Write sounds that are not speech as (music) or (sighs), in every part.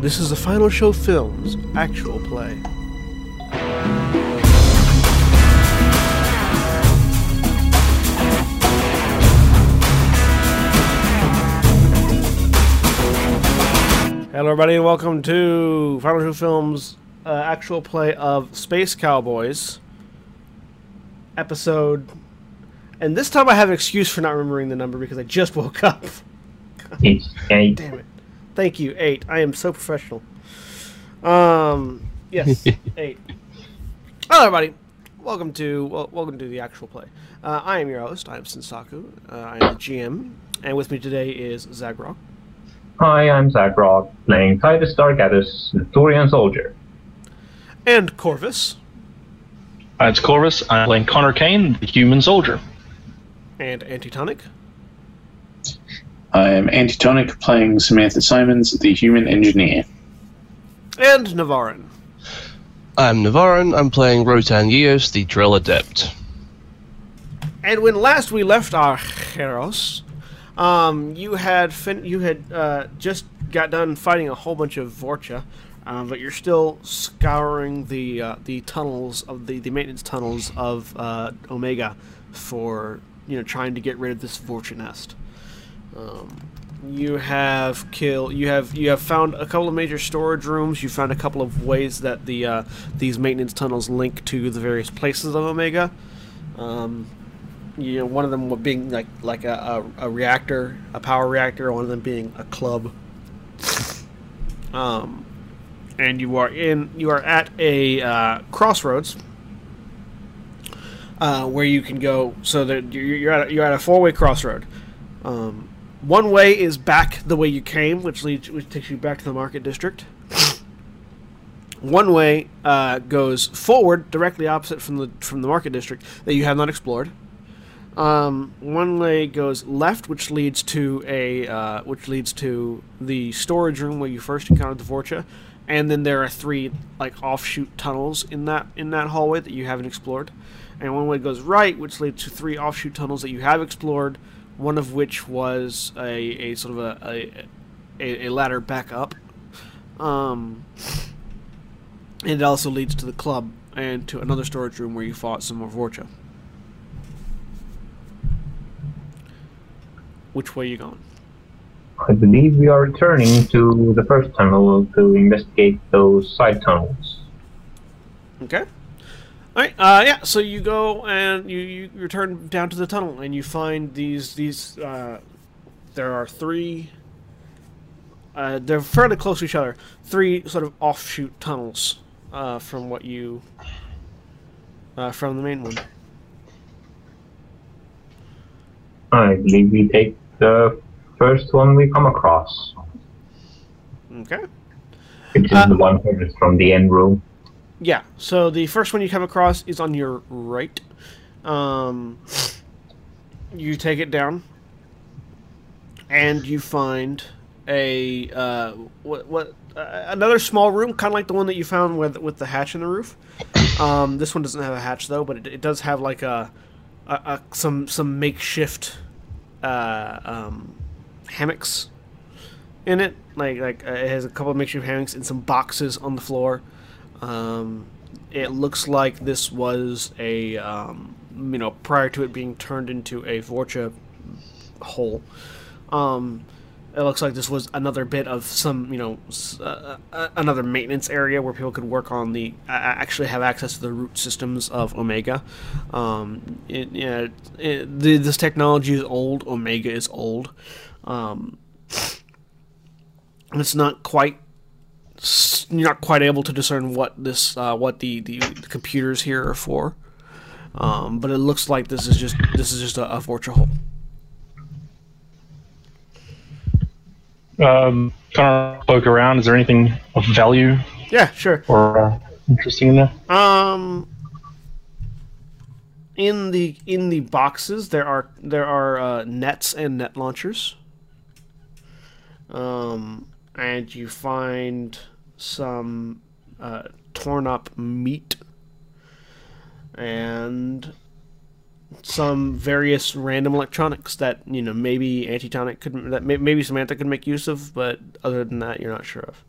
This is the Final Show Films actual play. Hello, everybody, and welcome to Final Show Films uh, actual play of Space Cowboys episode. And this time I have an excuse for not remembering the number because I just woke up. Eight. Damn it. Thank you, eight. I am so professional. Um, yes, (laughs) eight. Hello, everybody. Welcome to well, welcome to the actual play. Uh, I am your host. I am Sensaku. Uh, I am the GM, and with me today is Zaghrog. Hi, I'm Zaghrog, playing Titus Dargatus, the Turian soldier. and Korvys, Hi, it's Korvys. I'm playing Connor Caine, the human soldier. and Antitonic. I am Antitonic playing Samantha Symonds, the human engineer. and Navarran. I'm Navarran. I'm playing Rotan Yeos, the Drell Adept. And when last we left our heroes, um, you had fin- you had uh, just got done fighting a whole bunch of Vorcha, um, but you're still scouring the uh, the tunnels of the, the maintenance tunnels of uh, Omega for you know trying to get rid of this Vorcha nest. Um, you have kill you have you have found a couple of major storage rooms. You found a couple of ways that the uh, these maintenance tunnels link to the various places of Omega. Um, you know, one of them being like like a, a, a reactor, a power reactor. One of them being a club. Um, and you are in you are at a uh, crossroads. Uh, where you can go, so that you're, at a, you're at a four way crossroad. Um, one way is back the way you came, which leads which takes you back to the market district. One way uh, goes forward, directly opposite from the from the market district that you have not explored. Um, one way goes left, which leads to a uh, which leads to the storage room where you first encountered the Vorcha, and then there are three like offshoot tunnels in that in that hallway that you haven't explored. And one way goes right, which leads to three offshoot tunnels that you have explored. One of which was a, a sort of a, a, a, ladder back up. Um, and it also leads to the club and to another storage room where you fought some more Vorcha. Which way are you going? I believe we are returning to the first tunnel to investigate those side tunnels. Okay. All right. Uh, yeah. So you go and you, you return down to the tunnel and you find these these. Uh, there are three. Uh, they're fairly close to each other. Three sort of offshoot tunnels uh, from what you. Uh, from the main one. I believe we take the first one we come across, Okay. which is Uh, the one from the end room. Yeah. So the first one you come across is on your right. Um, you take it down, and you find a uh, what what uh, another small room, kind of like the one that you found with with the hatch in the roof. Um, this one doesn't have a hatch though, but it, it does have like a, a, a some some makeshift uh, um, hammocks in it. Like like uh, it has a couple of makeshift hammocks and some boxes on the floor. Um, it looks like this was a um, you know prior to it being turned into a Vorcha hole. Um, it looks like this was another bit of some you know uh, uh, another maintenance area where people could work on the uh, actually have access to the root systems of Omega. Um, it, yeah, it, this technology is old. Omega is old. Um, it's not quite you're not quite able to discern what this uh, what the, the computers here are for. Um, but it looks like this is just this is just a, a Vorcha hole. Um, Connor, poke around. Is there anything of value Yeah, sure. or uh, interesting in there? Um, in the in the boxes there are there are uh, nets and net launchers. Um, and you find some uh, torn up meat and some various random electronics that you know maybe Antitonic could that may, maybe Samantha could make use of, but other than that, you're not sure of.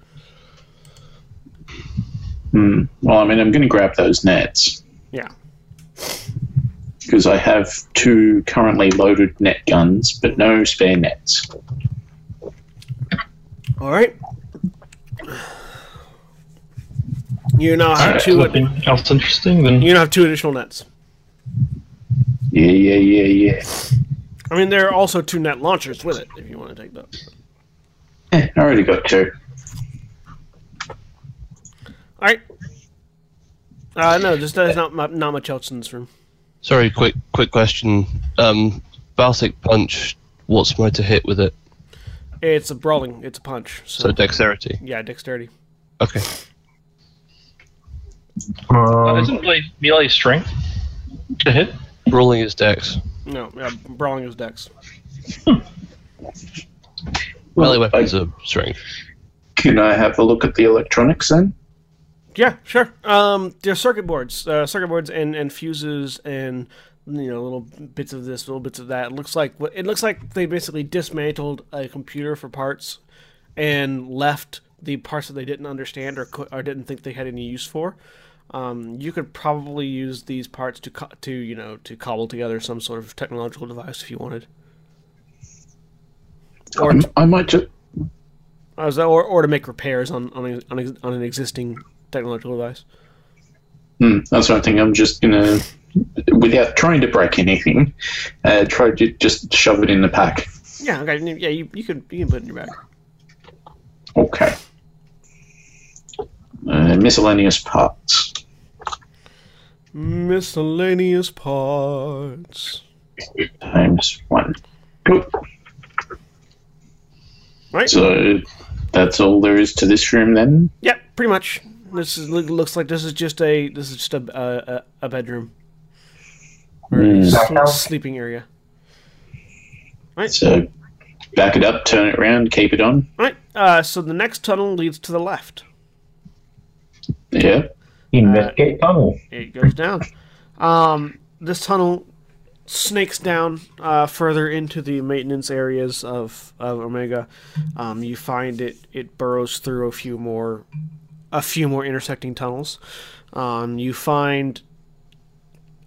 Hmm. Well, I mean, I'm going to grab those nets Yeah. because I have two currently loaded net guns, but no spare nets. All right. You now have Alright, two. nothing else interesting then. You now have two additional nets. Yeah, yeah, yeah, yeah. I mean, there are also two net launchers with it if you want to take those. Eh, I already got two. All right. Uh, no, there's, there's not not much else in this room. Sorry, quick quick question. Um, Baltic punch. What's my to hit with it? It's a brawling. It's a punch. So, So dexterity. yeah, dexterity. Okay. Uh, Um, isn't melee, melee strength to hit? Rolling is dex. No, yeah, brawling is dex. Melee I- weapons are strength. Can I have a look at the electronics then? Yeah, sure. Um, there's circuit boards, uh, circuit boards, and, and fuses, and you know, little bits of this, little bits of that. It looks like what it looks like they basically dismantled a computer for parts, and left the parts that they didn't understand or or didn't think they had any use for. Um, you could probably use these parts to co- to you know to cobble together some sort of technological device if you wanted, or Um, I might just. so- or, or to make repairs on on, on, on an existing technological device. Hmm, that's I think. I'm just gonna, without trying to break anything, uh, try to just shove it in the pack. Yeah, okay, yeah, you, you can you can put it in your bag. Okay. Uh, miscellaneous parts. Miscellaneous parts. times one. Cool. Right? So that's all there is to this room then. yeah, pretty much. This is looks like this is just a this is just a a, a bedroom or a Hmm. sleeping area. Right. So back it up, turn it around, keep it on. Right. Uh, so the next tunnel leads to the left. Yeah. investigate tunnel. It goes down. Um, this tunnel snakes down uh, further into the maintenance areas of, of Omega. Um, you find it it burrows through a few more a few more intersecting tunnels. Um, you find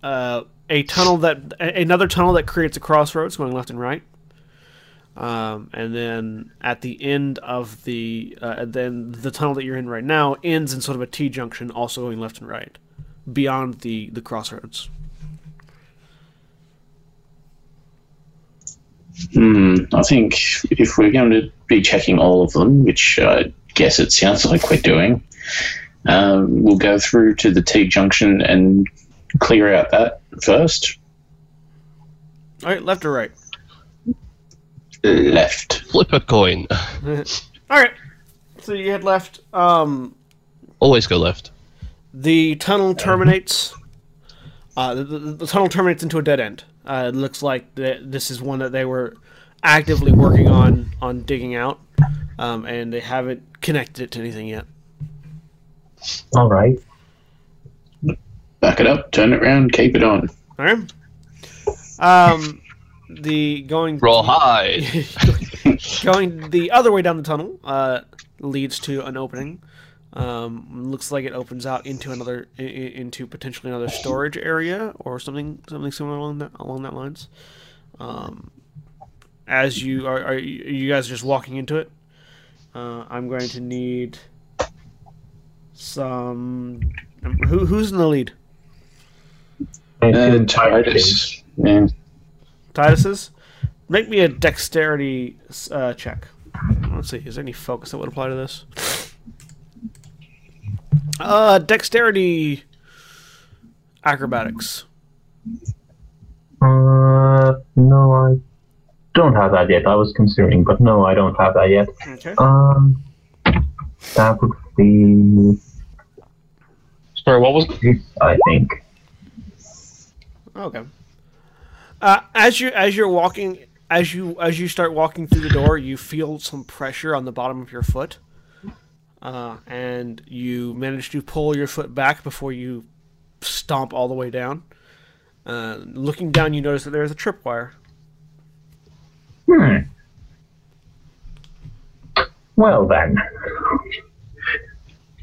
uh, a tunnel that another tunnel that creates a crossroads going left and right. Um, and then at the end of the uh, then the tunnel that you're in right now ends in sort of a T junction, also going left and right, beyond the the crossroads. Hmm. I think if we're going to be checking all of them, which I guess it sounds like we're doing, um, we'll go through to the T junction and clear out that first. All right, left or right? Left. Flip a coin. (laughs) All right. So you head left. Um, Always go left. the tunnel terminates. Uh, the, the, the tunnel terminates into a dead end. Uh, it looks like that this is one that they were actively working on on digging out, um, and they haven't connected it to anything yet. All right. Back it up, turn it around, keep it on. All right. Um, the going Roll high. (laughs) going the other way down the tunnel uh, leads to an opening. Um, looks like it opens out into another i- i- into potentially another storage area or something something similar along that along that lines. Um, as you are, are you you guys just walking into it? Uh, I'm going to need some. Who, who's in the lead? Uh, Into Titus. Yeah. Titus's. Make me a dexterity uh, check. Let's see. Is there any focus that would apply to this? Uh, dexterity, acrobatics. Uh, no, I don't have that yet. I was considering, but no, I don't have that yet. Okay. Um, that would be Sorry, what was? I think. Okay. Uh, as you as you're walking, as you as you start walking through the door, you feel some pressure on the bottom of your foot, uh, and you manage to pull your foot back before you stomp all the way down. Uh, looking down, you notice that there is a tripwire. Hmm. Well then.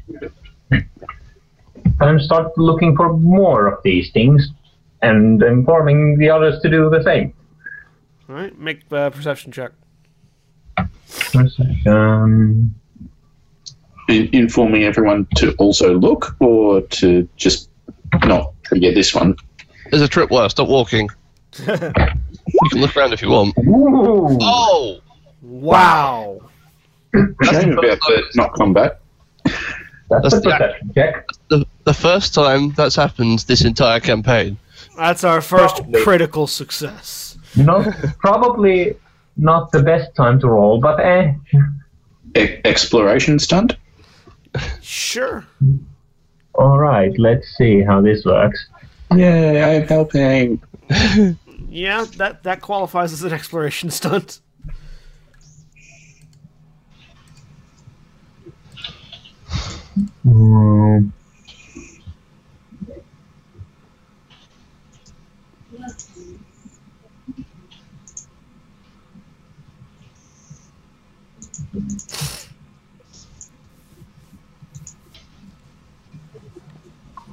(laughs) time start looking for more of these things and informing the others to do the same. All right, make a perception check. Perception. In- informing everyone to also look or to just not forget this one. There's a tripwire. Stop walking. you can look around if you want. Ooh. Oh! Wow. Shame about the not combat. That's That's a the- perception check. The, the first time that's happened this entire campaign. That's our first Probably. critical success. Not probably not the best time to roll, but eh. E- exploration stunt. Sure. All right, let's see how this works. Yeah, I'm helping. (laughs) Yeah, that that qualifies as an exploration stunt.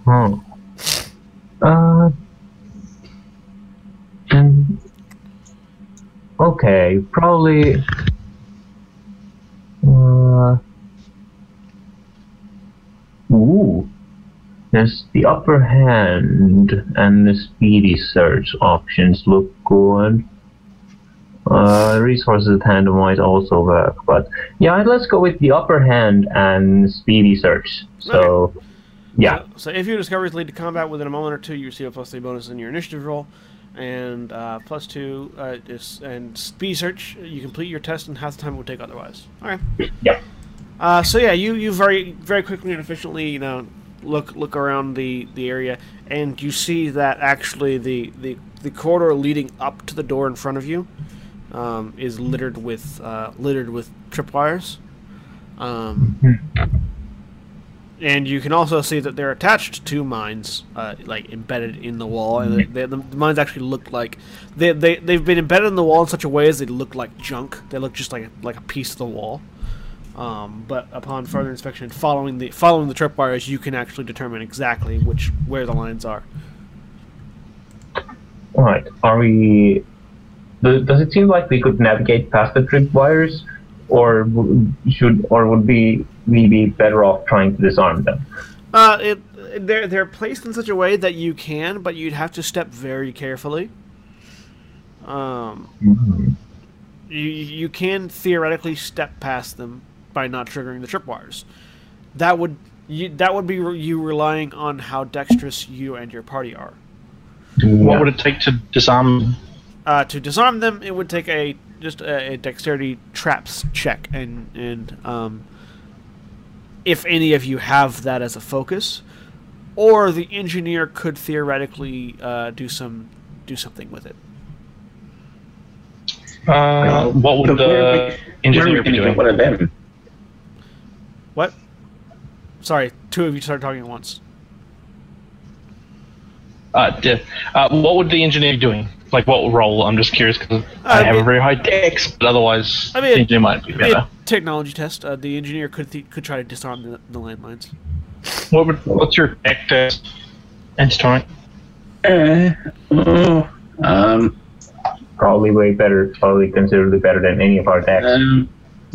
Hmm. Uh. And okay, probably. Uh. Ooh. Yes, the upper hand and the speedy search options look good. Uh, resources at hand might also work, but yeah, let's go with the upper hand and speedy search. So, yeah, So if your discoveries lead to combat within a moment or two, you receive a plus three bonus in your initiative roll, and uh, plus two uh, is and speed search. You complete your test in half the time it would take otherwise. All right. yeah. Uh, so yeah, you, you very very quickly and efficiently you know look look around the, the area and you see that actually the, the, the corridor leading up to the door in front of you um, is littered with uh, littered with tripwires. Um, and you can also see that they're attached to mines, uh, like embedded in the wall, and they, the, the mines actually look like they, they they've been embedded in the wall in such a way as they look like junk. They look just like a, like a piece of the wall. Um, but upon further inspection, following the following the tripwires, you can actually determine exactly which where the lines are. All right. Are we? Do- Does it seem like we could navigate past the tripwires, or should, or would be we be better off trying to disarm them? Uh, it, they're they're placed in such a way that you can, but you'd have to step very carefully. Um, Mhm. you you can theoretically step past them by not triggering the tripwires. That would you, that would be re- you relying on how dexterous you and your party are. Yeah. What would it take to disarm? Uh, to disarm them, it would take a just a, a dexterity traps check, and and um, if any of you have that as a focus, or the engineer could theoretically uh, do some do something with it. Uh, what would But where are the we- engineer where are we be doing? get one of them? What? Sorry, two of you started talking at once. Uh, uh, what would the engineer be doing? Like what role? I'm just curious because I Uh, have it- a very high dex, but otherwise I mean, the engineer might be It'd be better. technology test. Uh, the engineer could th- could try to disarm the, the landmines. What would, what's your dex test? Antitonic? Uh, oh, um, Probably way better, probably considerably better than any of our decks. um,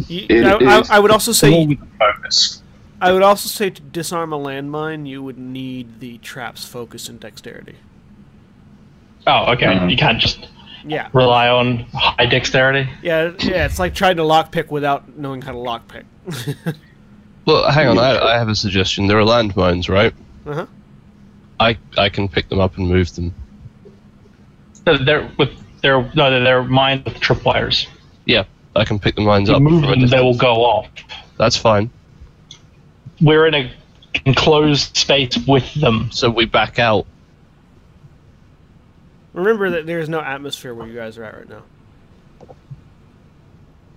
You- It I, I, I would also say focus. I would also say to disarm a landmine, you would need the trap's focus and dexterity. Oh, okay. Mhm. You can't just Yeah, rely on high dexterity. yeah, yeah. It's like trying to lockpick without knowing how to lockpick. (laughs) Well, hang on. I, I have a suggestion. There are landmines, right? uh-huh. I I can pick them up and move them. No, They're with they're no, they're, they're mined with tripwires. Yeah, I can pick the mines You up. move them, they will go off. That's fine. We're in a enclosed space with them. So we back out. Remember that there is no atmosphere where you guys are at right now.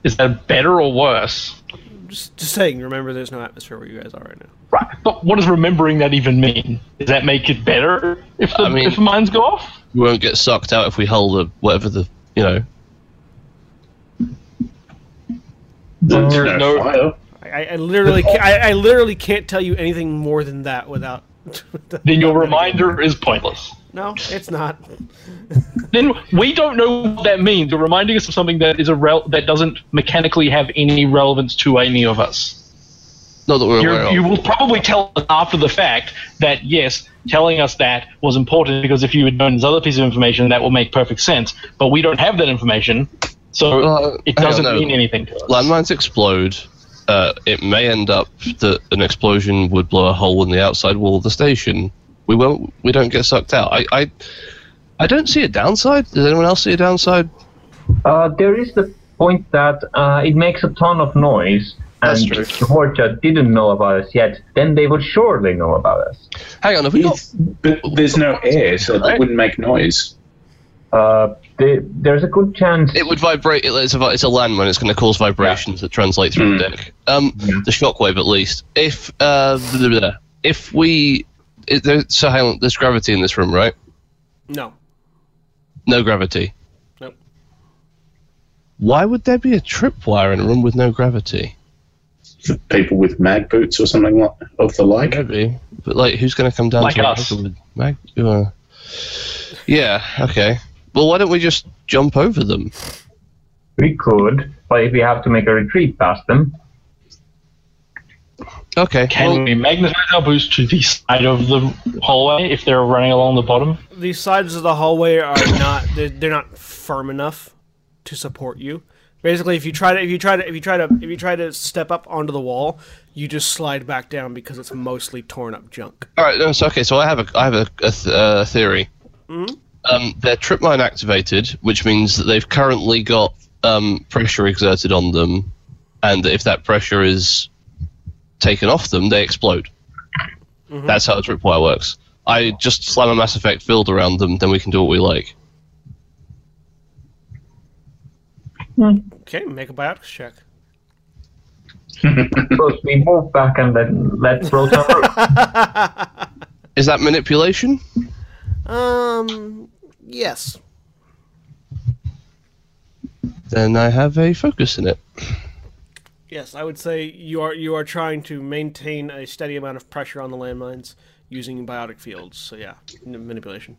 Is that better or worse? Just, just saying. Remember, there's no atmosphere where you guys are right now. Right. But what does remembering that even mean? Does that make it better if the I mean- if the mines go off? We won't get sucked out if we hold the whatever the you know. There's There's no no- fire. I, I literally, ca- I, I literally can't tell you anything more than that without (laughs) Then your reminder is pointless. No, it's not. (laughs) Then we don't know what that means. You're reminding us of something that is a rel- that doesn't mechanically have any relevance to any of us. Not that we're aware You're, of. you will probably tell us after the fact that yes, telling us that was important because if you had known this other piece of information, that will make perfect sense. But we don't have that information, so Uh, it doesn't no. mean anything to us. landmines explode, uh, it may end up that an explosion would blow a hole in the outside wall of the station. We won't. We don't get sucked out. I. I, I don't see a downside. Does anyone else see a downside? Uh, there is the point that uh, it makes a ton of noise, That's and true. if the didn't know about us yet, then they would surely know about us. Hang on. Have we got? It's- but there's no air, so Right. it wouldn't make noise. Uh, they, there's a good chance. It would vibrate. It's a, vi- it's a landmine. It's going to cause vibrations that translate through the Mm. deck. Um, Yeah. the shockwave, at least. If uh, blah, blah, blah. if we, is there, so hang on. There's gravity in this room, right? No. No gravity. Nope. Why would there be a tripwire in a room with no gravity? For people with mag boots or something like of the like. Maybe, but like, who's going to come down Like to us. With mag? Uh, yeah. Okay. Well, why don't we just jump over them? We could, but if we have to make a retreat past them, Okay. Can well, we magnetize our boost to the side of the hallway if they're running along the bottom? The sides of the hallway are (coughs) not they're, they're not firm enough to support you. Basically, if you try to if you try to if you try to if you try to step up onto the wall, you just slide back down because it's mostly torn up junk. all right. So okay. So I have a I have a, a th- uh, theory. Um, they're trip line activated, which means that they've currently got um, pressure exerted on them, and if that pressure is taken off them, they explode. That's how the tripwire works. I just slam a Mass Effect field around them, then we can do what we like. Okay, make a biotics check. (laughs) suppose we move back and then let Proton. (laughs) Is that manipulation? Um, yes. Then I have a focus in it. Yes, I would say you are you are trying to maintain a steady amount of pressure on the landmines using biotic fields. So yeah, manipulation.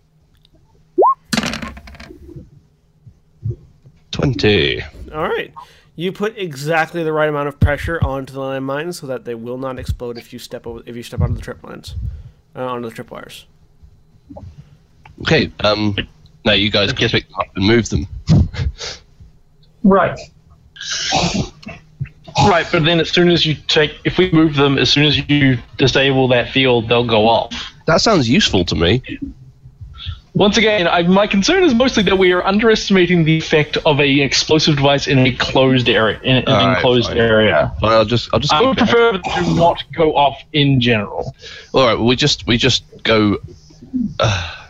Twenty. All right. You put exactly the right amount of pressure onto the landmines so that they will not explode if you step over, if you step onto the trip lines, uh, onto the tripwires. Okay. Um. Now you guys can pick them up and move them. right. Right, but then as soon as you take, if we move them, as soon as you disable that field, they'll go off. That sounds useful to me. Once again, I, my concern is mostly that we are underestimating the effect of a explosive device in a closed area, in an Alright, enclosed fine. area. Fine, I'll just I'll just I would back. prefer them to not go off in general. All right. We just we just go. Uh,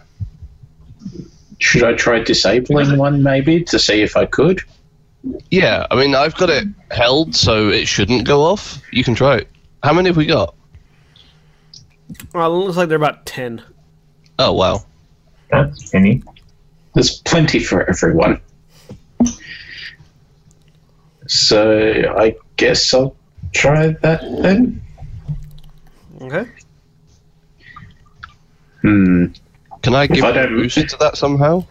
Should I try disabling one maybe to see if I could? Yeah. I mean, I've got it held, so it shouldn't go off. You can try it. How many have we got? Well, it looks like they're about ten. Oh wow. That's any. There's plenty for everyone. So I guess I'll try that then. Okay. Hmm. Can I give I him a don't- boost to that somehow?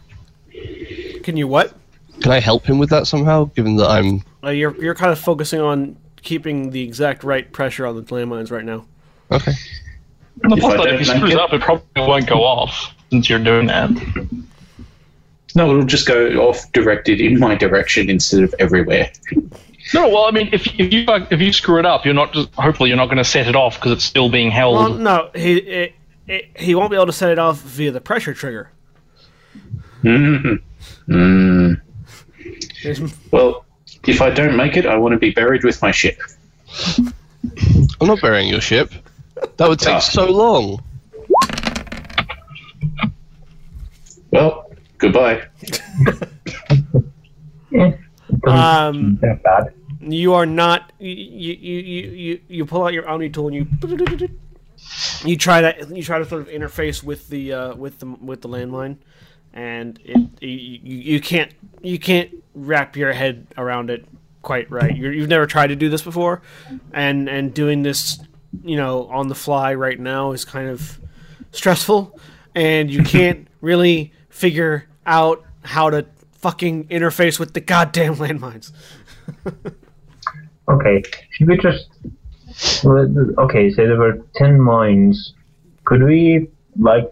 Can you what? Can I help him with that somehow? Given that I'm Uh, you're you're kind of focusing on keeping the exact right pressure on the landmines right now. okay. And the If plus I that don't if you make screws it- up, it probably won't go off since you're doing that. No, it'll just go off directed in my direction instead of everywhere. No, well, I mean, if, if you if you screw it up, you're not just hopefully you're not going to set it off because it's still being held. Well, no, he it, it, he won't be able to set it off via the pressure trigger. Mm. (laughs) Well, if I don't make it, I want to be buried with my ship. I'm not burying your ship. That would take Ah. so long. Well, goodbye. It (laughs) doesn't Um, seem that bad. You are not. You you, you, you, you pull out your Omni tool and you you try to you try to sort of interface with the uh, with the with the landline, and it you, you you can't you can't wrap your head around it quite right. You're, you've never tried to do this before, and and doing this you know on the fly right now is kind of stressful, and you can't (laughs) really figure out how to fucking interface with the goddamn landmines. (laughs) Okay, should we just? Okay, so there were ten mines. Could we like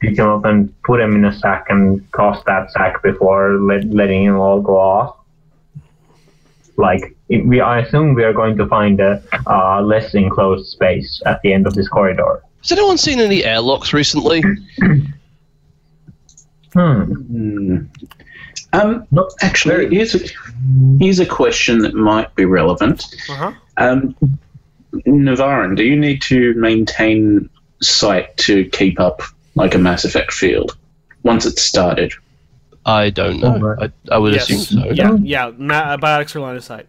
pick them up and put them in a sack and toss that sack before let, letting them all go off? Like if we, I assume we are going to find a uh, less enclosed space at the end of this corridor. Has anyone seen any airlocks recently? (clears throat) Hmm. Hmm. Um, Not actually, very- here's a, here's a question that might be relevant. Uh huh. Um, Navarran, do you need to maintain sight to keep up like a Mass Effect field once it's started? I don't know. Alright. I, I would Yes. assume so. Yeah, yeah. Ma- biotics are line of sight.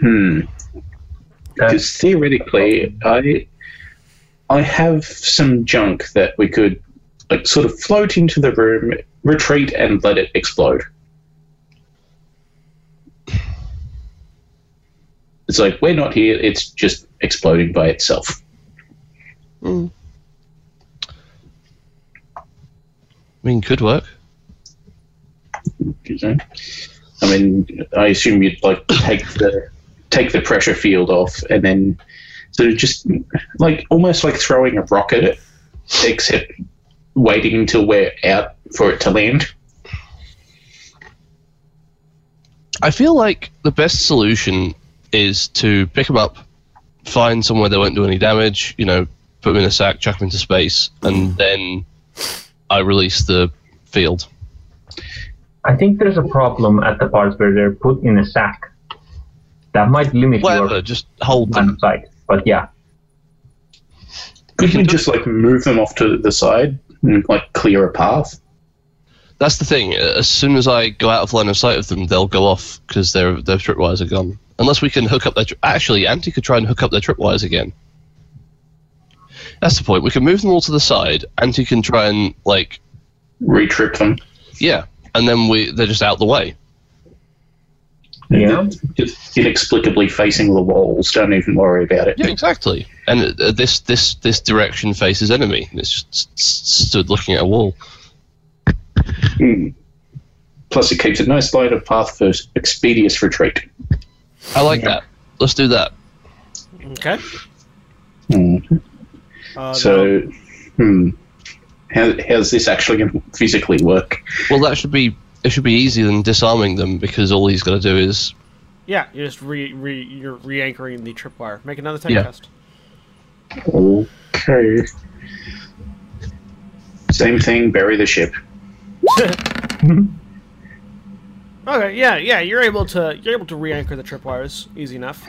Hmm. Uh, Because theoretically, I I have some junk that we could like sort of float into the room, retreat, and let it explode. It's like we're not here; it's just exploding by itself. Mm. Mean, could work. you know? I mean, I assume you'd like take the take the pressure field off and then sort of just like almost like throwing a rock at it, except waiting until we're out for it to land. I feel like the best solution is to pick them up, find somewhere they won't do any damage, you know, put them in a sack, chuck them into space, and mm. then I release the field. I think there's a problem at the parts where they're put in a sack. That might limit Whatever, your just hold line them. of sight. But yeah, Could we just like move them off to the side and like clear a path? That's the thing. As soon as I go out of line of sight of them, they'll go off because their their tripwires are gone. Unless we can hook up their. Tri- Actually, Anti could try and hook up their tripwires again. That's the point. We can move them all to the side. Anti can try and like Retrip them. yeah, and then we they're just out the way. Yeah. Just inexplicably facing the walls. Don't even worry about it. Yeah, exactly. And uh, this this this direction faces enemy. It's just s- s- stood looking at a wall. Hmm. Plus, it keeps a nice line of path for expeditious retreat. I like Yeah. that. Let's do that. Okay. Hmm. Uh, So, hmm. How, how's this actually going to physically work? Well, that should be it. Should be easier than disarming them because all he's got to do is yeah, you're just re, re you're re-anchoring the tripwire. Make another tech Yeah. test. Okay. Same thing, bury the ship. (laughs) Okay, yeah, yeah, you're able to you're able to re-anchor the tripwires easy enough.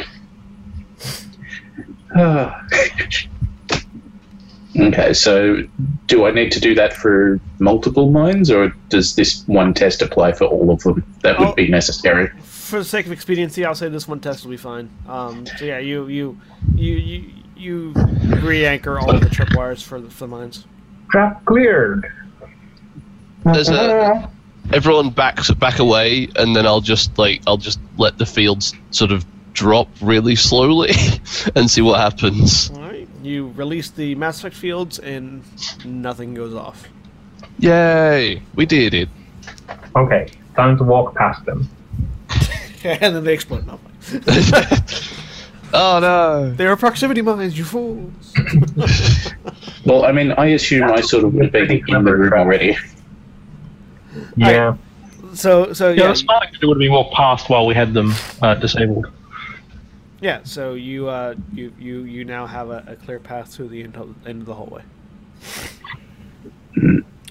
(sighs) (laughs) okay, so do I need to do that for multiple mines, or does this one test apply for all of them? That would Oh. be necessary. For the sake of expediency, I'll say this one test will be fine. Um, so yeah, you you you you you re-anchor all of the tripwires for the, for the mines. trap cleared. there's a everyone backs back away, and then I'll just like I'll just let the fields sort of drop really slowly (laughs) and see what happens. All right, you release the Mass Effect fields, and nothing goes off. Yay! We did it. Okay, time to walk past them. (laughs) and then they explode. No, (laughs) oh no! they are proximity mines, you fools. (laughs) Well, I mean, I assume I sort of would have been in the room already. Yeah. So so Yeah, yeah the smart thing would have been walked past while we had them uh, disabled. Yeah. So you uh you you you now have a, a clear path through the end of, end of the hallway.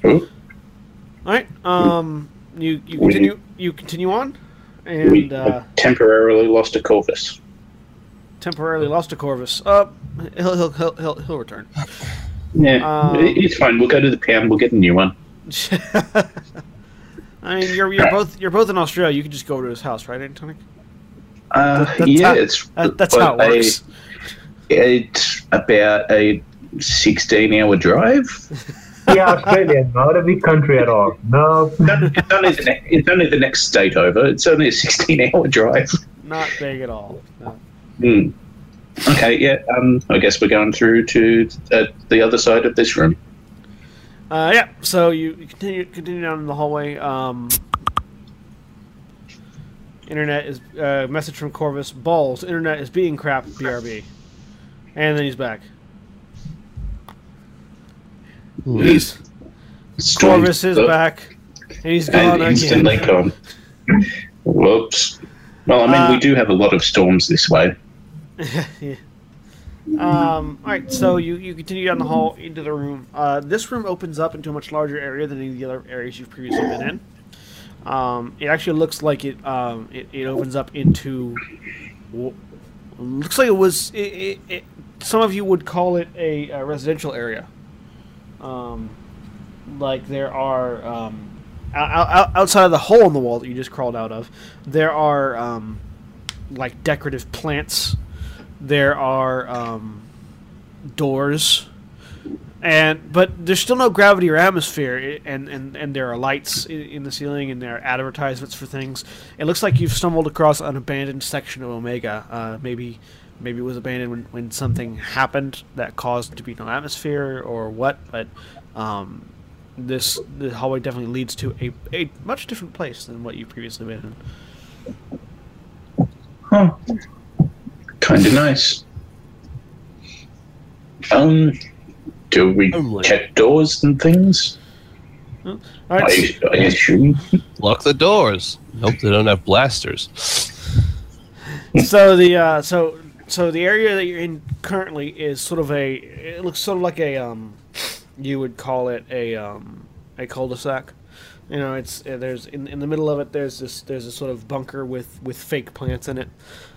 All right. Um. You you continue you continue on, and uh, temporarily lost a Korvys. temporarily lost a Korvys. Uh, he'll he'll he'll he'll, he'll return. Yeah, Um, it's fine. We'll go to the pound. We'll get a new one. (laughs) I mean, you're you're both you're both in Australia. You can just go over to his house, right, Antonic? Uh, That's yeah, how- it's That, that's how it works. A, it's about a sixteen-hour drive. (laughs) Yeah, Australia, not a big country at all. No. it's, only the ne- it's only the next state over. It's only a sixteen-hour drive. Not big at all. No. Hmm. Okay, yeah. Um, I guess we're going through to uh, the other side of this room. Uh, yeah. So you, you continue continue down the hallway. Um, internet is uh, message from Korvys. Balls. Internet is being crap. BRB. And then he's back. He's Korvys is Oh, back, and he's gone And instantly again. gone. Whoops. Well, I mean, Uh, we do have a lot of storms this way. (laughs) yeah. Um, all right, so you, you continue down the hall into the room. Uh, this room opens up into a much larger area than any of the other areas you've previously been in. Um, it actually looks like it um, it, it opens up into looks like it was it, it, some of you would call it a, a residential area. Um, like there are um, out, out, outside of the hole in the wall that you just crawled out of, there are um, like decorative plants. There are um, doors, and but there's still no gravity or atmosphere, and and, and there are lights in, in the ceiling, and there are advertisements for things. It looks like you've stumbled across an abandoned section of Omega. Uh, maybe maybe it was abandoned when, when something happened that caused to be no atmosphere or what, but. Um, this the hallway definitely leads to a, a much different place than what you've previously been in. Huh. Kind of nice. Um, do we Homely. check doors and things? All right, I, I assume. Lock the doors. Hope they don't have blasters. so the uh, so so the area that you're in currently is sort of a it looks sort of like a um you would call it a um a cul-de-sac you know it's uh, there's in, in the middle of it there's this there's a sort of bunker with with fake plants in it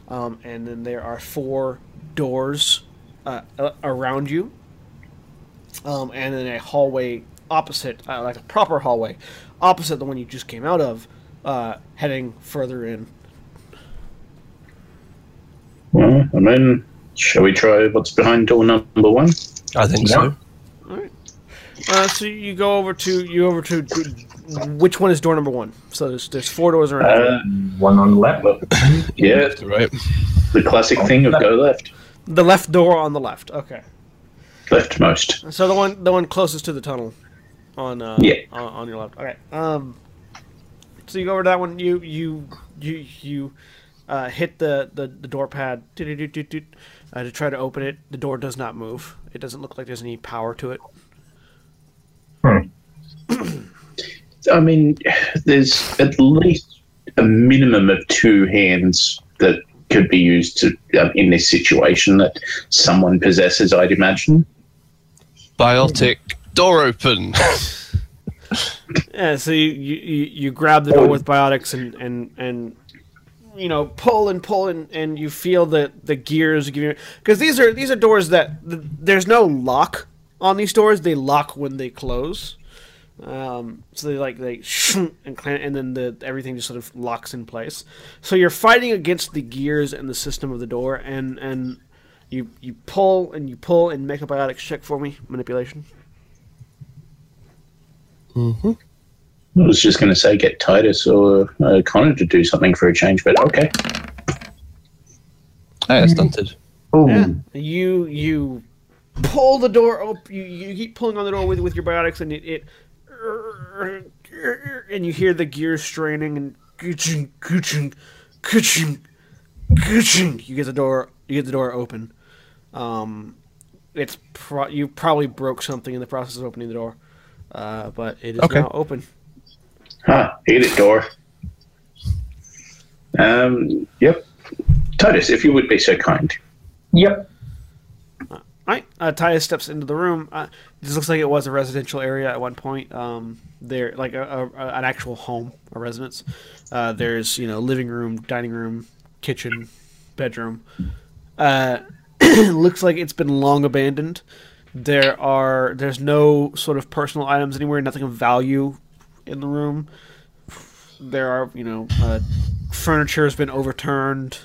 um, and then there are four doors uh, around you um, and then a hallway opposite uh, like a proper hallway opposite the one you just came out of uh, heading further in Well, I mean, shall we try what's behind door number one? I think Yeah. so. Uh, so you go over to you over to which one is door number one? So there's there's four doors around. Uh, One on the left. (laughs) yeah, Left right. the classic thing of go left, the left door on the left. Okay. Leftmost. So the one the one closest to the tunnel, on uh, Yeah. on, on your left. Okay. Um. So you go over to that one. You you you you uh, hit the the, the door pad uh, to try to open it. The door does not move. It doesn't look like there's any power to it. Hmm. (clears throat) I mean, there's at least a minimum of two hands that could be used to um, in this situation that someone possesses. I'd imagine. Biotic door open. Yeah, so you, you, you grab the door with biotics and, and, and you know pull and pull and, and you feel the, the gears you because these are these are doors that th- there's no lock on these doors. They lock when they close. Um, so they like they and and then the everything just sort of locks in place. So you're fighting against the gears and the system of the door and and you you pull and you pull and make a biotics check for me manipulation mm-hmm. I was just going to say get Titus or uh, Connor to do something for a change, but okay. Hey, it's stunted. Oh, Yeah. You you pull the door open. You, you keep pulling on the door with with your biotics, and it, it and you hear the gears straining and gooching, gooching, gooching, gooching. You get the door. You get the door open. Um, it's pro- you probably broke something in the process of opening the door, uh, but it is Okay. now open. Huh, hit it, door. Um, yep. Titus, if you would be so kind. yep. All right, uh, Titus steps into the room. Uh, this looks like it was a residential area at one point. Um, there, like a, a, a- an actual home, a residence. Uh, there's you know living room, dining room, kitchen, bedroom. (clears throat) Looks like it's been long abandoned. There are there's no sort of personal items anywhere. Nothing of value in the room. There are you know uh, furniture has been overturned.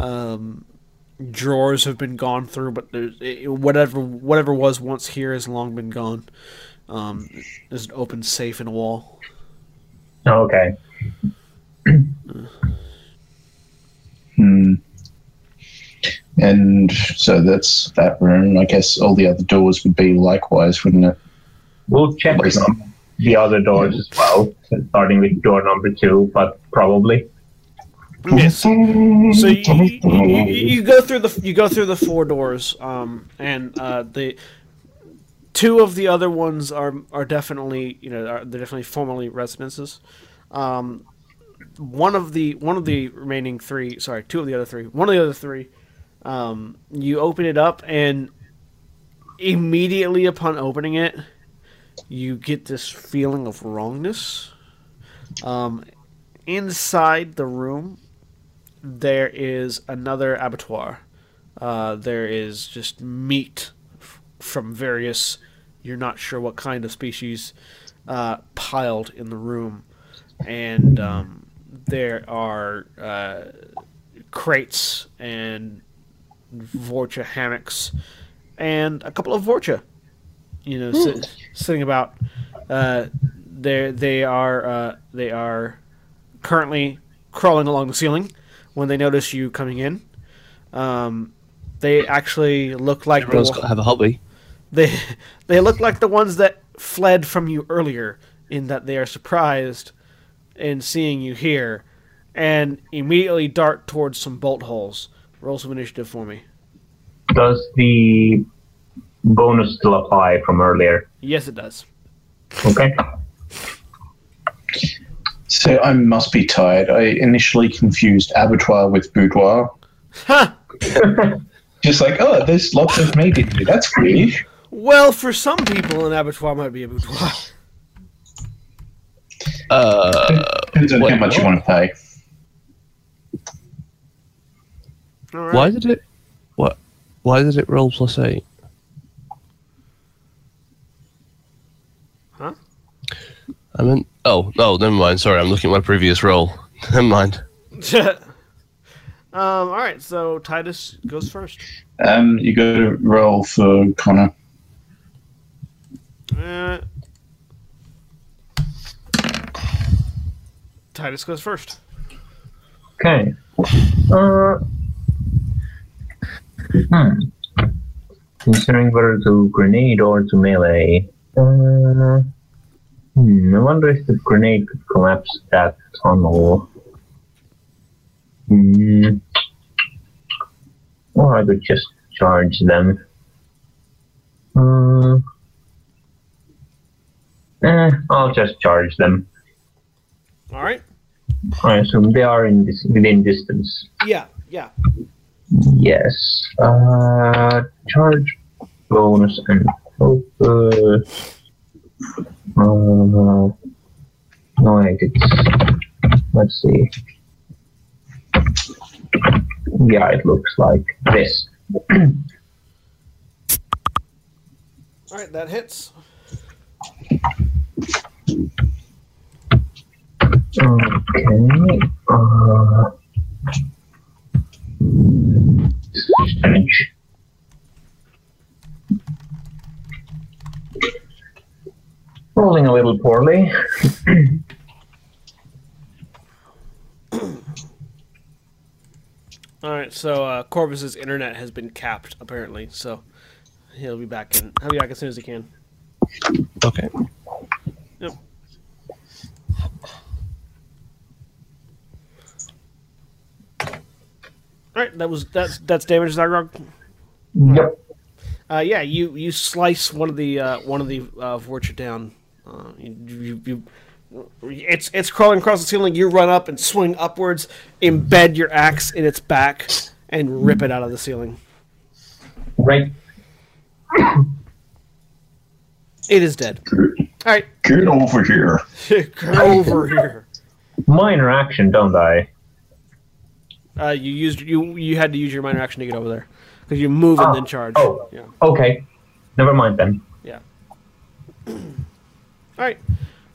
Um, drawers have been gone through, but it, whatever whatever was once here has long been gone. Um, there's an open safe in a wall. Okay. (clears throat) Hmm. And so that's that room. I guess all the other doors would be likewise, wouldn't it? We'll check the other doors as well, starting with door number two, but probably. Yes. So you, you, you, you go through the you go through the four doors, um, and uh, the two of the other ones are are definitely you know are, they're definitely formerly residences. Um, one of the one of the remaining three, sorry, two of the other three, one of the other three, um, you open it up and immediately upon opening it, you get this feeling of wrongness. Um, inside the room, there is another abattoir. Uh, there is just meat f- from various, you're not sure what kind of species, uh, piled in the room. And um, there are uh, crates and Vorcha hammocks and a couple of Vorcha, you know, sit, sitting about. Uh, they they are uh, they are currently crawling along the ceiling when they notice you coming in. Um, they actually look like the, got to have a hobby. they they look like the ones that fled from you earlier in that they are surprised in seeing you here and immediately dart towards some bolt holes. Roll some initiative for me. Does the bonus still apply from earlier? Yes, it does. Okay. So I must be tired. I initially confused abattoir with boudoir. Ha! (laughs) Just like, oh, there's lots of meat in here. That's weird. Well, for some people, an abattoir might be a boudoir. Uh, Depends on how Wait, much you want to pay. All right. why did it? What? Why did it roll plus eight? Huh? I meant. Oh no, never mind. Sorry, I'm looking at my previous roll. (laughs) never mind. (laughs) um, all right, so Titus goes first. Um, you go to roll for Connor. Uh, Titus goes first. Okay. Uh, hmm. Considering whether to grenade or to melee. Uh, hmm, I wonder if the grenade could collapse that tunnel. Hmm. Or I could just charge them. Uh, eh, I'll just charge them. All right. I assume they are in this, within distance. Yeah, yeah. Yes. Uh, charge bonus and focus. Uh, no, I did. Let's see. Yeah, it looks like this. All right, that hits. Okay. Uh, damage. Rolling a little poorly. All right, so uh, Korvys's internet has been capped apparently, so he'll be back in. He'll be back as soon as he can. Okay. Right, that was that's that's damage, Zaghrog. Yep. Uh, yeah, you you slice one of the uh, one of the uh, Vorcha down. Uh, you, you, you, it's it's crawling across the ceiling. You run up and swing upwards, embed your axe in its back, and rip it out of the ceiling. Right. It is dead. All right, Get over here. (laughs) get over here. Minor action, don't I? Uh, you used you you had to use your minor action to get over there because you move and Oh, then charge. oh. Yeah. Okay. Never mind then. Yeah. (clears throat) All right.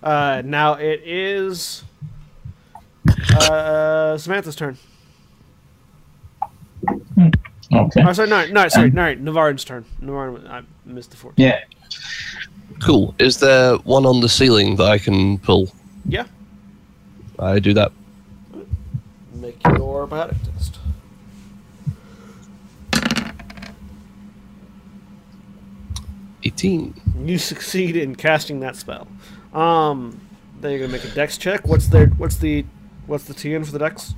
Uh, now it is uh, Samantha's turn. Okay. Oh, sorry, no, no, sorry, no, Navarran's turn. Navarran, I missed the fourth. Yeah. Cool. Is there one on the ceiling that I can pull? Yeah. I do that make your biotic test. Eighteen. You succeed in casting that spell. Um, then you're gonna make a dex check. What's their what's the what's the TN for the dex?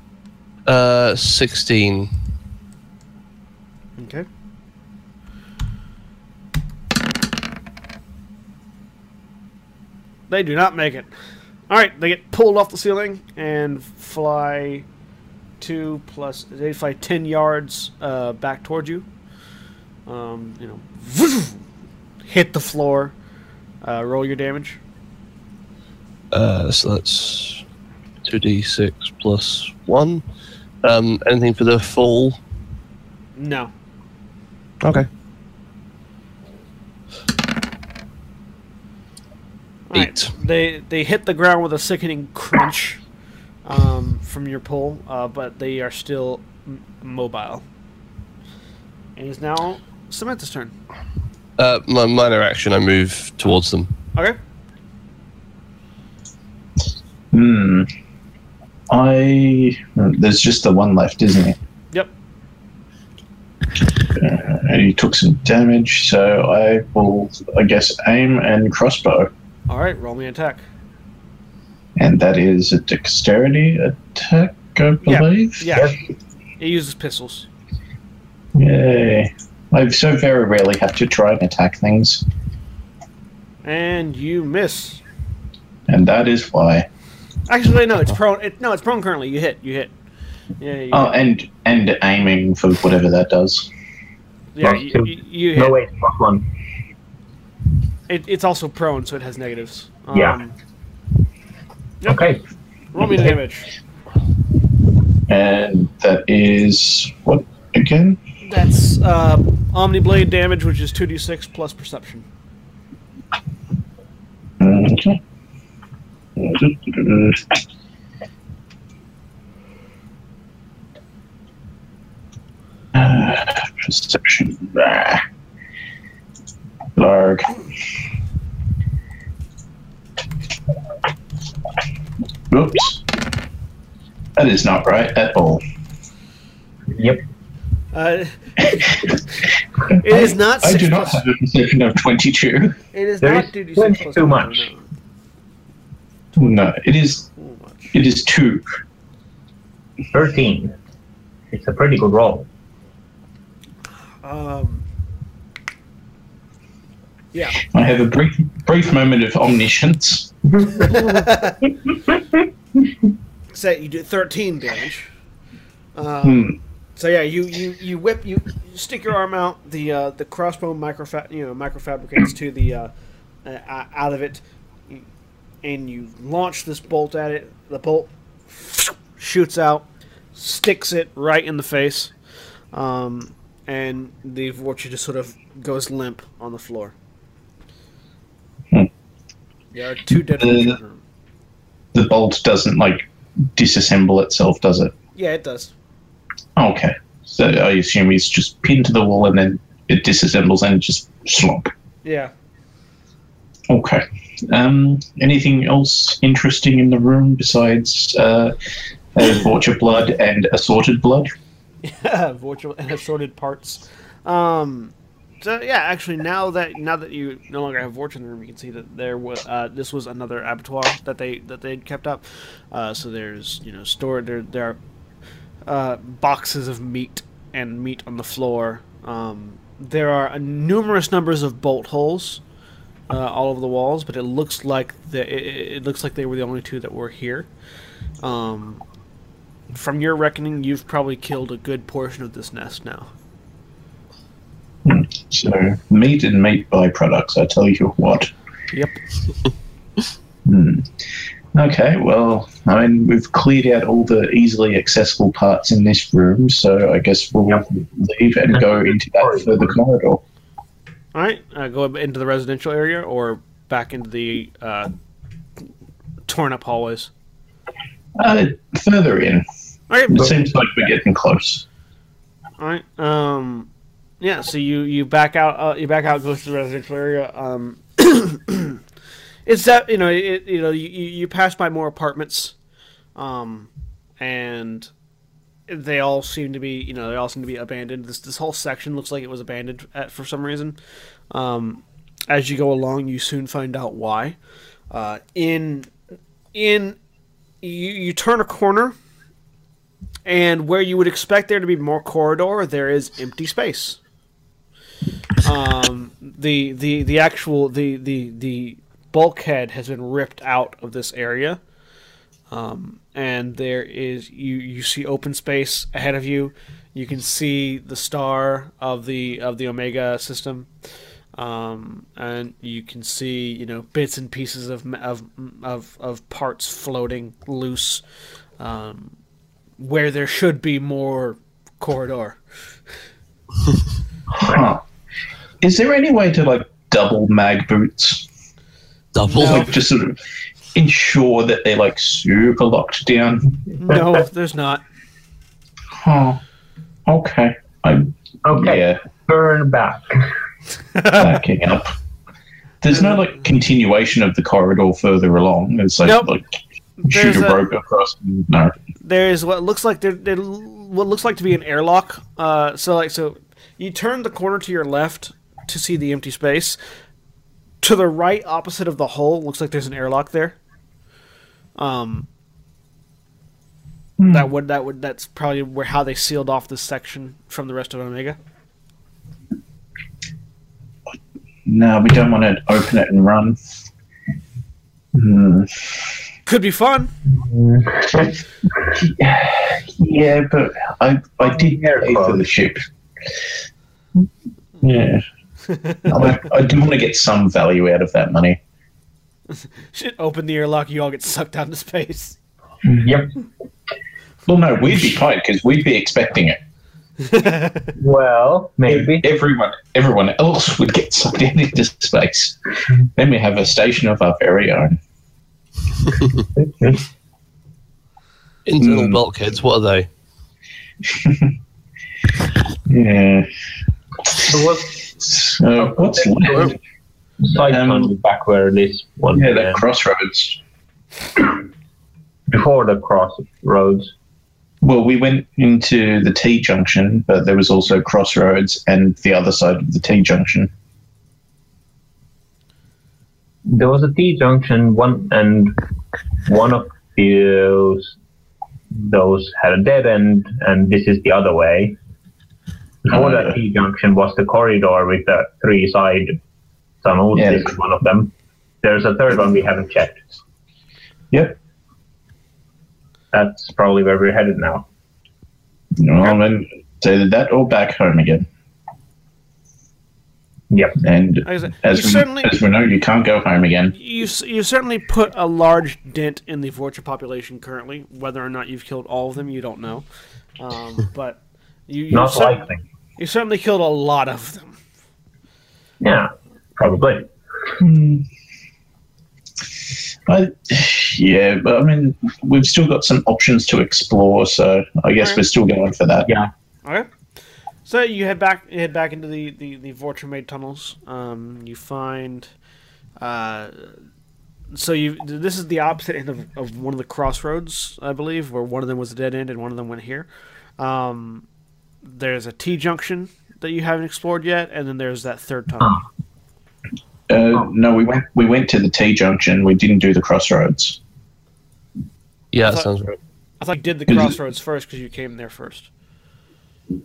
Uh, sixteen. Okay. They do not make it. All right, they get pulled off the ceiling and fly two plus. They fly ten yards uh, back towards you. Um, you know, hit the floor. Uh, roll your damage. Uh, so that's 2d6 plus 1. Um, anything for the fall? No. Okay. All right, Eight. They they hit the ground with a sickening crunch um, from your pull, uh, but they are still m- mobile. And it's now Samantha's turn. Uh, my minor action, I move towards them. Okay. Hmm. I. There's just the one left, isn't there? Yep. Uh, and he took some damage, so I will, I guess, aim and crossbow. All right. Roll me an attack. And that is a dexterity attack, I believe. Yeah. yeah. It uses pistols. Yay. I so very rarely have to try and attack things, And you miss. and that is why. Actually, no. It's prone. It, no, it's prone currently. You hit. You hit. Yeah. You Oh, hit. and and aiming for whatever that does. yeah. plus You, you, you hit. No, wait, plus one. It, it's also prone, so it has negatives. Yeah. Um, Yep. Okay. Roll me the damage. And that is what again? That's uh, Omni Blade damage, which is 2d6 plus perception. Okay. Uh, perception. Larg. Oops. That is not right at all. Yep. Uh, (laughs) it is not. I Six do not plus, have a perception of 22. It is There not is 2d6 plus. too much. no, No, it is. too much. It is two. 13. It's a pretty good roll. Um. Yeah. I have a brief, brief moment of omniscience. (laughs) So you do 13 damage. Um, Hmm. So yeah, you, you, you whip you, stick your arm out. The uh, the crossbow microfa- you know microfabricates to the uh, uh, out of it, and you launch this bolt at it. The bolt shoots out, sticks it right in the face, um, and the Vorcha just sort of goes limp on the floor. There are two dead. Vorcha. The bolt doesn't like disassemble itself, does it? Yeah, it does. Okay. So I assume he's just pinned to the wall and then it disassembles and just slump. Yeah. Okay. Um, anything else interesting in the room besides uh, uh, Vorcha blood and assorted blood? (laughs) virtual and assorted parts. Um, so yeah, actually, now that now that you no longer have Vorcha in the room, you can see that there was uh, this was another abattoir that they that they kept up. Uh, so there's you know stored there there are uh, boxes of meat and meat on the floor. Um, there are numerous numbers of bolt holes uh, all over the walls, but it looks like the it, it looks like they were the only two that were here. Um, from your reckoning, you've probably killed a good portion of this nest now. So meat and meat byproducts. I tell you what. Yep. Hmm. Okay, well, I mean, we've cleared out all the easily accessible parts in this room, so I guess we'll Yep. leave and go (laughs) into that further corridor. All right, uh, go into the residential area or back into the uh, torn up hallways. Uh, further in. All right. It seems like we're getting close. All right. Um, yeah. So you you back out. Uh, you back out. Go to the residential area. Um, (coughs) it's that you know it, you know you you pass by more apartments, um, and they all seem to be you know they all seem to be abandoned. This this whole section looks like it was abandoned at, for some reason. Um, as you go along, you soon find out why. Uh, in in you, you turn a corner, and where you would expect there to be more corridor, there is empty space. Um, the the the actual the the the bulkhead has been ripped out of this area. Um, and there is you you see open space ahead of you. You can see the star of the of the Omega system, um, and you can see you know bits and pieces of of of, of parts floating loose, um, where there should be more corridor. (laughs) (laughs) Huh. Is there any way to like double mag boots? Double. No. Like just sort of ensure that they're like super locked down. No, there's not. Huh. Okay. I'm Okay, yeah turn back. backing up. There's no like continuation of the corridor further along. It's like Nope. like There's shoot a a- rope across. No. there's what looks like there, there what looks like to be an airlock. Uh, so like so, you turn the corner to your left to see the empty space. To the right, opposite of the hole, looks like there's an airlock there. Um, that would that would that's probably where how they sealed off this section from the rest of Omega. No, we don't want to open it and run. Hmm. Could be fun. (laughs) Yeah, but I I did pay for the ship. Yeah. I, I do want to get some value out of that money. (laughs) Should open the airlock, you all get sucked out into space. Yep. Well, no, we'd be fine because we'd be expecting it. (laughs) Well, maybe. Everyone, everyone else would get sucked in into space. Then we have a station of our very own. (laughs) Internal Hmm. bulkheads. What are they? Yeah. So what's So what's left? side Um, back where this one Yeah, began? that crossroads. (coughs) before the crossroads. Well, we went into the T junction, but there was also crossroads and the other side of the T junction. There was a T junction, one and one of those those had a dead end, and this is the other way. Before that T junction was the corridor with the three side tunnels. Yeah. This is one of them. There's a third one we haven't checked. Yep. That's probably where we're headed now. Well, then, it's either that or back home again. Yep. And said, as you we, certainly as we know, you can't go home again. you you certainly put a large dent in the Vorcha population currently. Whether or not you've killed all of them, you don't know. Um, but you you, Not cer- likely. You certainly killed a lot of them. Yeah, probably. I, yeah, but I mean, we've still got some options to explore, so I guess Alright. we're still going for that. Yeah. Okay. So you head back you head back into the the the Vorcha made tunnels. Um, you find. Uh, so you this is the opposite end of, of one of the crossroads, I believe, where one of them was a dead end and one of them went here. Um, there's a T junction that you haven't explored yet, and then there's that third tunnel. Uh, no, we went we went to the T junction. We didn't do the crossroads. Yeah, that thought- sounds right. I thought you did the crossroads first because you came there first.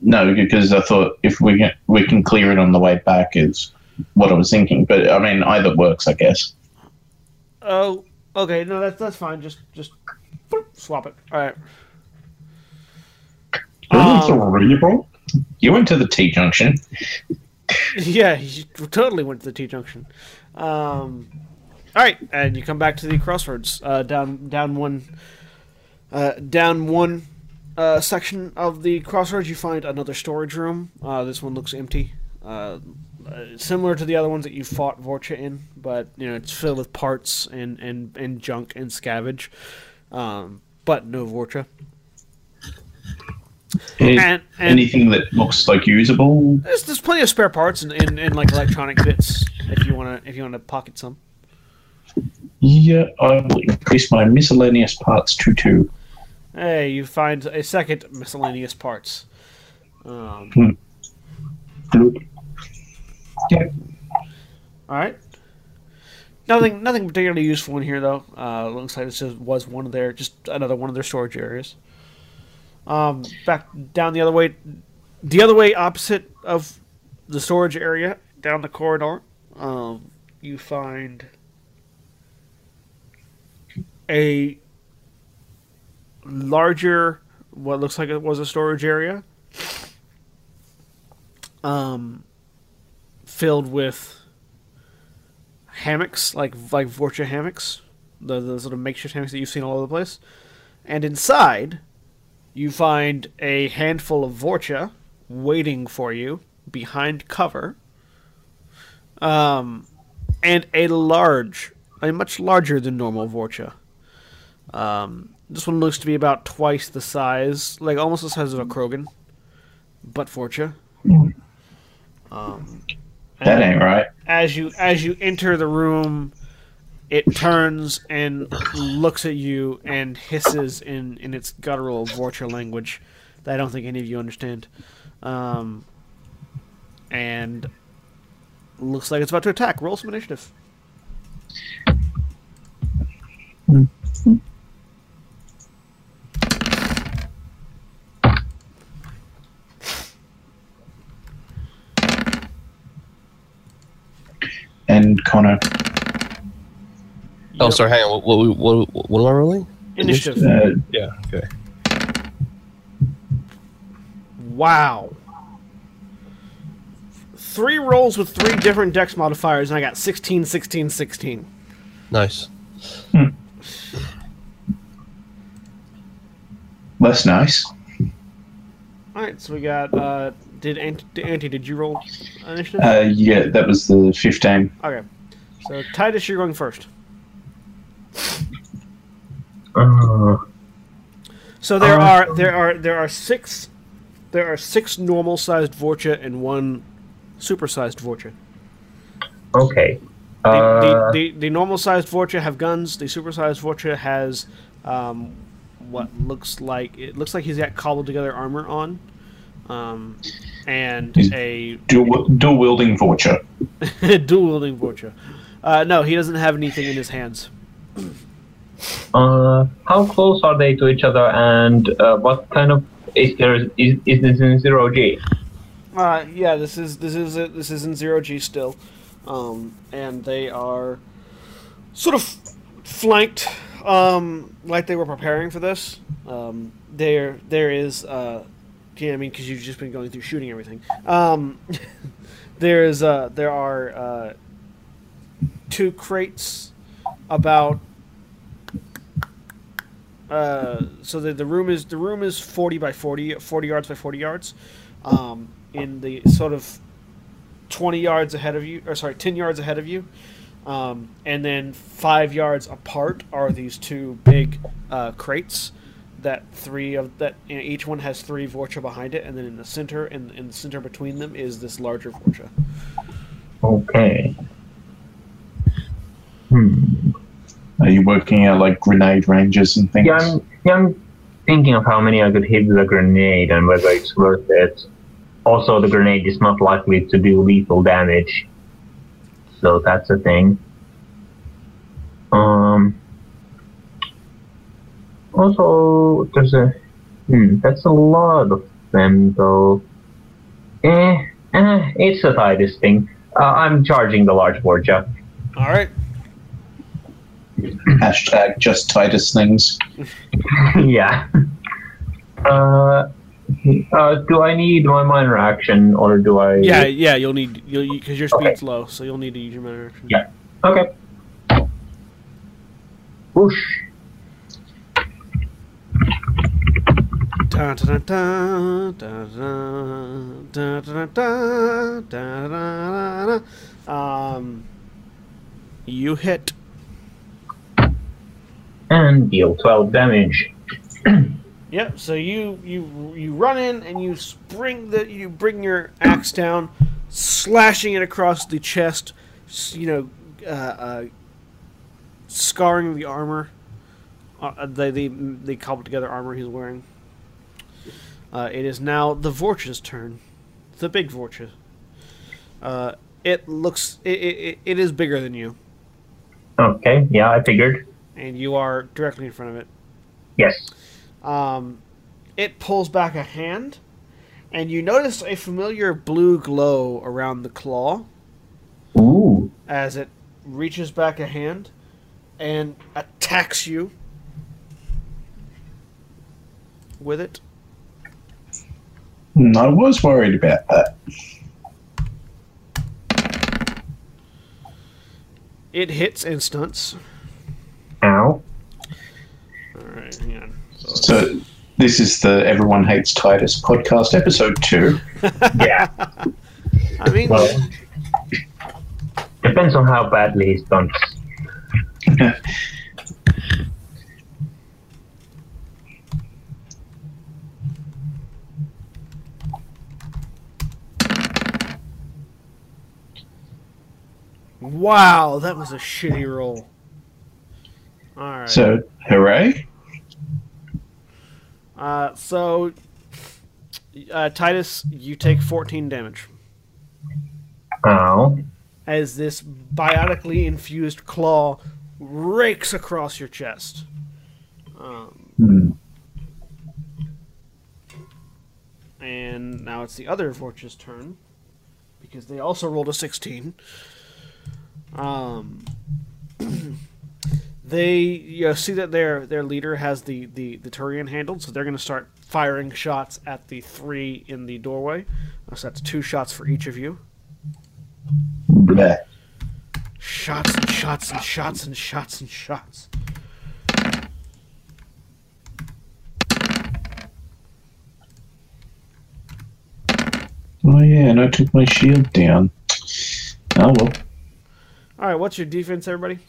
No, because I thought if we can, we can clear it on the way back is what I was thinking. But I mean, either works, I guess. Oh, okay. No, that's that's fine. Just just swap it. All right. Um, bro. You went to the T junction. yeah, you totally went to the T junction. Um, all right, and you come back to the crossroads. Uh, down down one, uh, down one uh, section of the crossroads, you find another storage room. Uh, this one looks empty. Uh, uh, similar to the other ones that you fought Vorcha in, but you know it's filled with parts and, and, and junk and scavenge, um, but no Vorcha. Any- And, and anything that looks like usable. there's, there's plenty of spare parts and, and, and like electronic bits if you wanna if you wanna pocket some. Yeah, I will increase my miscellaneous parts to two. Hey, you find a second miscellaneous parts. Um, Bloop. all All right. Nothing, nothing particularly useful in here though. Uh, looks like this was one of their, just another one of their storage areas. Um, back down the other way, the other way opposite of the storage area, down the corridor, um, you find a larger, what looks like it was a storage area, um, filled with hammocks, like like Vorcha hammocks, the, the sort of makeshift hammocks that you've seen all over the place. And inside, you find a handful of Vorcha waiting for you behind cover. Um, and a large, a much larger than normal Vorcha. Um, this one looks to be about twice the size, like almost the size of a Krogan, but Vorcha. Um, That ain't right. as you as you enter the room, it turns and looks at you and hisses in in its guttural vulture language that I don't think any of you understand, um, and looks like it's about to attack. Roll some initiative. And Connor, Oh, Yep. sorry. Hang on. What, what, what, what am I rolling? Initiative. uh, Yeah. Okay. Wow. Three rolls with three different dex modifiers, and I got 16, 16, 16. Nice. less nice. All right, so we got. Uh, did Auntie, did, Auntie, did you roll initiative? Uh, yeah, that was the 15. okay. So Titus, you're going first. Uh, So there Uh, are there are there are six there are six normal sized Vorcha and one super sized Vorcha. okay. The, Uh, the, the, the normal sized Vorcha have guns. The super sized Vorcha has um, what looks like it looks like he's got cobbled together armor on, um, and He's- a Dual, dual wielding Vorcha. (laughs) dual wielding Vorcha. Uh, no, he doesn't have anything in his hands. Uh, how close are they to each other, and uh, what kind of is there? Is, is this in zero G? Uh, yeah, this is this is this is in zero G still, um, and they are sort of flanked, um, like they were preparing for this. Um, there there is, uh, yeah, I mean, because you've just been going through shooting everything. Um, (laughs) there is uh, there are uh, two crates about. Uh, so the, the room is the room is 40 by 40 40 yards by 40 yards um, in the sort of 20 yards ahead of you, or sorry, 10 yards ahead of you. Um, and then five yards apart are these two big uh, crates. That three of that you know, each one has three Vorcha behind it, and then in the center, in, the center between them is this larger Vorcha. Okay. Hmm. Are you working out like grenade ranges and things? Yeah, I'm, yeah, I'm thinking of how many I could hit with a grenade and whether it's worth it. Also, the grenade is not likely to do lethal damage, so that's a thing. Um. Also, there's a. Hmm, that's a lot of them, though. Eh, eh, it's a Titus thing. Uh, I'm charging the large Vorcha. All right. Hashtag just Titus things. (laughs) yeah. Uh, uh, do I need my minor action or do I? Yeah, yeah. You'll need you'll because your speed's okay. low, so you'll need to use your minor action. Yeah. Okay. Whoosh. Da, da, da, um, you hit and deal 12 damage. (clears throat) Yep. So you you you run in and you spring the you bring your axe down, slashing it across the chest. You know, uh, uh, scarring the armor, uh, the the the cobbled together armor he's wearing. Uh, it is now the Vorcha's turn, the big Vorcha. Uh, It looks it, it, it is bigger than you, Okay, yeah, I figured. And you are directly in front of it. Yes. Um, it pulls back a hand, and you notice a familiar blue glow around the claw Ooh. as it reaches back a hand and attacks you with it. Hmm, I was worried about that. It hits and stunts. Ow. All right, hang on. So So this is the Everyone Hates Titus podcast, episode two. (laughs) Yeah. I mean, Well, depends on how badly he's done. wow, that was a shitty roll. All right. So hooray! Uh, so, uh, Titus, you take 14 damage Ow. as this biotically infused claw rakes across your chest. Um, Hmm. and now it's the other Vorch's turn because they also rolled a 16. Um, (clears throat) they you know, see that their their leader has the the the Turian handled, so they're going to start firing shots at the three in the doorway. Uh, So that's two shots for each of you. Bleh. Shots and shots and shots and shots and shots. Oh yeah, and I took my shield down. Oh well, All right, what's your defense, everybody?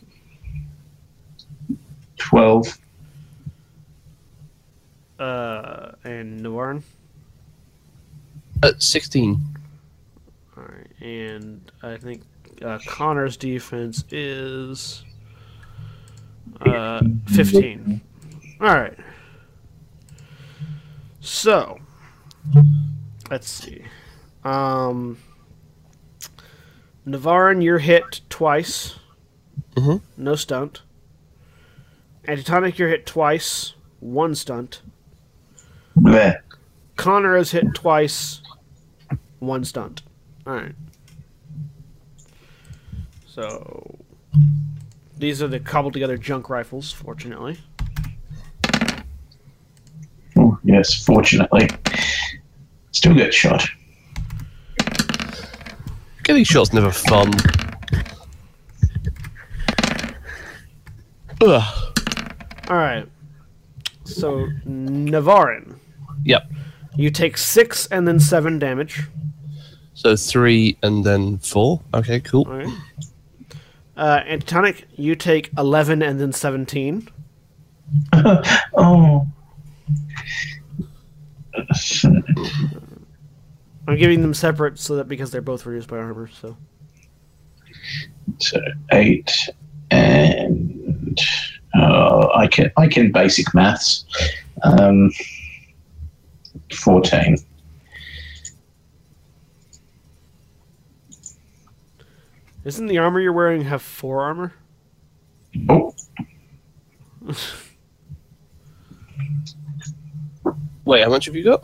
Twelve. Uh, and Navarn. At 16. All right, and I think uh, Connor's defense is uh, 15. All right. So, let's see. Um, Navarran, you're hit twice. Mhm. No stunt. Antitonic, you're hit twice. One stunt. Bleh. Connor is hit twice. One stunt. All right. So these are the cobbled together junk rifles. Fortunately, Oh yes, fortunately, still get shot. Getting shot's never fun. Ugh. All right. So Navarran, Yep. you take six and then seven damage. So three and then four. Okay, cool. All right. Uh, Antitonic, you take eleven and then seventeen. (laughs) oh. (laughs) I'm giving them separate so that because they're both reduced by armor. So So eight and uh, I can I can basic maths. Um, Fourteen. isn't the armor you're wearing have four armor? Oh, (laughs) Wait, how much have you got?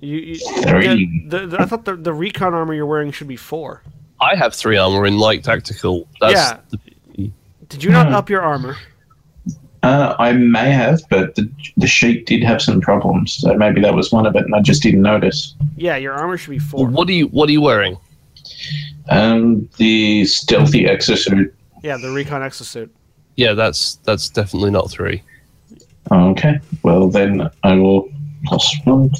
You, you Three. The, the, I thought the, the recon armor you're wearing should be four. I have three armor in light tactical. That's Yeah. the- Did you not up your armor? Uh, I may have, but the the sheet did have some problems, so maybe that was one of it, and I just didn't notice. Yeah, your armor should be four. what are you What are you wearing? Um, the stealthy exosuit. Yeah, the recon exosuit. Yeah, that's that's definitely not three. Okay, well then I will plus one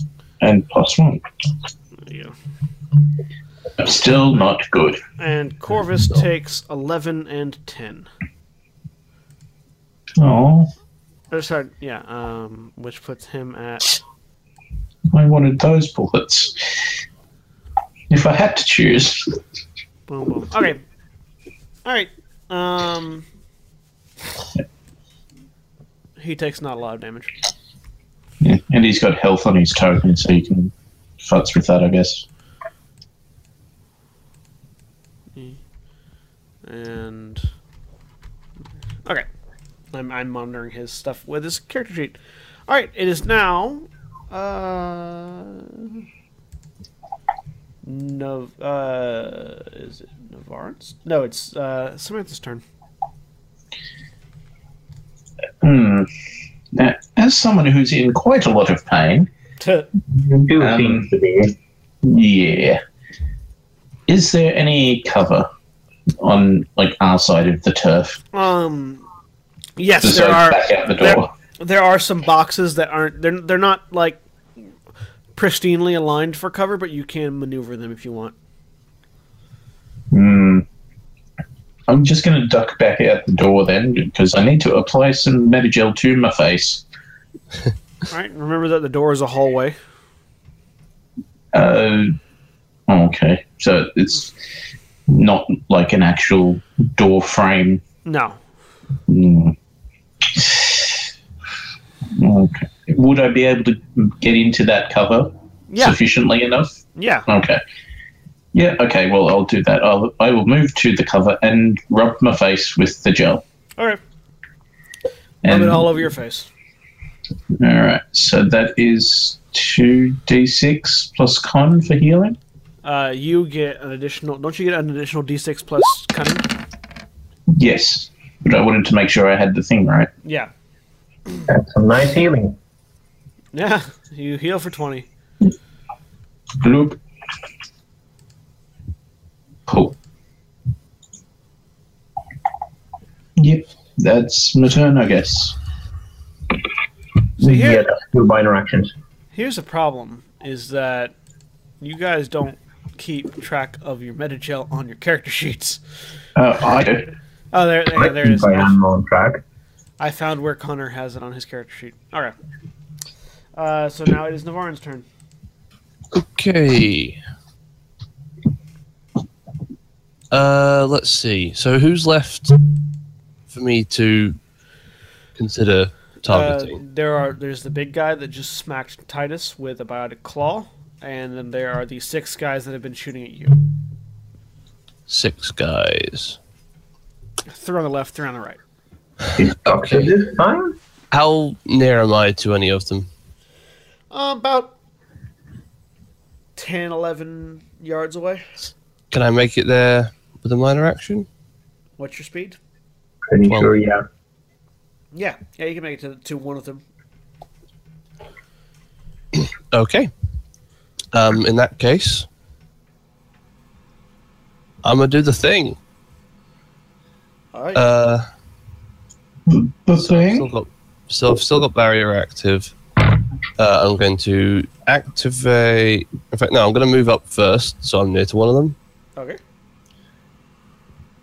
and plus one. There you go. Still not good. And Korvys takes eleven and ten. Oh, Oh, sorry, yeah, um, which puts him at I wanted those bullets. If I had to choose. boom boom. Okay, all right. Um, he takes not a lot of damage. Yeah, and he's got health on his token, so you can futz with that, I guess. And okay, I'm I'm monitoring his stuff with his character sheet. All right, it is now. Uh, no, uh, is it Navarre's? No, it's uh, Samantha's turn. Hmm. Now, as someone who's in quite a lot of pain, (laughs) Do Um, seems to be. yeah. Is there any cover on like our side of the turf? Um, yes, Just there are. the there- door. there are some boxes that aren't they're they're not like pristinely aligned for cover, but you can maneuver them if you want. Hmm. I'm just going to duck back out the door then, because I need to apply some Medigel to my face. (laughs) All right, remember that the door is a hallway. Uh, okay, so it's not like an actual door frame. No, Hmm. Okay. Would I be able to get into that cover yeah, sufficiently enough? yeah. Okay. Yeah. Okay. Well, I'll do that. I'll, I will move to the cover and rub my face with the gel. All right, rub And, it all over your face. all right. So that is two d6 plus con for healing. Uh, you get an additional. Don't you get an additional d6 plus cunning? Yes, but I wanted to make sure I had the thing right. Yeah, That's some nice healing. yeah. You heal for twenty. Bloop. Cool. Yep, that's my turn, I guess. So here, Yeah, that's two minor actions. here's the problem: is that you guys don't keep track of your Medigel on your character sheets. Uh, I do. Oh, there, I there, there it is. think I on track. I found where Connor has it on his character sheet. Okay. Uh, so now it is Navarre's turn. Okay. Uh, let's see. So who's left for me to consider Uh, targeting? there are there's the big guy that just smacked Titus with a biotic claw, and then there are the six guys that have been shooting at you. Six guys. Three on the left, three on the right. Is Okay. this time? How near am I to any of them? Uh, about 10, 11 yards away. Can I make it there with a minor action? What's your speed? Pretty Well- sure, yeah. Yeah, yeah, you can make it to, to one of them. (clears throat) Okay. Um, in that case, I'm gonna do the thing. All right. Uh, The so I've still got, so I've still got barrier active. Uh, I'm going to activate. In fact, no, I'm going to move up first, so I'm near to one of them. okay.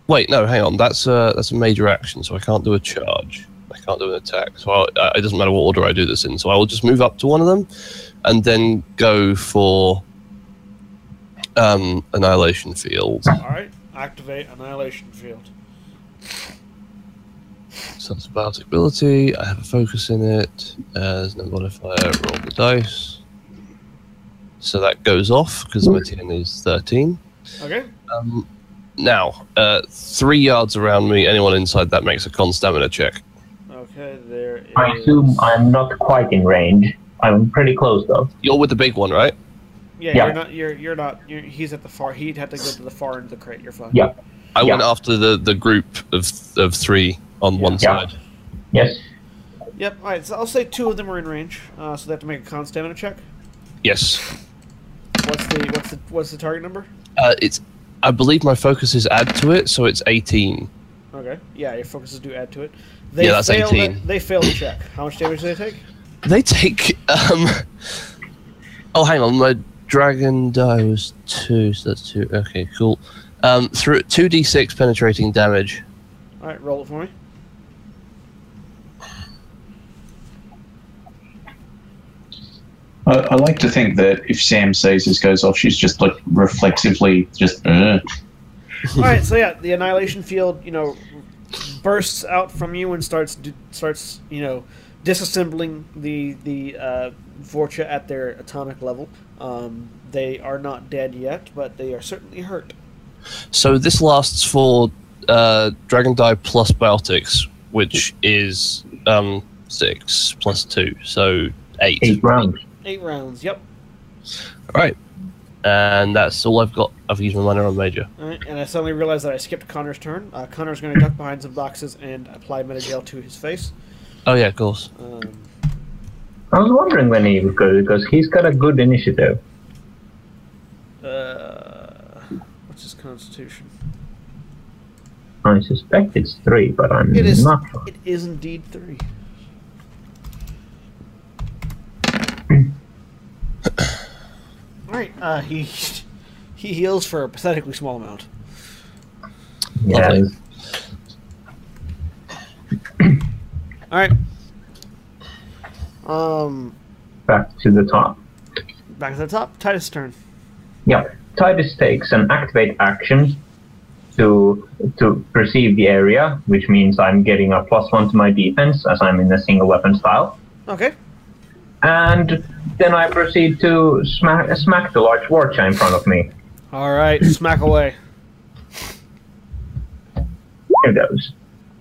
Wait, no, hang on. That's a that's a major action, so I can't do a charge. I can't do an attack. So I, I, it doesn't matter what order I do this in. So I will just move up to one of them, and then go for um, annihilation field. All right. Activate Annihilation Field. So that's about ability. I have a focus in it. Uh, there's no modifier. Roll the dice. So that goes off because my TN is 13. Okay. Um, now, uh, three yards around me, anyone inside that makes a con stamina check. Okay, there is. I assume I'm not quite in range. I'm pretty close, though. You're with the big one, right? Yeah, Yeah. you're not. You're you're not. You're, he's at the far. He'd have to go to the far end of the crate. You're fine. Yeah. I Yeah. went after the, the group of of three on one side. Yes. Yep. All right. So I'll say two of them are in range. Uh, so they have to make a con stamina check. Yes. What's the what's the what's the target number? Uh, it's. I believe my focus is add to it, so it's 18. Okay. Yeah, your focuses do add to it. They Yeah, that's fail 18. The, they fail the check. How much damage do they take? They take. Um, oh, hang on. My dragon die was two, so that's two. Okay, cool. Um, through two d six penetrating damage. All right, roll it for me. I, I like to think that if Sam says this goes off, she's just like reflexively just. Uh, All right. So yeah, the annihilation field, you know, bursts out from you and starts starts you know disassembling the the uh, Vorcha at their atomic level. Um, they are not dead yet, but they are certainly hurt. So this lasts for uh, Dragon Die plus Biotics, which is um, six plus two, so eight. Eight rounds. Eight rounds. Yep. All right, and that's all I've got. I've used my mana on Major. All right, and I suddenly realized that I skipped Connor's turn. Uh, Connor's going to duck behind some boxes and apply Medigel to his face. Oh yeah, of course. Um, I was wondering when he would go because he's got a good initiative. uh, what's his constitution? I suspect it's three, but I'm It is. not sure. It is indeed three. All right. Uh, he he heals for a pathetically small amount. Lovely. Yes. All right. Um, Back to the top. back to the top. Titus' turn. Yeah. Titus takes an activate action to to perceive the area, which means I'm getting a plus one to my defense as I'm in a single weapon style. Okay. And then I proceed to smack, smack the large Vorcha in front of me. All right. Smack away. Here goes.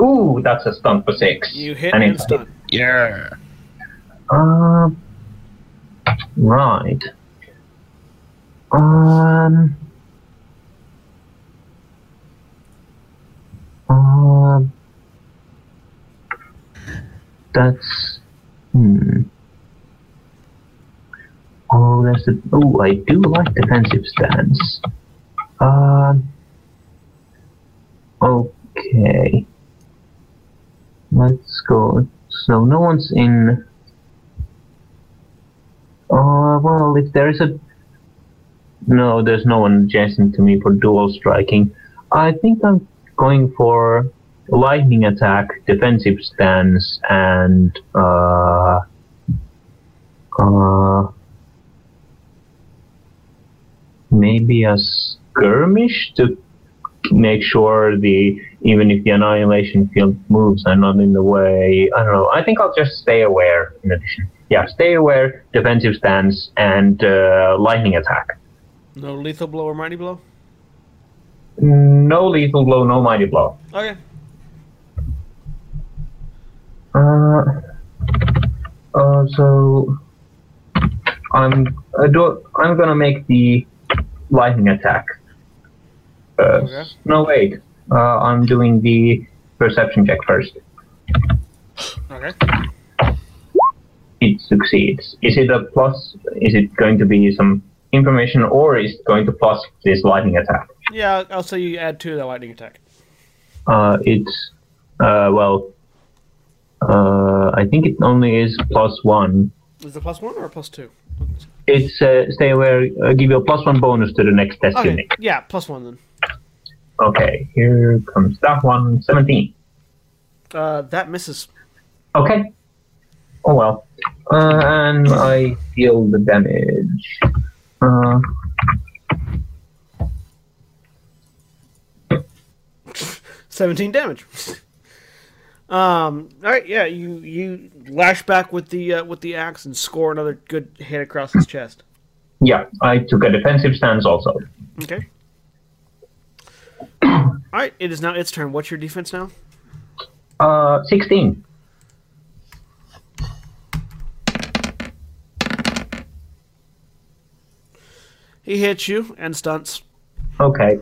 Ooh, that's a stunt for six. You hit And and stun. Yeah. Uh, right. Um. Um. That's. Hmm. Oh, that's a. Oh, I do like defensive stance. Um. Okay. Let's go. So no one's in. Uh, well, if there is a. No, there's no one adjacent to me for dual striking. I think I'm going for lightning attack, defensive stance, and uh, uh, maybe a skirmish to make sure the even if the annihilation field moves, I'm not in the way. I don't know. I think I'll just stay aware. In addition, yeah, stay aware, defensive stance, and uh, lightning attack. No lethal blow or mighty blow. No lethal blow, no mighty blow. Okay. Uh, uh, so I'm uh, do, I'm gonna make the lightning attack. Uh, Okay. No wait, uh, I'm doing the perception check first. Okay. It succeeds. Is it a plus? Is it going to be some information, or is it going to plus this lightning attack? Yeah, I'll say you add two to that lightning attack. Uh, it's uh, well, uh, I think it only is plus one. Is it plus one or plus two? It's uh, stay aware. Uh, give you a plus one bonus to the next test Okay. unit. Yeah, plus one then. Okay, here comes that one. Seventeen. Uh, that misses. Okay. Oh well. Uh, and I deal the damage. Uh, (laughs) Seventeen damage. (laughs) um. All right. Yeah. You you lash back with the uh, with the axe and score another good hit across his chest. yeah, I took a defensive stance also. Okay. (clears throat) All right. It is now its turn. What's your defense now? Uh, sixteen. He hits you and stunts. Okay.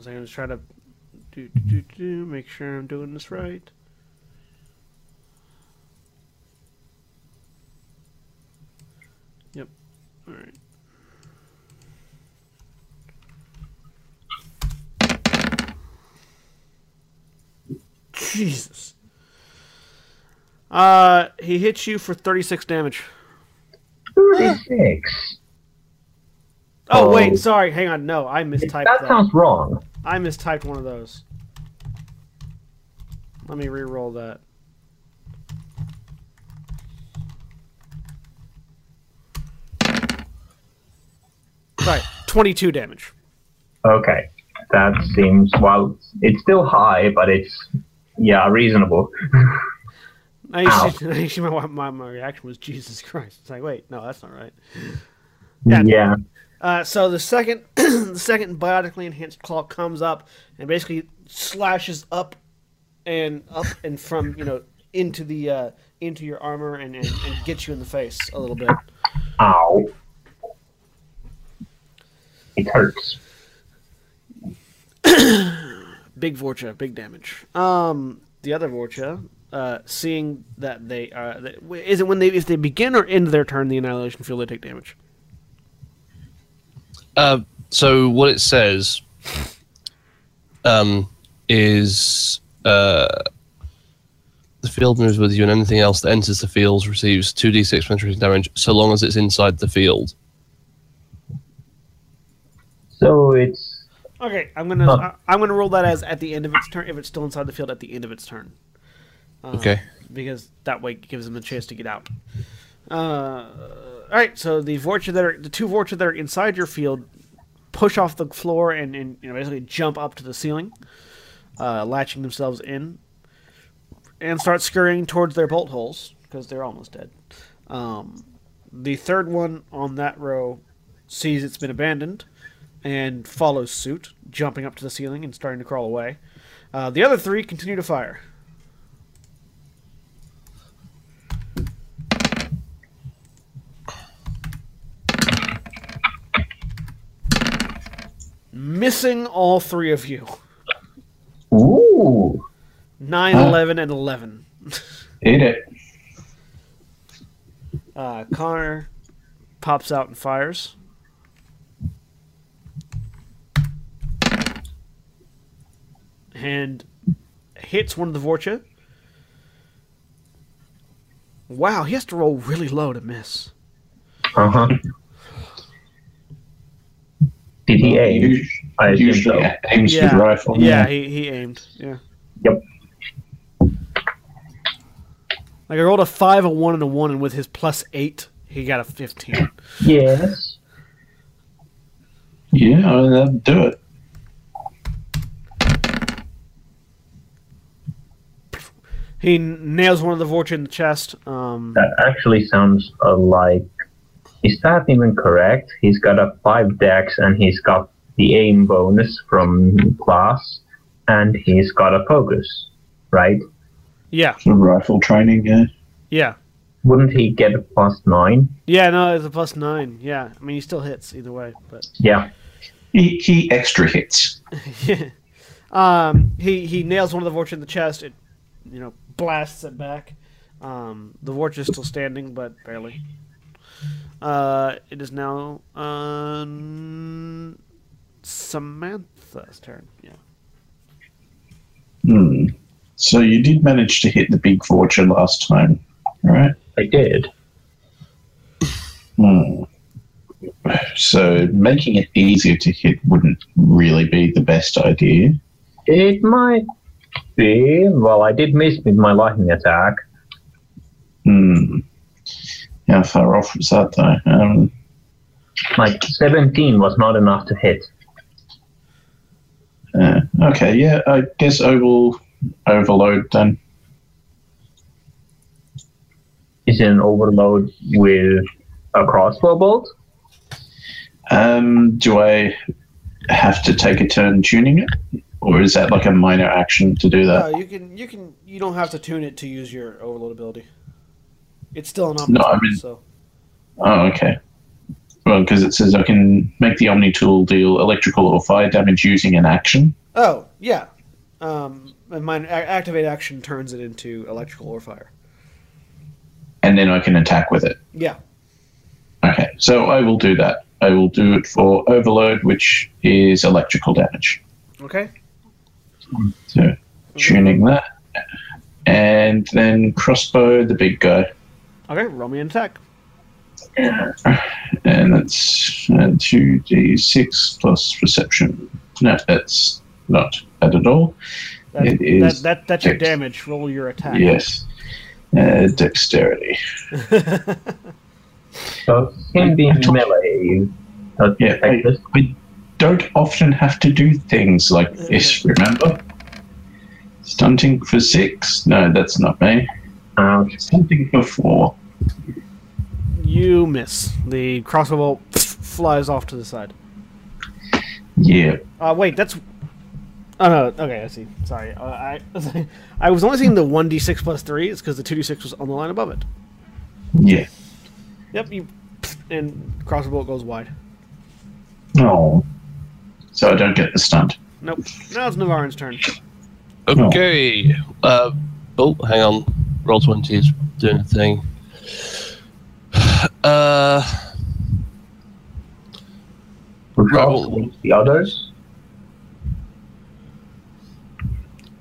So I'm gonna try to do, do, do, do, make sure I'm doing this right. Yep. All right. Jesus. Uh, he hits you for 36 damage. Thirty-six. Oh, Oh. wait, sorry. Hang on. No, I mistyped That that. sounds wrong. I mistyped one of those. Let me re-roll that. Right, 22 damage. Okay, that seems, well, it's still high, but it's, yeah, reasonable. (laughs) I actually, (laughs) my, my, my reaction was, Jesus Christ. It's like, wait, no, that's not right. Yeah. yeah. Uh, so the second (clears throat) the second biotically enhanced claw comes up and basically slashes up and up and from you know into the uh, into your armor and, and, and gets you in the face a little bit. Ow. It hurts. (clears throat) Big Vorcha, big damage. Um, the other Vorcha, uh, seeing that they uh, that, is it when they if they begin or end their turn the annihilation field they take damage. Uh, so what it says um, is uh, the field moves with you, and anything else that enters the field receives two d6 penetrating damage, so long as it's inside the field. So it's Okay, I'm gonna Huh. I, I'm gonna roll that as at the end of its turn if it's still inside the field at the end of its turn. Uh, Okay. because that way it gives them a chance to get out. Uh, all right, so the Vorcha that are the two Vorcha that are inside your field push off the floor and, and you know basically jump up to the ceiling, uh, latching themselves in, and start scurrying towards their bolt holes because they're almost dead. Um, the third one on that row sees it's been abandoned and follows suit, jumping up to the ceiling and starting to crawl away. Uh, the other three continue to fire. Missing all three of you. ooh. 9, Huh? 11, and 11. Hit it. Uh, Connor pops out and fires. And hits one of the Vorcha. Wow, he has to roll really low to miss. Uh huh. Did he aim? Us- I assume Usually so. aims Yeah. with rifle. Yeah, he, he aimed. Yeah. Yep. Like I rolled a 5, a 1, and a 1, and with his plus 8, he got a 15. Yes. Yeah, that'd do it. He nails one of the Vorcha in the chest. Um, That actually sounds uh, like. Is that even correct? He's got a five dex and he's got the aim bonus from class, and he's got a focus, right? yeah, For rifle training, yeah. yeah. Wouldn't he get a plus nine? Yeah, no, it's a plus 9. Yeah, I mean, he still hits either way, but. Yeah. He, he extra hits. (laughs) um, he he nails one of the Vorcha in the chest. It, you know, blasts it back. Um, the Vorcha is still standing, but barely. Uh, it is now um, Samantha's turn. Yeah. Hmm. So you did manage to hit the big Vorcha last time, right? I did. Hmm. So making it easier to hit wouldn't really be the best idea. It might be. Well, I did miss with my lightning attack. Hmm. How far off was that though? Um, Like 17 was not enough to hit. Uh, okay, yeah, I guess I will overload then. Is it an overload with a crossbow bolt? Um, do I have to take a turn tuning it, or is that like a minor action to do that? Uh, you can you can you don't have to tune it to use your overload ability. It's still an option. No. I mean- so Oh, okay. Well, because it says I can make the Omni tool deal electrical or fire damage using an action. oh yeah, um, and a- activate action turns it into electrical or fire. and then I can attack with it. Yeah. Okay, so I will do that. I will do it for overload, which is electrical damage. Okay. So tuning that, and then crossbow the big guy, Okay. Roll me an attack. And that's two d six plus perception. No, that's not that at all. That, It is that, that that's your damage. Roll your attack. Yes, uh, dexterity. (laughs) So him being melee, Yeah, like this. we don't often have to do things like this, remember? Stunting for six? No, that's not me. Ouch. Stunting for four. You miss. The crossbow bolt flies off to the side. Yeah. Uh, wait, that's. Oh no. Okay, I see. Sorry. Uh, I (laughs) I was only seeing the one d six plus three. It's because the two d six was on the line above it. Yeah. Yep. You and crossbow bolt goes wide. Oh. So I don't get the stunt. Nope. Now it's Navarran's turn. Okay. Uh, oh, hang on. Roll twenty is doing a thing. Uh, Roll the others.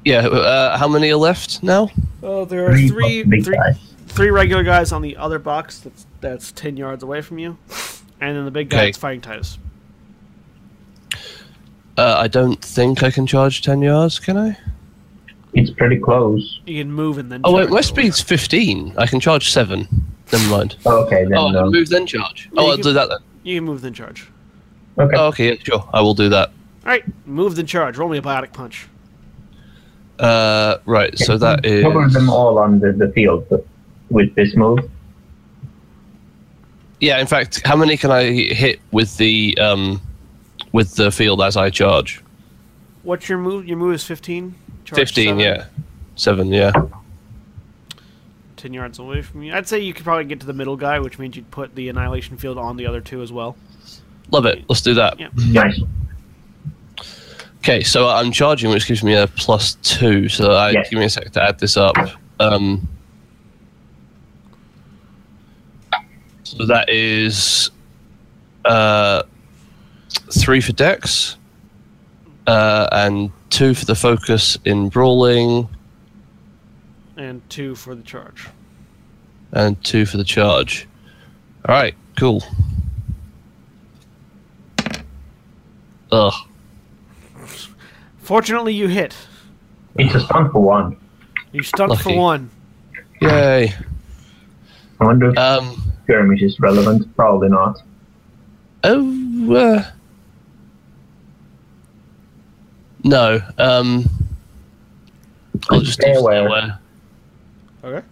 yeah. Uh, how many are left now? Oh, there are Three three big three guys. three regular guys on the other box. That's that's ten yards away from you, and then the big guy Okay. that's fighting Titus. Uh, I don't think I can charge ten yards. Can I? It's pretty close. You can move and then. Oh wait, charge my speed's fifteen. I can charge seven. Never mind. Oh, Okay, then. Oh, I no. can move then charge. Yeah, Oh, I'll can- do that then. You can move then charge. Okay. Oh, okay, yeah, sure. I will do that. All right, move then charge. Roll me a biotic punch. Uh, right. So that is. Cover them all on the, the field with this move. Yeah. In fact, how many can I hit with the um, with the field as I charge? What's your move? Your move is fifteen. Fifteen. seven, Yeah. Seven. Yeah. Ten yards away from you. I'd say you could probably get to the middle guy, which means you'd put the annihilation field on the other two as well. Love it. Let's do that. Yeah. Nice. Okay, so I'm charging, which gives me a plus two. So I Yes. give me a sec to add this up. Um, so that is uh, three for Dex, uh, and two for the focus in brawling, And two for the charge. and two for the charge. All right, cool. Ugh. Fortunately, you hit. It's a stunt for one. You stuck for one. Yay. I wonder if Um. skirmish is relevant. Probably not. Oh, uh, no. Um, I'll just Stay do aware. stay aware. Okay.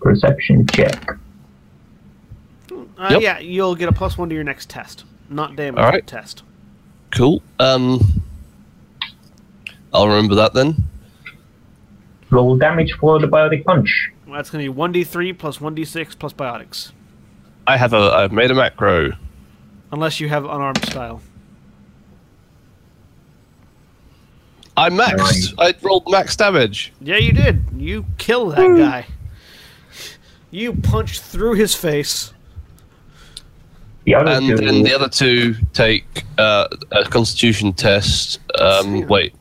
Perception check. Uh, Yep. Yeah, you'll get a plus one to your next test. Not damage, All right. test. Cool. Um, I'll remember that then. Roll damage for the biotic punch. Well, that's going to be 1d3 plus 1d6 plus biotics. I have a. I've made a macro. Unless you have unarmed style. I maxed. I rolled max damage. Yeah, you did. You killed that guy. You punched through his face. The other And two. then the other two take uh, a Constitution test. Um, wait,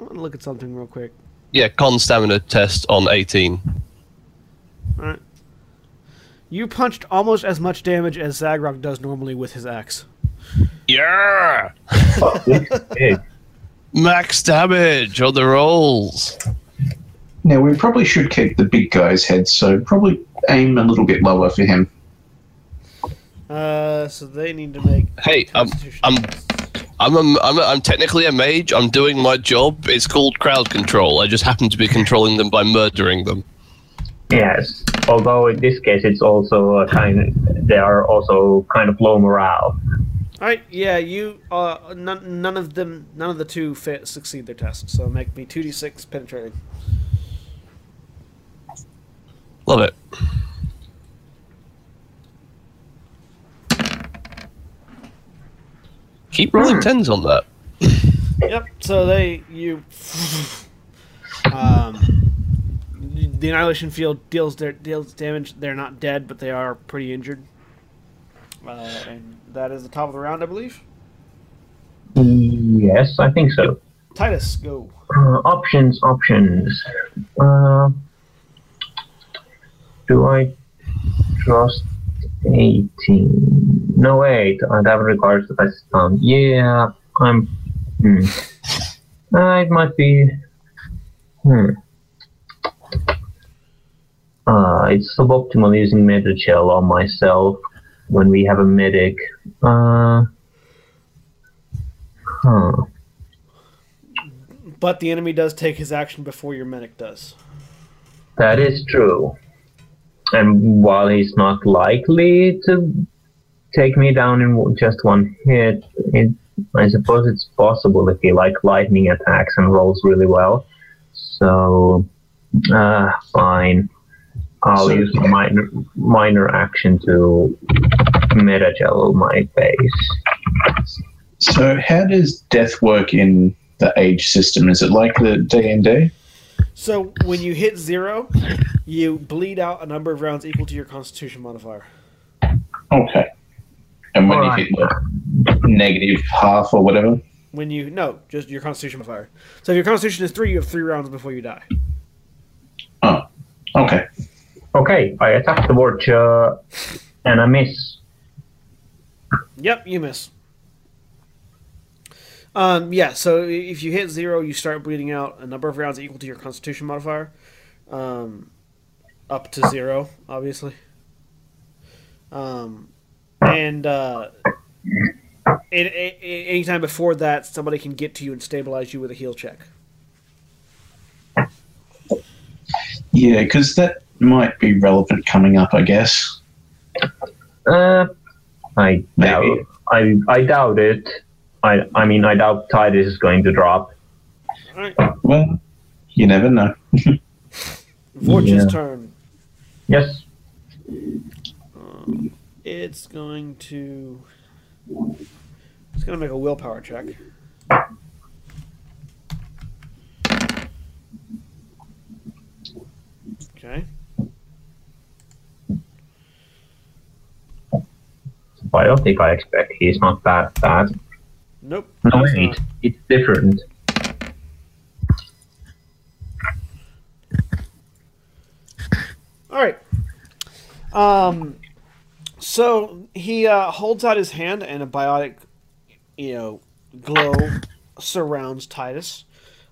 I want to look at something real quick. yeah, Con stamina test on 18. Alright. You punched almost as much damage as Zaghrog does normally with his axe. Yeah, Fuck, it's (laughs) big. Max damage on the rolls. Now, we probably should keep the big guy's head, so probably aim a little bit lower for him. Uh, so they need to make. Hey, I'm I'm. I'm a, I'm, a, I'm technically a mage. I'm doing my job. It's called crowd control. I just happen to be controlling them by murdering them. Yes. Although in this case, it's also a kind. Of, they are also kind of low morale. Alright, yeah, you. Uh, none, none of them. None of the two fa- succeed their test. So make me 2d6 penetrating. Love it. Keep rolling tens on that. Yep. So they you. Um, the annihilation field deals their deals damage. They're not dead, but they are pretty injured. Uh, and that is the top of the round, I believe. Yes, I think so. Titus, go. Uh, options, options. Uh, do I trust 18? No, wait. That regards the best stun. Yeah, I'm. Hmm. Uh, it might be. Hmm. Uh, it's suboptimal using Medigel on myself when we have a medic. Uh, huh. But the enemy does take his action before your medic does. That is true. And while he's not likely to take me down in just one hit, it, I suppose it's possible if he like lightning attacks and rolls really well. So, uh, fine. I'll So- use my minor, minor action to medigel my face. So, how does death work in the AGE system? Is it like the D and D? So when you hit zero, you bleed out a number of rounds equal to your Constitution modifier. Okay. And when Alright. you hit like, negative half or whatever. When you no, just your Constitution modifier. So if your Constitution is three, you have three rounds before you die. Oh, okay. Okay, I attack the Vorcha and I miss. Yep, you miss. Um, yeah, so if you hit zero, you start bleeding out a number of rounds equal to your Constitution modifier, um, up to zero, obviously. Um, and uh, it, it, anytime before that, somebody can get to you and stabilize you with a heal check. Yeah, because that might be relevant coming up, I guess. Uh, I doubt. Maybe. I I doubt it. I I mean I doubt Titus is going to drop. All right, Well, you never know. (laughs) Vorch's Yeah. turn. Yes. Um, it's going to. It's going to make a willpower check. Okay. I don't think I expect he's not that bad. Nope. No it's wait, not. it's different. All right. Um, so he uh, holds out his hand, and a biotic, you know, glow surrounds Titus.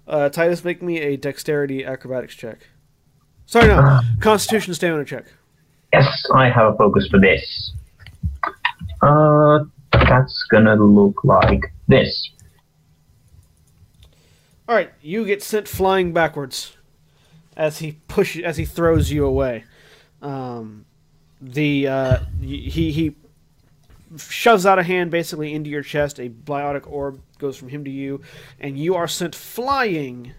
Uh, Titus, make me a dexterity acrobatics check. Sorry, no, (sighs) Constitution stamina check. Yes, I have a focus for this. Uh, that's gonna look like this. All right, you get sent flying backwards as he pushes, as he throws you away. Um, the uh, he he shoves out a hand basically into your chest. A biotic orb goes from him to you, and you are sent flying.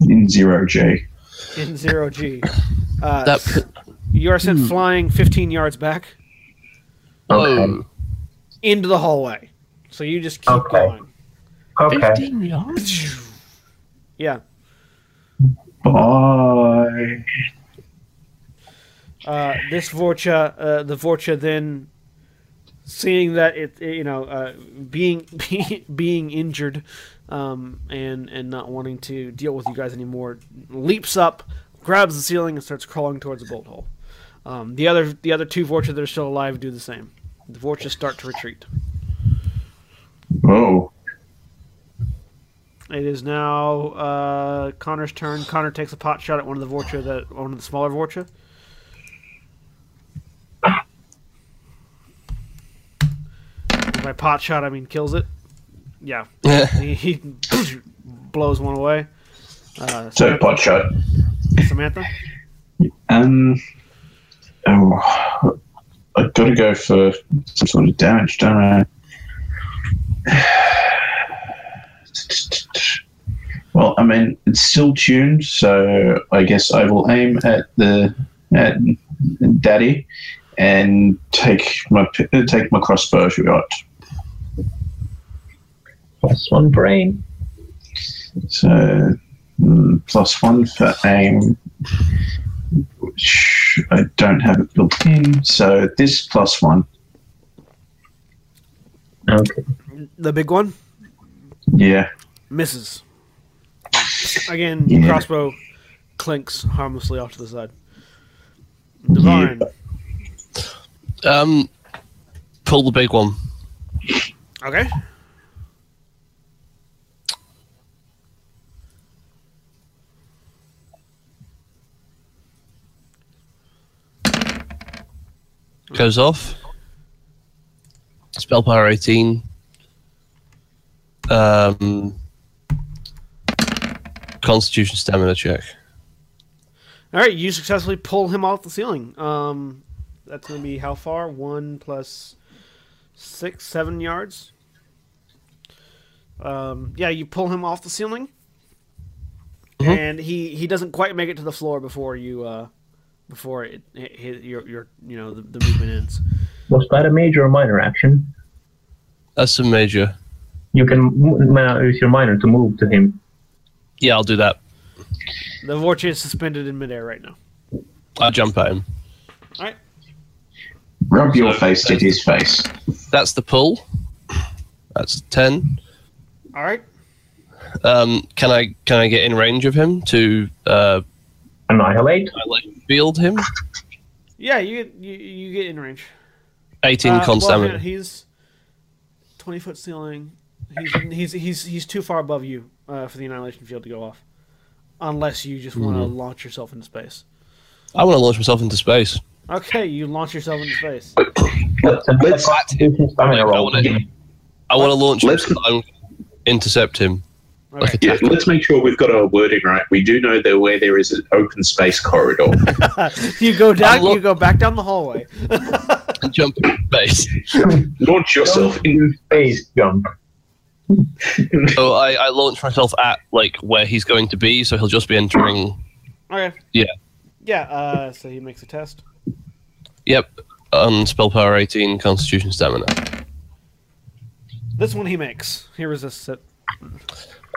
In zero G. in zero G. Uh, That you are sent flying 15 yards back Okay. oh, into the hallway. So you just keep Okay. going. Okay. 15 yards. (laughs) Yeah. Bye. Uh, this Vorcha, uh, the Vorcha then, seeing that it, you know, uh, being (laughs) being injured, um, and and not wanting to deal with you guys anymore, leaps up, grabs the ceiling, and starts crawling towards the bolt hole. Um, the other the other two Vorcha that are still alive do the same. The Vorcha start to retreat. Oh. It is now uh, Connor's turn. Connor takes a pot shot at one of the Vorcha that one of the smaller Vorcha. By pot shot, I mean kills it. Yeah, Yeah. (laughs) he, he blows one away. Uh, So pot shot. Samantha? Um. Oh, I've got to go for some sort of damage, don't I? Well, I mean, it's still tuned, so I guess I will aim at the at Daddy and take my take my crossbow shot. Plus one brain. So mm, plus one for aim, which I don't have it built in. So this plus one. Okay. The big one Yeah. misses. Again, Yeah. crossbow clinks harmlessly off to the side. Divine. Um, pull the big one. Okay. Goes off. Spell power 18. Um, Constitution stamina check. All right, you successfully pull him off the ceiling. Um, that's going to be how far? One plus six, seven yards. Um, yeah, you pull him off the ceiling, Mhm. and he he doesn't quite make it to the floor before you uh, before it, it, it your your you know the, the movement ends. Was that a major or minor action? That's a major. You can m- use your minor to move to him. Yeah, I'll do that. The Vorcha is suspended in midair right now. I'll jump at him. All right, Rub your So, face to his face. That's the pull. That's 10. all right. Um, can I can I get in range of him to uh, Annihilate. I like field him? Yeah, you get you, you get in range. 18 Uh, con well, stamina. he's twenty foot ceiling. He's he's he's he's too far above you uh, for the annihilation field to go off, unless you just want to Mm-hmm. launch yourself into space. I want to launch myself into space. Okay, you launch yourself into space. Let's, Let's- I wanna- I want to launch him. Let's- so intercept him. Like Okay. Yeah, let's make sure we've got our wording right. We do know that where there is an open space corridor. (laughs) you go down. lo- you go back down the hallway. (laughs) and jump into space. Launch yourself in. Space jump. So I, I launch myself at like where he's going to be, so he'll just be entering. Okay. Yeah. Yeah. Uh, so he makes a test. Yep, on spell power 18, Constitution stamina. This one he makes. He resists it.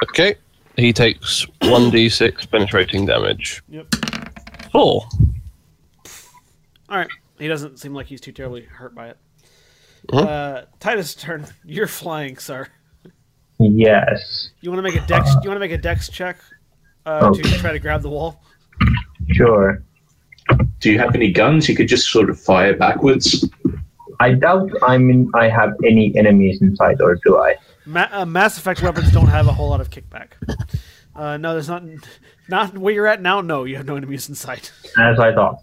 Okay, he takes 1d6 penetrating damage. Yep. Four. All right. He doesn't seem like he's too terribly hurt by it. Mhm. Uh, Titus' turn. (laughs) You're flying, sir. Yes. You want to make a dex? You want to make a dex check uh, to Okay. try to grab the wall? Sure. Do you have any guns? You could just sort of fire backwards. I doubt I'm in, I have any enemies inside, or do I? Ma- uh, Mass Effect weapons don't have a whole lot of kickback. Uh, no, there's not. Not where you're at now. No, you have no enemies in sight. As I thought.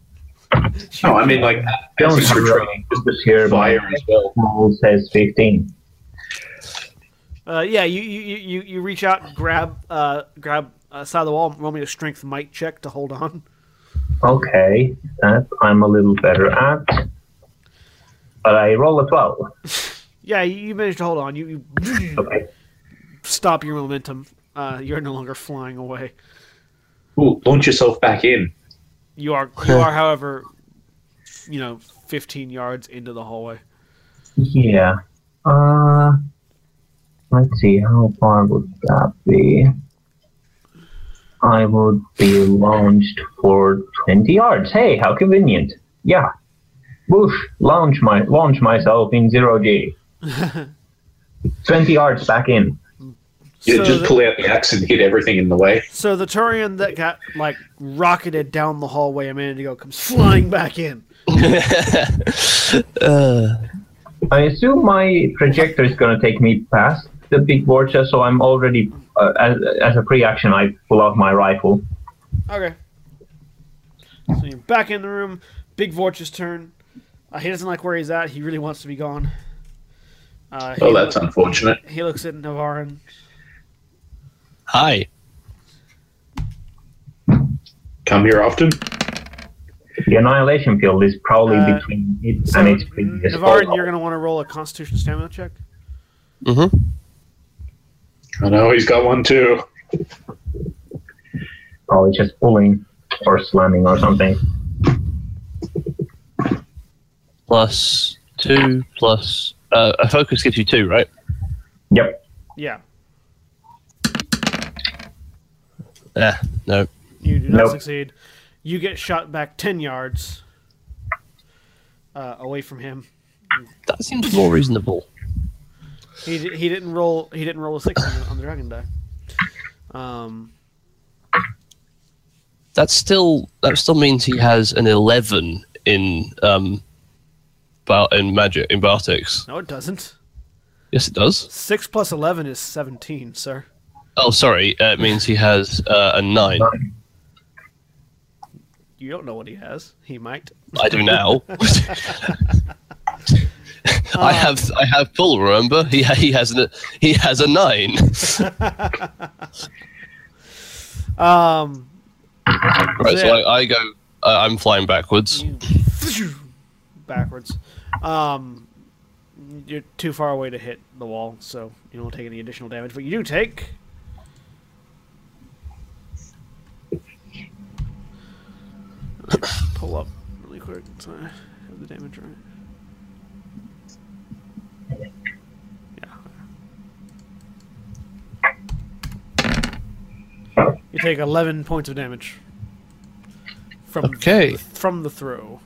(laughs) No, I mean like Don't as it's have retreating, here. fire My as well. roll says 15. Uh, yeah, you, you, you, you reach out, and grab uh, grab uh, side of the wall. Roll me a strength might check to hold on. Okay, that I'm a little better at. But I roll a 12. (laughs) Yeah, you, you managed to hold on. You, you (laughs) Okay. stop your momentum. Uh, you're no longer flying away. Ooh, launch yourself back in. You are you are, however, you know, 15 yards into the hallway. Yeah. Uh, let's see, how far would that be? I would be launched for 20 yards. Hey, how convenient. Yeah. Whoosh, launch my launch myself in zero G. 20 yards back in. You So just the- pull out the axe and hit everything in the way. So the Turian that got like rocketed down the hallway a minute ago comes flying back in. (laughs) uh, I assume my projector is going to take me past the big Vorcha, so I'm already, uh, as, as a pre action, I pull out my rifle. Okay. So you're back in the room. Big Vorch's turn. Uh, he doesn't like where he's at. He really wants to be gone. Uh, he, Oh, that's loo- unfortunate. he looks at Navarran. hi. Come here often. The annihilation field is probably Uh, between it So, and its previous Navarran, you're going to want to roll a Constitution stamina check. Mm-hmm. I know he's got one too. Probably just pulling or slamming or something. Plus two, plus. Uh, a focus gives you two, right? Yep. Yeah. Yeah, no. You do not Nope. succeed. You get shot back 10 yards uh, away from him. That seems more reasonable. He, di- he didn't roll he didn't roll a 6 on the, on the dragon die. Um, That still that still means he has an eleven in um, Bar- in magic in biotics. no, it doesn't. Yes, it does. 6 plus 11 is 17, sir. Oh, sorry. Uh, it means he has uh, a nine. You don't know what he has. He might. I do now. (laughs) (laughs) I have I have full. Remember, he he has a he has a nine. (laughs) Um, Right, so Yeah. I, I go. Uh, I'm flying backwards. you backwards. Um, you're too far away to hit the wall, so you don't take any additional damage. But you do take. (coughs) Pull up really quick so I have the damage right. Yeah. You take 11 points of damage from Okay. from the throw.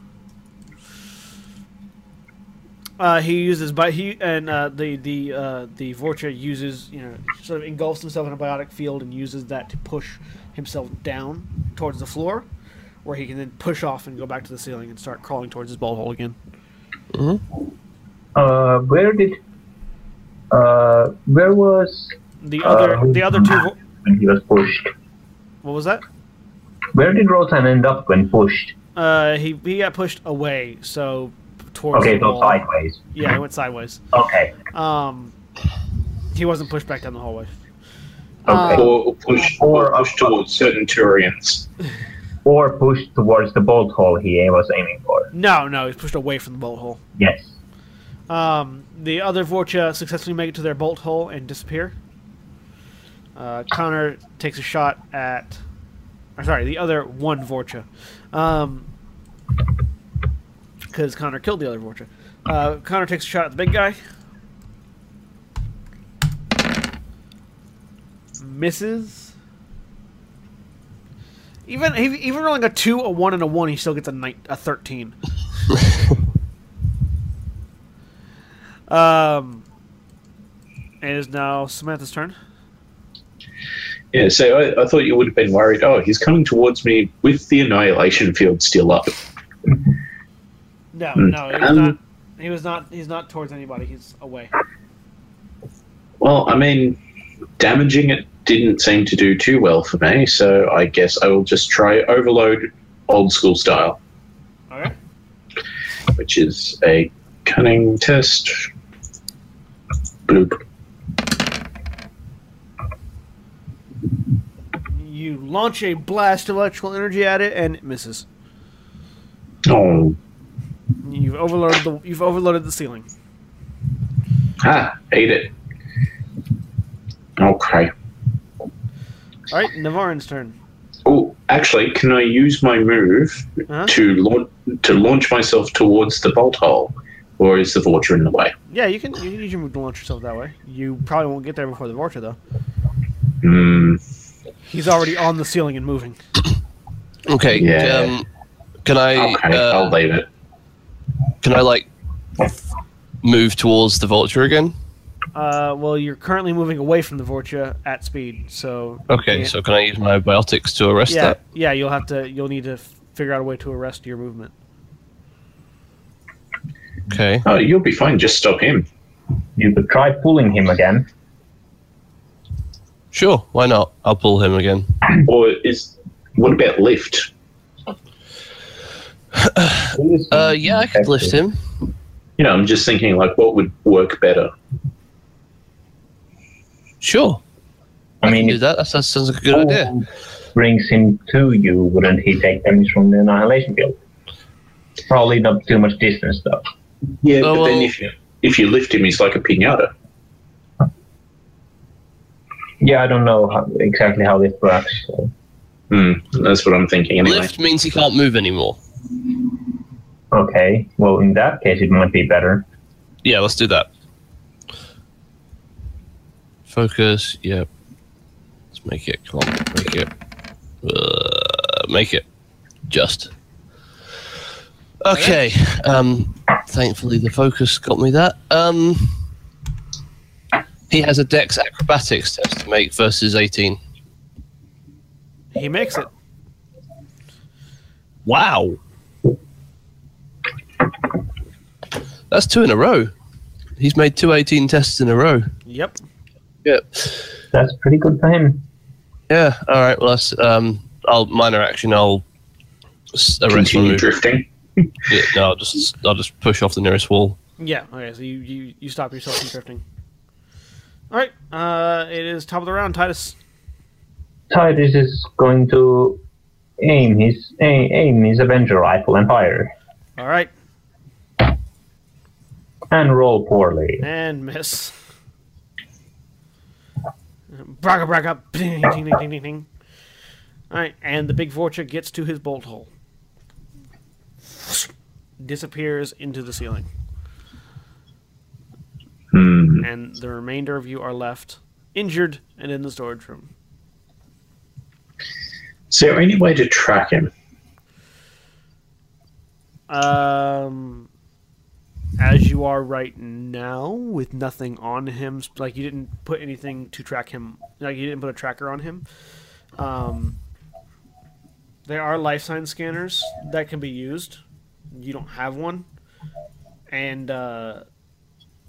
Uh, he uses, but he and uh, the the uh, the Vorcha uses, you know, sort of engulfs himself in a biotic field and uses that to push himself down towards the floor, where he can then push off and go back to the ceiling and start crawling towards his ball hole again. Uh, where did? Uh, where was The other Uh, the other two. Vo- when he was pushed? what was that? Where did Rotan end up when pushed? Uh, he he got pushed away, so towards Okay, the so wall. sideways. Yeah, he went sideways. Okay. Um, he wasn't pushed back down the hallway. Okay. Um, Or, or push, Or or push towards certain Turians. (laughs) Or pushed towards the bolt hole he was aiming for. No, no, he's pushed away from the bolt hole. Yes. Um, the other Vorcha successfully make it to their bolt hole and disappear. Uh, Connor takes a shot at. Or sorry, the other one Vorcha. Because Connor killed the other Vorcha. Uh, Connor takes a shot at the big guy. Misses. Even he- even rolling a two, a one, and a one, he still gets a night a thirteen. (laughs) Um, it is now Samantha's turn. Yeah, so I, I thought you would have been worried. Oh, he's coming towards me with the annihilation field still up. No, Hmm. no, he was Um, not. He was not. He's not towards anybody. He's away. Well, I mean, damaging it didn't seem to do too well for me, so I guess I will just try overload old school style, Okay. which is a cunning test. Bloop. You launch a blast of electrical energy at it, and it misses. Oh, You've overloaded the. You've overloaded the ceiling. ah, ate it. Okay. All right, Navarran's turn. Oh, actually, can I use my move Huh? to launch to launch myself towards the bolt hole, or is the Vorcha in the way? Yeah, you can. You can use your move to launch yourself that way. You probably won't get there before the Vorcha, though. Hmm. He's already on the ceiling and moving. Okay. Yeah. Um, can I? Okay, uh, I'll leave it. Can I like move towards the vulture again? Uh, well, you're currently moving away from the Vorcha at speed, so Okay. Yeah. So can I use my biotics to arrest yeah, that? yeah. You'll have to. You'll need to f- figure out a way to arrest your movement. Okay. Oh, you'll be fine. Just stop him. You could try pulling him again. Sure. Why not? I'll pull him again. Or is what about lift? Uh, yeah, I could lift him. You know, I'm just thinking like what would work better. Sure. I mean, Do if that. That sounds sounds like a good idea. Brings him to you, wouldn't he take damage from the annihilation field? Probably not too much distance though. Yeah, Oh, but then well- if you if you lift him, he's like a pinata. Yeah, I don't know how, exactly how this works. So. Hmm, that's what I'm thinking anyway. Lift means he can't move anymore. Okay, well in that case it might be better. Yeah, let's do that. Focus. Yep. Let's make it. Come on, make it. Uh, make it. Just. Okay. Um. Thankfully, the focus got me that. Um. He has a Dex Acrobatics test to make versus 18. He makes it. Wow. That's two in a row. He's made two 18 tests in a row. Yep. Yep. That's pretty good for him. Yeah. All right. Well, that's um. I'll minor action. I'll arrest Continue drifting. Yeah, no, I'll just I'll just push off the nearest wall. Yeah. Okay. So you you, you stop yourself from drifting. All right. Uh, it is top of the round, Titus. Titus is going to aim his aim, aim his Avenger rifle and fire, All right. And roll poorly. And miss. Braga braga. Ding, ding, ding, ding, ding, ding. All right, and the big Vorcha gets to his bolt hole. Disappears into the ceiling. Hmm. And the remainder of you are left injured and in the storage room. Is there any way to track him? Um, as you are right now, with nothing on him, like you didn't put anything to track him, like you didn't put a tracker on him. Um, there are life sign scanners that can be used. You don't have one, and uh,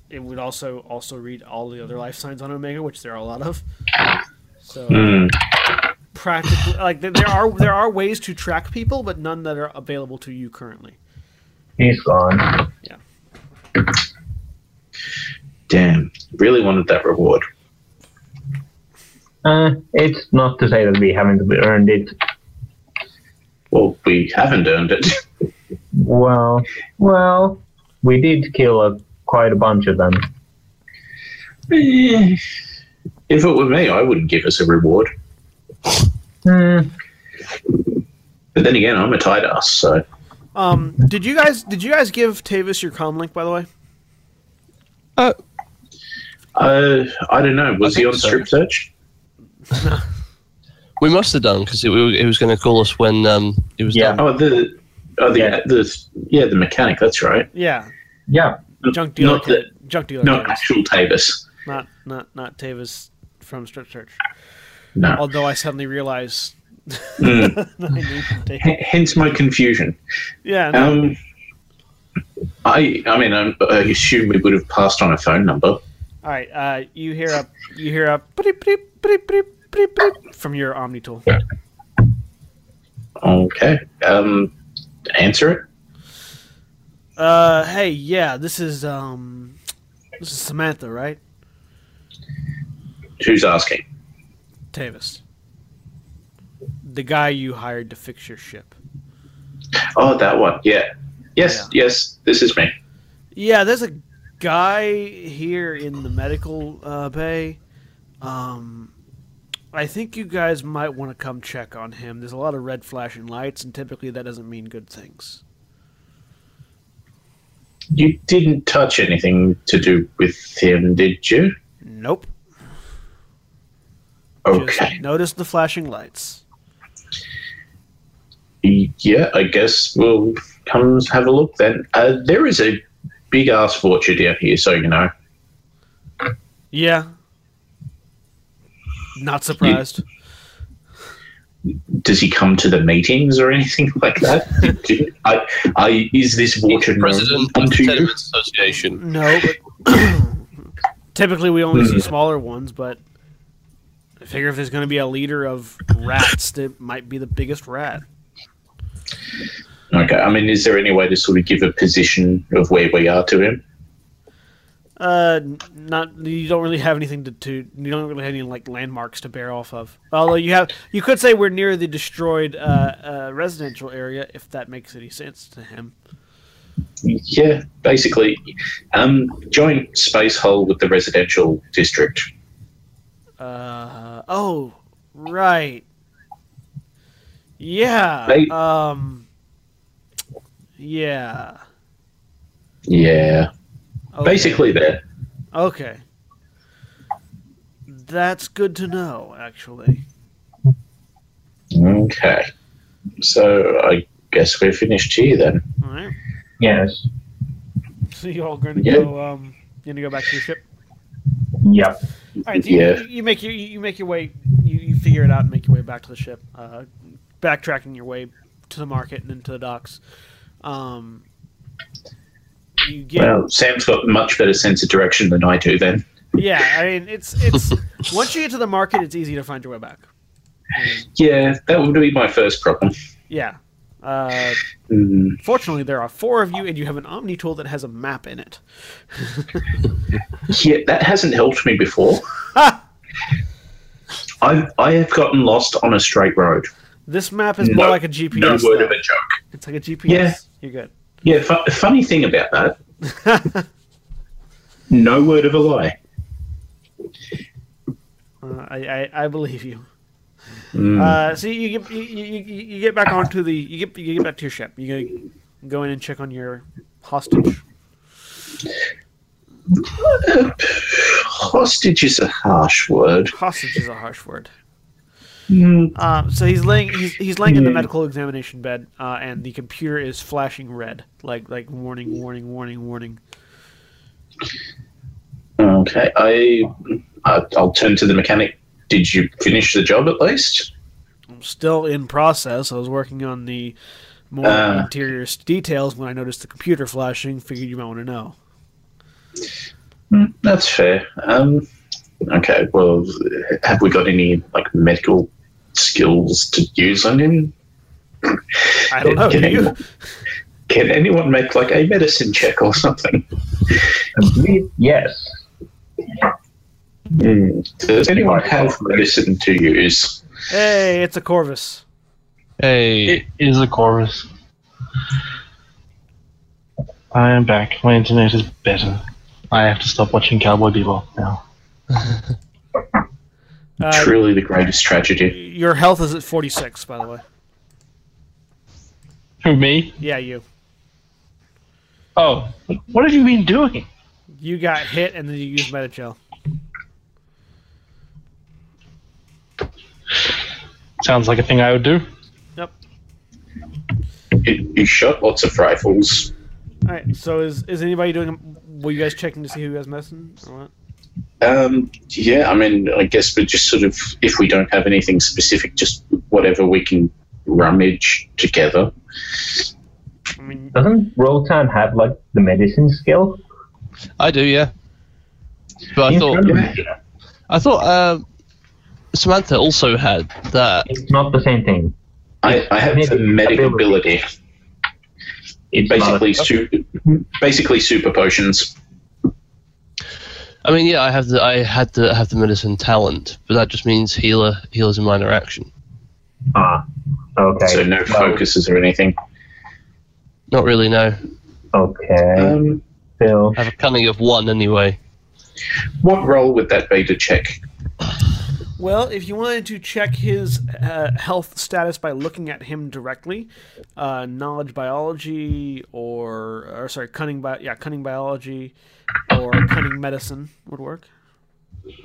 it would also also read all the other life signs on Omega, which there are a lot of. So Hmm. practically, like there- are there are ways to track people, but none that are available to you currently. He's gone. Damn. Really wanted that reward. Uh, it's not to say that we haven't earned it. Well, we haven't earned it. Well, well, we did kill a, quite a bunch of them. Eh, if it were me, I wouldn't give us a reward. Hmm. But then again, I'm a tight ass, so Um, did you guys did you guys give Tavis your com link by the way? Uh, uh, I don't know. Was I he on so. strip search? (laughs) we must have done because it, it was going to call us when um it was Yeah. done. Oh, the oh the Yeah. the yeah the mechanic. That's right. Yeah, Yeah. junk dealer, Not the kid- junk dealer, not Tavis. actual Tavis. not not not Tavis from Strip Search. No. Although I suddenly realized (laughs) Mm. I knew Tavis. H- hence my confusion. Yeah, no, Um, I I mean I'm, I assume we would have passed on a phone number. All right. Uh, you hear a you hear a beep, beep, beep, beep, beep, beep from your Omni tool. Okay. Um, answer it. Uh, hey, yeah, this is um, this is Samantha, right? Who's asking? Tavis, the guy you hired to fix your ship. Oh, that one. Yeah. Yes. Yes. This is me. Yeah, there's a guy here in the medical uh, bay. Um, I think you guys might want to come check on him. There's a lot of red flashing lights, and typically that doesn't mean good things. You didn't touch anything to do with him, did you? Nope. Okay. Just notice the flashing lights. Yeah, I guess we'll come have a look then. Uh, there is a big ass fortune down here, so you know. Yeah. Not surprised. Does he come to the meetings or anything (laughs) like that? Do- I, I, is this water President of the unto you? Association. No, but (coughs) typically we only Hmm. see smaller ones, but I figure if there's going to be a leader of rats, that might be the biggest rat. Okay, I mean, is there any way to sort of give a position of where we are to him? Uh, not you don't really have anything to, to you don't really have any like landmarks to bear off of. Although you have, you could say we're near the destroyed uh, uh, residential area if that makes any sense to him. Yeah, basically, um, joint space hole with the residential district. Uh oh, right. Yeah. They- um. Yeah. Yeah, Okay. basically that. Okay. That's good to know, actually. Okay, so I guess we're finished here then. All right. Yes. So you all going to Yeah. go? Um, you going to go back to your ship? Yep. All right. So you, Yeah. you make your you make your way. You, you figure it out and make your way back to the ship. Uh, backtracking your way to the market and then to the docks. Um, you get Well, Sam's got much better sense of direction than I do. Then yeah. I mean, it's it's (laughs) once you get to the market, it's easy to find your way back. And, yeah, that would be my first problem. yeah. Uh, Mm, fortunately, there are four of you, and you have an Omni tool that has a map in it. Yeah, that hasn't helped me before. (laughs) I've, I have gotten lost on a straight road. This map is more like a GPS. No word though. of a joke. It's like a GPS. Yeah. You're good. Yeah, fu- funny thing about that. (laughs) no word of a lie. Uh, I, I I believe you. Mm. Uh, so you get you, you, you get back onto the you get you get back to your ship. You go, go in and check on your hostage. Hostage is a harsh word. Hostage is a harsh word. Mm, Um, so he's laying he's, he's laying in the medical examination bed, uh, and the computer is flashing red, like like warning, warning, warning, warning. Okay, I, I I'll turn to the mechanic. Did you finish the job at least? I'm still in process. I was working on the more Uh. interior details when I noticed the computer flashing. Figured you might want to know. Mm, that's fair. Um, okay, well, have we got any like medical skills to use on him? I don't know. Can Do you? anyone, can anyone make like a medicine check or something? Yes. Mm, Does anyone have medicine to use? Hey, it's a Korvys. Hey, It is a Korvys. I am back. My internet is better. I have to stop watching Cowboy Bebop now. Uh, Truly the greatest tragedy. your health is at 46, by the way. Who, me? Yeah, you. Oh, what have you been doing? You got hit, and then you used Medigel. Sounds like a thing I would do. You, you shot lots of rifles. All right. So is is anybody doing? Were you guys checking to see who has medicine or what? Um, yeah, I mean, I guess we're just sort of, if we don't have anything specific, just whatever we can rummage together. I mean, Doesn't Rotan have like the medicine skill? I do, yeah. But I thought relevant. I thought um, Samantha also had that. It's not the same thing. I, I have the medic ability. It's Basically, not, su- basically super potions. I mean, yeah, I have the I had to have the medicine talent, but that just means healer healer's a minor action. ah, okay. So no focuses or anything. Not really, no. Okay. Um, Still, I have a cunning of one anyway. what role would that be to check? Well, if you wanted to check his uh, health status by looking at him directly, uh, knowledge biology or or sorry, cunning bi- yeah, cunning biology or cunning medicine would work.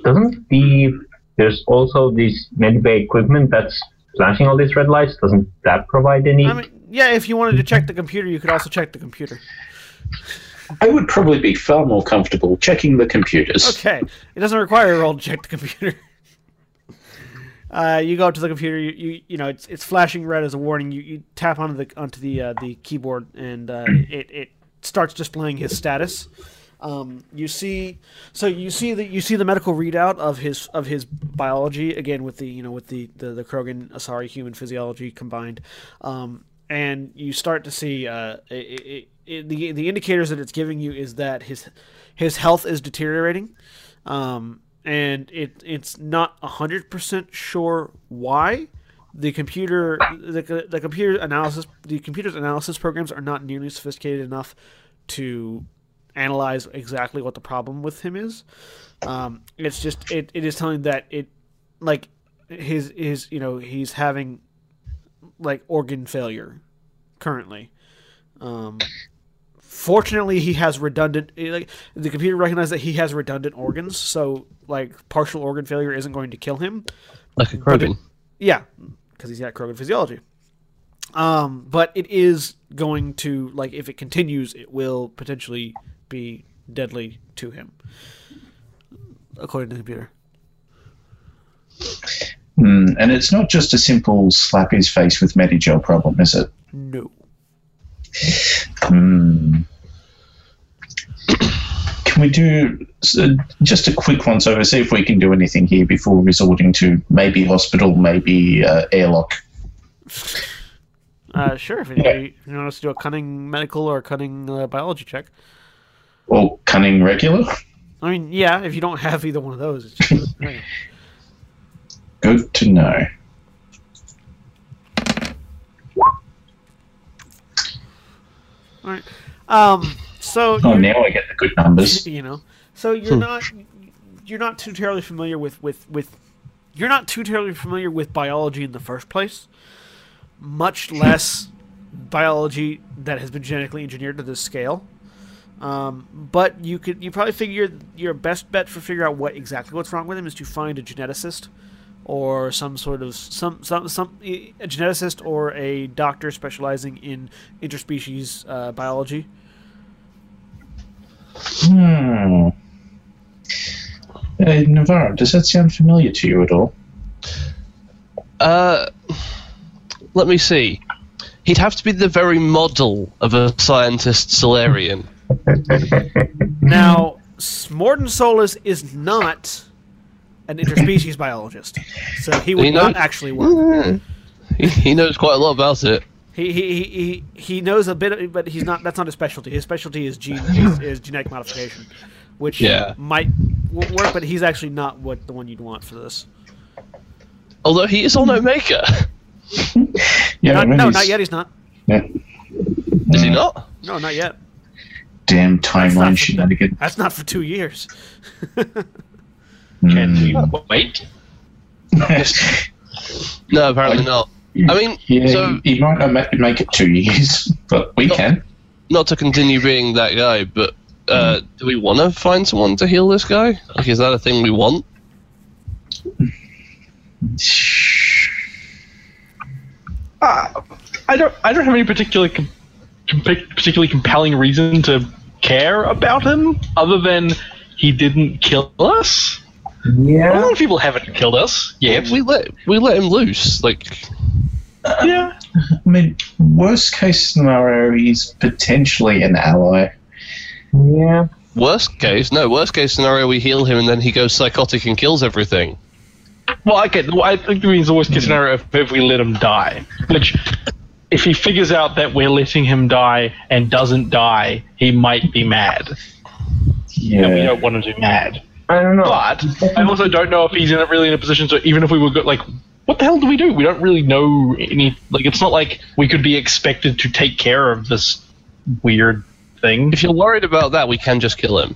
doesn't the there's also this medbay equipment that's flashing all these red lights? Doesn't that provide any? I mean, yeah, if you wanted to check the computer, you could also check the computer. I would probably be far more comfortable checking the computers. Okay, it doesn't require a roll to check the computer. Uh, you go up to the computer. You, you you know it's it's flashing red as a warning. You, you tap onto the onto the uh, the keyboard and uh, (clears throat) it it starts displaying his status. Um, you see, so you see the you see the medical readout of his of his biology again with the you know with the the, the Krogan Asari human physiology combined, um, and you start to see uh, it, it, it, the the indicators that it's giving you is that his his health is deteriorating, um, and it it's not hundred percent sure why. The computer the, the computer analysis the computer's analysis programs are not nearly sophisticated enough to analyze exactly what the problem with him is. Um, it's just it, it is telling that it like his his you know he's having like organ failure currently. Um, fortunately, he has redundant eh, like the computer recognizes that he has redundant organs, so like partial organ failure isn't going to kill him. Like a Krogan. Yeah, because he's got Krogan physiology. Um, but it is going to like if it continues, it will potentially be deadly to him, according to the computer. Hmm, and it's not just a simple slap his face with Medigel problem, is it? No. Hmm. Can we do so just a quick once over, see if we can do anything here before resorting to maybe hospital, maybe uh, airlock? Uh, sure. If you, if you want us to do a cunning medical or a cunning uh, biology check. Or cunning regular? I mean, yeah. If you don't have either one of those, it's just, (laughs) okay. Good to know. All right. Um. So Oh, now I get the good numbers. (laughs) you know so you're not you're not too terribly familiar with with with you're not too terribly familiar with biology in the first place much less biology that has been genetically engineered to this scale um, but you could you probably figure your best bet for figure out what exactly what's wrong with him is to find a geneticist or some sort of some some some a geneticist or a doctor specializing in interspecies uh, biology Hmm. Uh, Navarran, does that sound familiar to you at all? Uh, let me see. He'd have to be the very model of a scientist Salarian. (laughs) Now, S- Mordin Solus is not an interspecies (laughs) biologist, so he would He not actually work. (laughs) he, he knows quite a lot about it. He, he, he, he, he knows a bit, but he's not. That's not his specialty. His specialty is gene (laughs) is, is genetic modification, which Yeah. might work, but he's actually not what the one you'd want for this. Although he is on Omega. Yeah, Not, no, he's- not yet. He's not. Yeah. Is he not? No, not yet. Damn timeline not, shenanigans. that's not for two years. Can we Hmm. wait? (laughs) No, apparently not. I mean, yeah, so he, he might not ma- make it two years, (laughs) but we can. not to continue being that guy, but uh, do we want to find someone to heal this guy? Like, is that a thing we want? Uh, I don't. I don't have any particular, com- com- particularly compelling reason to care about him, other than he didn't kill us. A Yeah. lot of people haven't killed us Yeah, We let we let him loose. Like, yeah. I mean, worst case scenario, he's potentially an ally. Yeah. worst case, no, worst case scenario, we heal him and then he goes psychotic and kills everything. Well, okay. well, I think it means the worst case scenario if, if we let him die. Which, if he figures out that we're letting him die and doesn't die, he might be mad. And we don't want him to be mad. I don't know. But I also don't know if he's in a, really in a position to even if we were go, like, what the hell do we do? We don't really know any. Like, it's not like we could be expected to take care of this weird thing. If you're worried about that, we can just kill him.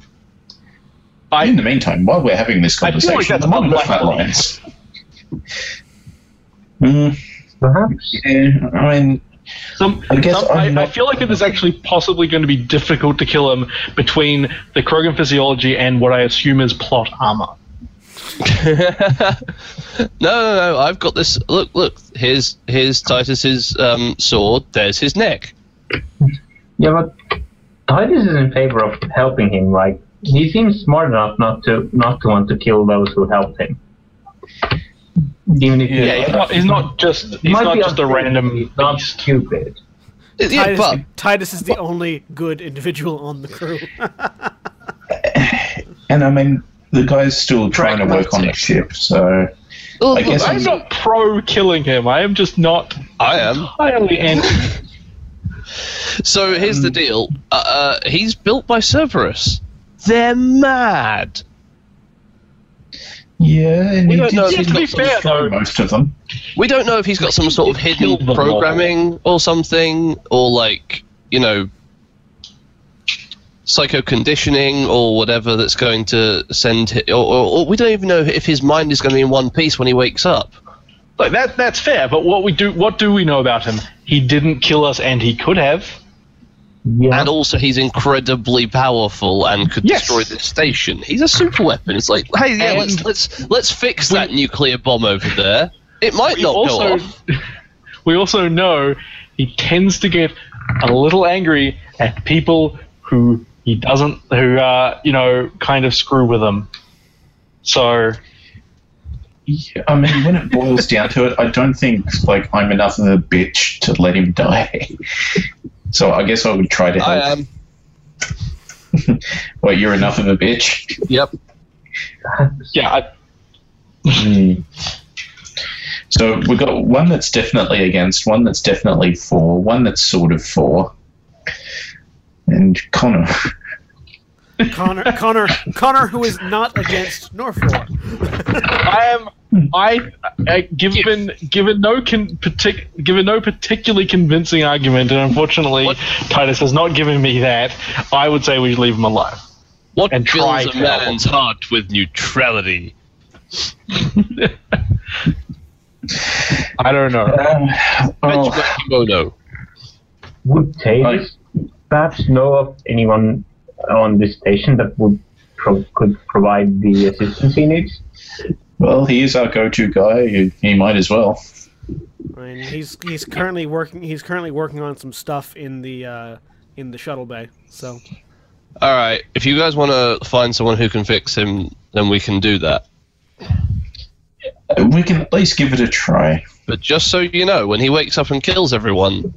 In the meantime, while we're having this I feel like conversation, that's I'm on the unlikely. front lines. Mm, Perhaps. yeah, I mean, some, I guess some- I'm I, I feel like it is actually possibly going to be difficult to kill him between the Krogan physiology and what I assume is plot armor. (laughs) no, no, no. I've got this. Look, look. Here's here's Titus's um, sword. There's his neck. Yeah, but Titus is in favor of helping him. Like he seems smart enough not to not to want to kill those who helped him. Even if Yeah, Yeah, he's not, he's not just he he's not just a random not beast. stupid. Yeah, Titus, but Titus is the only good individual on the crew. (laughs) and I mean, the guy's still trying to work on the ship, so look, I guess look, I'm he's- not pro killing him. I am just not I am. entirely (laughs) anti. So here's the deal. Uh, uh, he's built by Cerberus. They're mad. Yeah, and We don't know if seem he's to got some destroy strong- most of them. We don't know if he's got some sort of hidden them all. programming or something, or like you know, psycho conditioning or whatever that's going to send. Hi- or, or, or we don't even know if his mind is going to be in one piece when he wakes up. Like that that's fair, but what we do what do we know about him? He didn't kill us and he could have. Yeah. And also, he's incredibly powerful and could Yes. destroy this station. He's a super weapon. It's like, hey, yeah, let's let's let's fix that nuclear bomb over there. It might We not go off. (laughs) we also know he tends to get a little angry at people who he doesn't who uh you know kind of screw with him. So Yeah, I mean, when it boils down to it, I don't think like I'm enough of a bitch to let him die. (laughs) so I guess I would try to help. I am. Well, you're enough of a bitch. Yep. yeah, I. So So we've got one that's definitely against, one that's definitely for, one that's sort of for, and Connor. Connor, Connor, Connor, who is not against nor for. I am. I uh, given given no con- partic- given no particularly convincing argument, and unfortunately What? Titus has not given me that. I would say we should leave him alone. What And try fills a to help man's heart with neutrality? I don't know. Oh. well, Mono. Would Tavis perhaps know of anyone on this station that would pro- could provide the assistance he needs? Well, he is our go-to guy. He, he might as well. I mean, he's he's currently working. He's currently working on some stuff in the uh, in the shuttle bay. So All right, if you guys want to find someone who can fix him, then we can do that. We can at least give it a try. But just so you know, when he wakes up and kills everyone,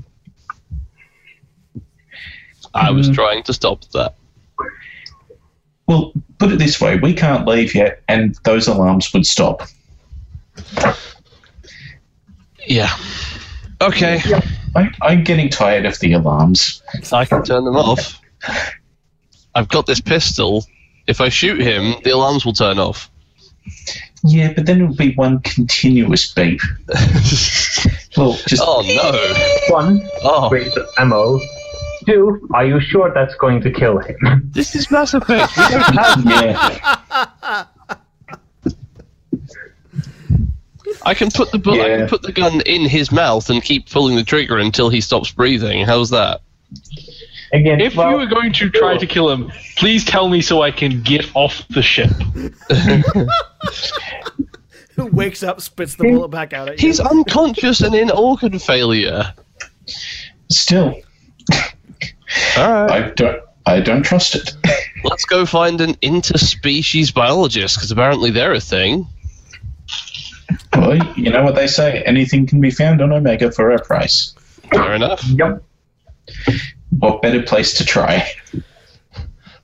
I was Mm. trying to stop that. Well, put it this way: we can't leave yet, and those alarms would stop. Yeah. Okay, I, I'm getting tired of the alarms. I can turn them off. I've got this pistol. If I shoot him, the alarms will turn off. Yeah, but then it would be one continuous beep. (laughs) Well, just oh no! One, Oh, waste of ammo. Two, are you sure that's going to kill him? (laughs) this is Mass Effect. We don't have. yeah. I can put the bu- I can put the gun in his mouth and keep pulling the trigger until he stops breathing. How's that? Again, If well, you were going to try to kill him, please tell me so I can get off the ship. (laughs) who wakes up, spits the bullet back out at you. He's unconscious and in organ failure. Still, All right. I don't. I don't trust it. Let's go find an interspecies biologist because apparently they're a thing. Well, you know what they say: anything can be found on Omega for a price. Fair enough. Yep. What better place to try?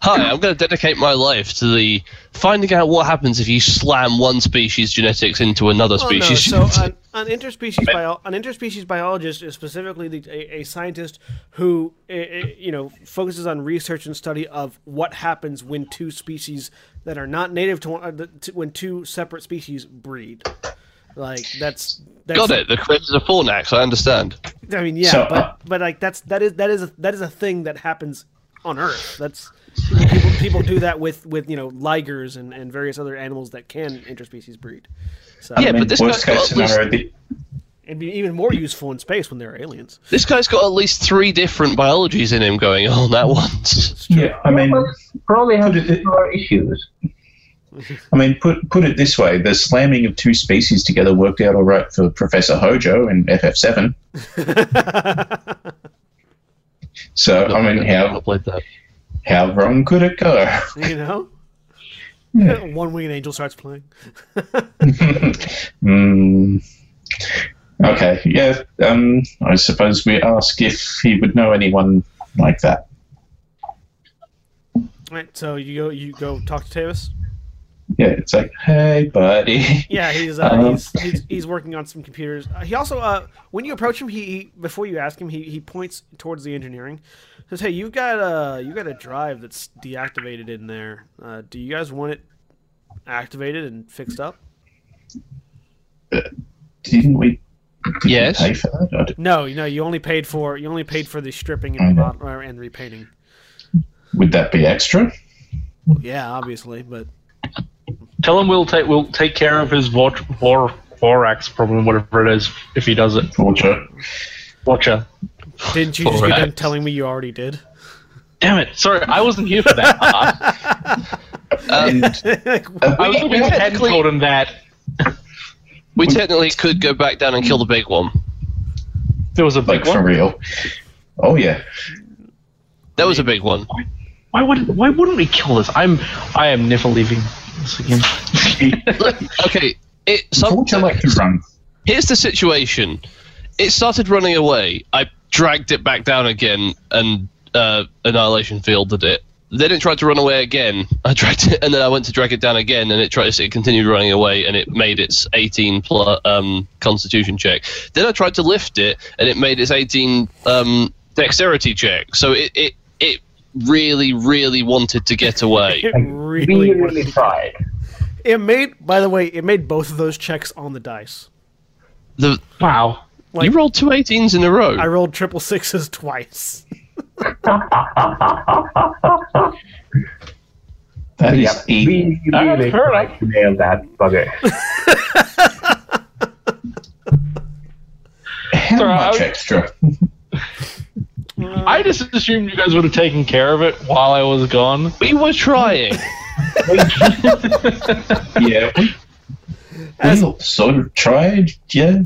Hi, I'm going to dedicate my life to the finding out what happens if you slam one species genetics into another Well, no, species. so uh, genetics. An, an interspecies bio, an interspecies biologist is specifically the, a, a scientist who uh, uh, you know focuses on research and study of what happens when two species that are not native to one uh, to, when two separate species breed. Like that's, that's Got it. The creators of Fornax. I understand. I mean, yeah, So, but uh, but like that's that is that is a, that is a thing that happens on Earth. That's people, people do that with with you know ligers and, and various other animals that can interspecies breed. So Yeah, I mean, but this worst guy's case got at least- scenario, it'd be even more useful in space when there are aliens. This guy's got at least three different biologies in him going on at once. Yeah, I mean, Well, probably have put it- more issues. I mean, put put it this way: the slamming of two species together worked out all right for Professor Hojo in FF7. (laughs) So, I mean, I how how wrong could it go? you know, Yeah. (laughs) one winged angel starts playing. (laughs) mm, okay, yeah. Um, I suppose we ask if he would know anyone like that. Right, so you go you go talk to Tavis. Yeah, it's like, hey, buddy. Yeah, he's uh, Um, he's, he's he's working on some computers. Uh, he also uh, when you approach him, he, he before you ask him, he, he points towards the engineering. Says, "Hey, you've got a you got a drive that's deactivated in there. Uh, do you guys want it activated and fixed up?" Didn't we? Did Yes. We pay for that? No, no, you only paid for you only paid for the stripping and, remod- uh, and repainting. Would that be extra? Yeah, obviously, but Tell him we'll take we'll take care of his vor vor vorax problem, whatever it is, if he does it. Roger. Watcher. Didn't you just get done telling me you already did? Damn it! Sorry, I wasn't here for that. part. (laughs) And (laughs) Like, uh, I was We- hoping we hadn't technically- told him that. We technically could go back down and kill the big one. There was a like big for one. real. Oh yeah. That was a big one. Why would why wouldn't we kill this? I'm I am never leaving this again. (laughs) Okay, it. Some, Would you like to run? here's the situation. It started running away. I dragged it back down again and uh, annihilation fielded it. then it tried to run away again. (laughs) I dragged it, and then I went to drag it down again, and it tried. It continued running away, and it made its 18 plus um, Constitution check. Then I tried to lift it, and it made its 18 um, Dexterity check. So it, it it really, really wanted to get away. (laughs) It really, really, really tried. It made, by the way, it made both of those checks on the dice. the Wow. Like- you rolled two 18s in a row. I rolled triple sixes twice. That is Yep. e- Really, really fair tried to nail that bugger. how Sorry, I much was- extra? I just assumed you guys would have taken care of it while I was gone. we were trying. (laughs) yeah, we, we sort of tried. Yeah,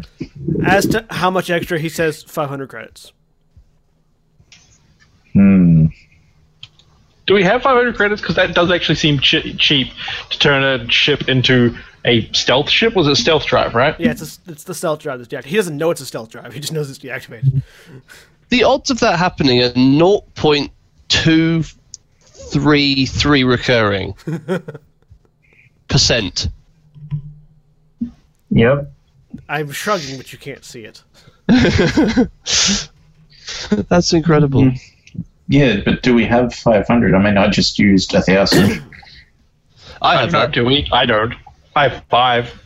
As to how much extra, he says 500 credits. hmm. Do we have 500 credits? Because that does actually seem chi- cheap to turn a ship into a stealth ship. Was it stealth drive, right? Yeah, it's a, it's the stealth drive that's deactivated. He doesn't know it's a stealth drive. He just knows it's deactivated. The odds of that happening are 0.233 recurring (laughs) percent. Yep. I'm shrugging, but you can't see it. (laughs) That's incredible. Mm-hmm. Yeah, but do we have 500? I mean, I just used a thousand. I I have don't do we? I don't. I have five.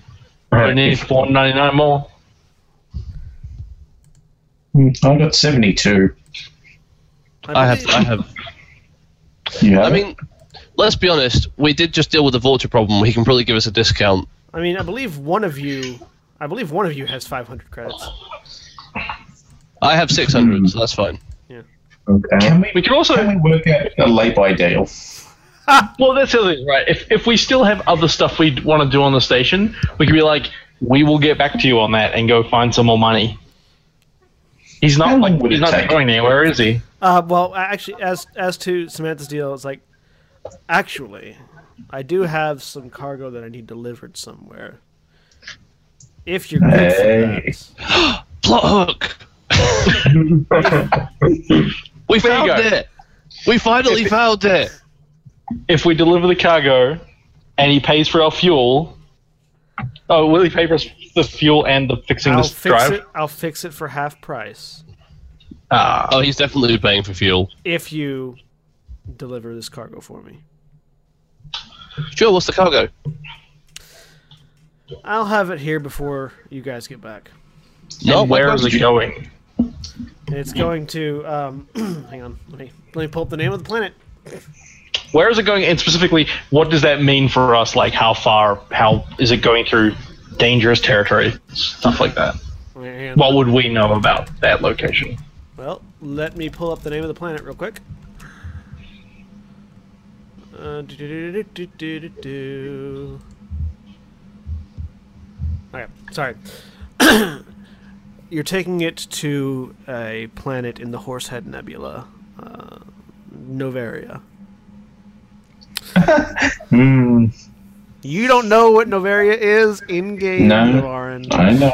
I need 499 more. Mm, I got 72. I have. I have. Yeah. I mean, let's be honest. We did just deal with the Vorcha problem. He can probably give us a discount. I mean, I believe one of you, I believe one of you has 500 credits. I have 600, so that's fine. Yeah. Okay. can we, We can also. can we work out a lay-by deal? (laughs) Well, that's the thing, right? If, if we still have other stuff we want to do on the station, we could be like, we will get back to you on that and go find some more money. He's not long like he's not take? going anywhere, is he? Uh, well, actually, as as to Samantha's deal, it's like, actually, I do have some cargo that I need delivered somewhere. If you're good Hey. for that. (gasps) Plot hook. (laughs) we found it. We finally found it. If we deliver the cargo and he pays for our fuel, oh, will he pay for the fuel and the fixing I'll this fix drive? it. I'll fix it for half price Ah, Oh, he's definitely paying for fuel. if you deliver this cargo for me. Sure. What's the cargo? I'll have it here before you guys get back. No. and where why is don't it going? It's going to. Um, (clears throat) hang on. Let me let me pull up the name of the planet. Where is it going? And specifically, what does that mean for us? Like, how far? How is it going through dangerous territory? Stuff like that. And, What would we know about that location? Well, let me pull up the name of the planet real quick. Uh. Okay, sorry. (coughs) You're taking it to a planet in the Horsehead Nebula, uh, Noveria. (laughs) Hmm. You don't know what Noveria is in game, No. Lauren. I know.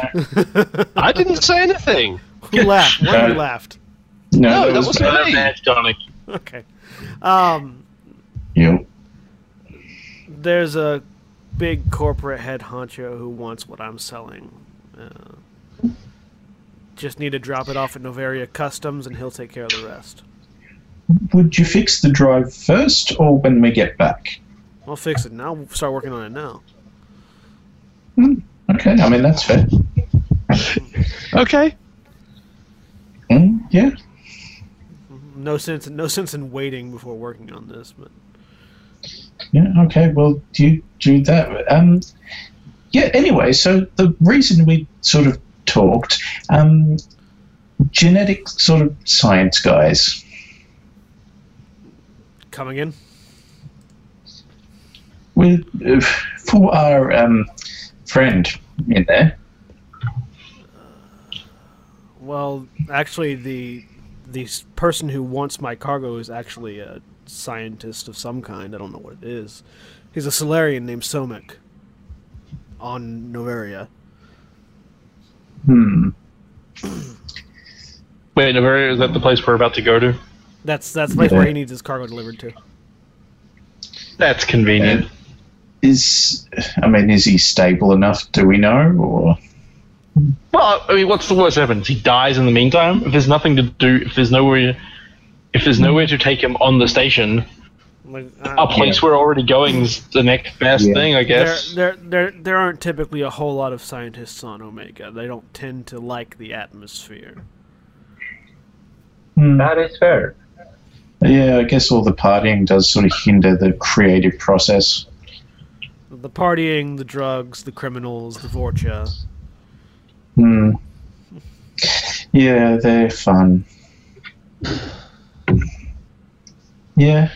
(laughs) I didn't say anything. Who laughed? One of you Uh, laughed. No, No, that, that was wasn't me. That's Johnny. Okay. Um, You. there's a big corporate head honcho who wants what I'm selling. Uh, just need to drop it off at Noveria Customs, and he'll take care of the rest. Would you fix the drive first or when we get back? I'll fix it now. We'll start working on it now. Okay, I mean, that's fair. Okay. Mm, yeah. No sense. No sense in waiting before working on this. But Yeah, okay, well, do do that. Um, yeah, anyway, so the reason we sort of talked, um, genetic sort of science guys. coming in. With, uh, for our um, friend in there, Well, actually, the the person who wants my cargo is actually a scientist of some kind. I don't know what it is. He's a Salarian named Somek on Noveria. hmm, (clears throat) Wait, Noveria, is that the place we're about to go to? That's that's the place where he needs his cargo delivered to. That's convenient. Is I mean, is he stable enough? Do we know? Or Well, I mean, what's the worst happens? He dies in the meantime. If there's nothing to do, if there's nowhere, if there's nowhere to take him on the station, Like, a uh, place we're already going is the next best Yeah. thing, I there, guess. there, there, there aren't typically a whole lot of scientists on Omega. They don't tend to like the atmosphere. That is fair. yeah, I guess all the partying does sort of hinder the creative process. The partying, the drugs, the criminals, the Vorcha. Hmm. Yeah, they're fun. Yeah,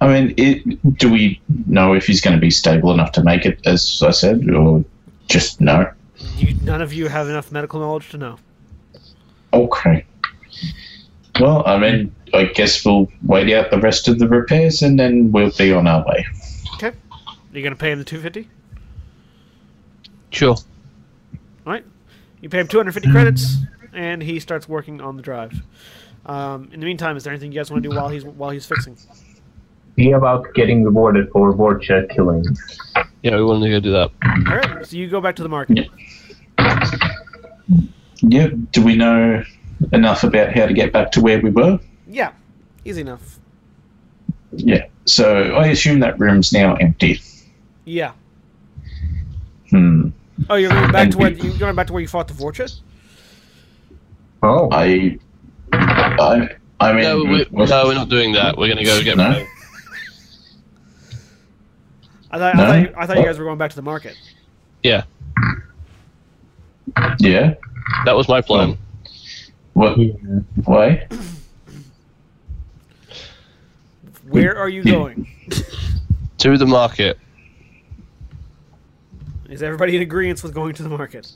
I mean, it, do we know if he's going to be stable enough to make it? As I said, or just no? You, none of you have enough medical knowledge to know. Okay. Well, I mean, I guess we'll wait out the rest of the repairs and then we'll be on our way. Okay. Are you gonna pay him the two fifty? Sure. All right. You pay him two hundred fifty credits, and he starts working on the drive. Um, in the meantime, is there anything you guys want to do while he's while he's fixing? Be about getting rewarded for Vorcha killing. Yeah, we want to go do that. All right. So you go back to the market. Yeah, do we know enough about how to get back to where we were? Yeah. Easy enough. Yeah. So I assume that room's now empty. Yeah. Hmm. Oh, you're going back And to where you're going back to where you fought the Vorcha? Oh, I. I. I mean. No, we, was- no, we're not doing that. We're going to go get. No? I thought, No? I, thought you, I thought you guys were going back to the market. Yeah, Yeah. that was my plan. What? Why? Where are you going? To the market. Is everybody in agreement with going to the market?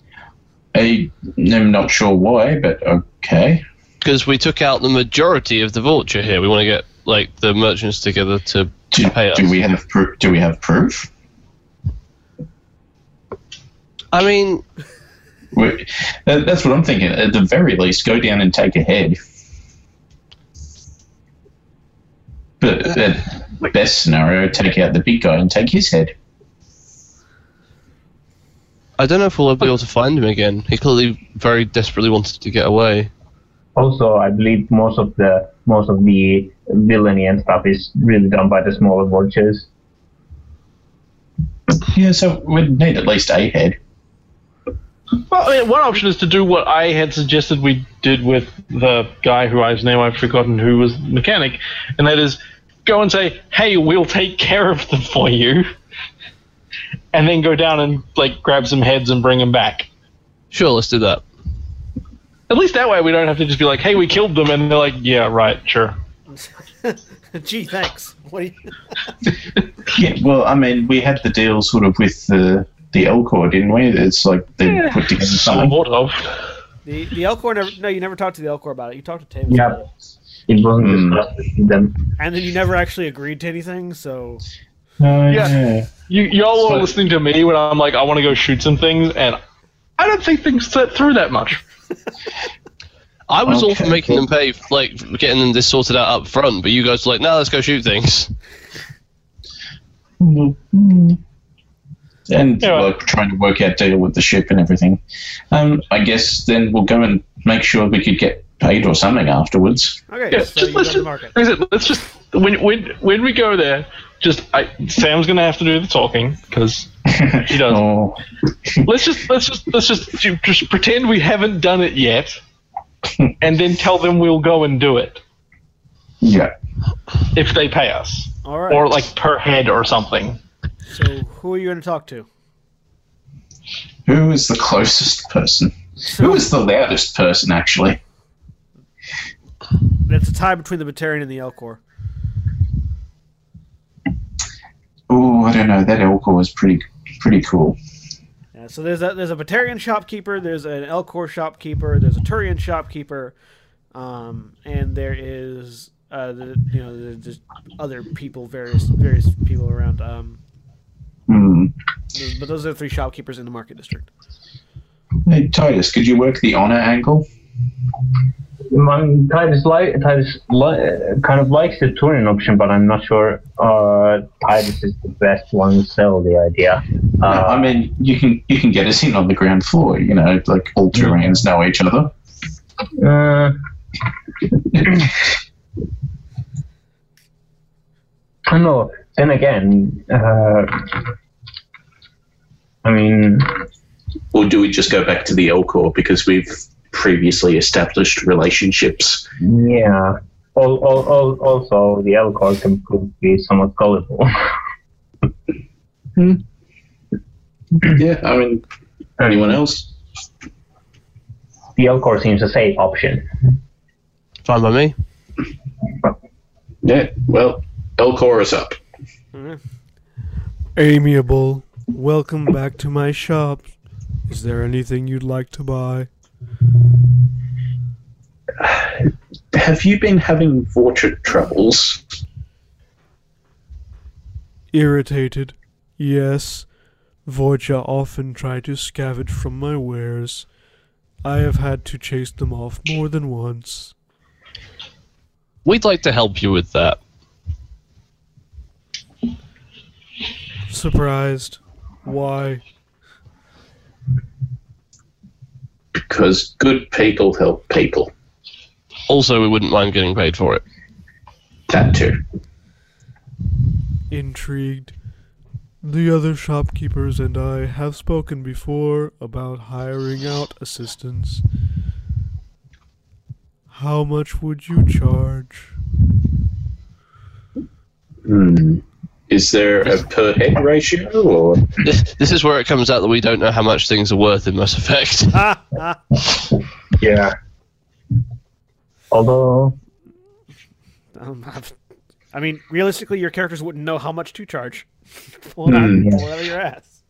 I am not sure why, but okay. Because we took out the majority of the Vorcha here. We want to get like the merchants together to Do, pay us. do we have proof? Do we have proof? I mean, We- that- That's what I'm thinking. At the very least, go down and take a head. But uh, at best scenario, take out the big guy and take his head. I don't know if we'll be able to find him again. He clearly very desperately wanted to get away. Also, I believe most of the most of the villainy and stuff is really done by the smaller Vorchas. Yeah, so we'd need at least a head. Well, I mean, one option is to do what I had suggested we did with the guy who whose name I've forgotten, who was the mechanic, and that is go and say, "Hey, we'll take care of them for you," and then go down and like grab some heads and bring them back. Sure, let's do that. At least that way we don't have to just be like, "Hey, we killed them," and they're like, "Yeah, right, sure." (laughs) Gee, thanks. What you... (laughs) Yeah, well, I mean, we had the deal sort of with the the Elcor, didn't we? It's like they Yeah, put together something. Sort of. The the Elcor never no, you never talked to the Elcor about it. You talked to Tavis. Yeah. about it. It wasn't hmm. discussed them. And then you never actually agreed to anything, so Oh, Yeah. yeah. You y'all So- are listening to me when I'm like, I want to go shoot some things, and I don't think things set through that much. (laughs) I was all for making cool. them pay, like getting them this sorted out up front, but you guys were like, "No, let's go shoot things." (laughs) And Yeah. like trying to work out deal with the ship and everything. Um, I guess then we'll go and make sure we could get paid or something afterwards. okay. Yeah, so just let's just, market. like I said, let's just when when when we go there, just I, Sam's gonna have to do the talking because he does. (laughs) Oh, let's just let's just let's just just pretend we haven't done it yet, (laughs) and then tell them we'll go and do it yeah. if they pay us, All right. or like per head or something. so who are you going to talk to? Who is the closest person? Who is the loudest person, actually? It's a tie between the Batarian and the Elcor. Oh, I don't know. That Elcor was pretty pretty cool. Yeah, so there's a there's a Batarian shopkeeper, there's an Elcor shopkeeper, there's a Turian shopkeeper, um, and there is uh, the, you know there's just other people, various various people around. Um, Hmm. but those are the three shopkeepers in the market district. Hey, Titus, could you work the honor angle? Man, Titus, li- Titus li- kind of likes the Turian option, but I'm not sure uh, Titus is the best one to sell the idea. Uh, I mean, you can you can get us in on the ground floor. You know, like all Turians know each other. Uh, I know. Then again, uh, I mean, Or do we just go back to the Elcor because we've previously established relationships? yeah. Al- al- al- also, the Elcor can prove to be somewhat gullible. (laughs) Hmm. Yeah, I mean, anyone else? the Elcor seems a safe option. Fine by me. Yeah, well, Elcor is up. Mm-hmm. Amiable, welcome back to my shop. Is there anything you'd like to buy? Have you been having Vorcha troubles? Irritated? Yes. Vorcha often try to scavenge from my wares. I have had to chase them off more than once. We'd like to help you with that. Surprised? Why? Because good people help people. Also, we wouldn't mind getting paid for it. That too. Intrigued. The other shopkeepers and I have spoken before about hiring out assistants. How much would you charge? Hmm. Is there a per head ratio or? This, this is where it comes out that we don't know how much things are worth in Mass Effect. Ah, (laughs) ah. Yeah. Although, Um, I've- mean, realistically, your characters wouldn't know how much to charge. (laughs) pull it out, Hmm. pull it out of your ass.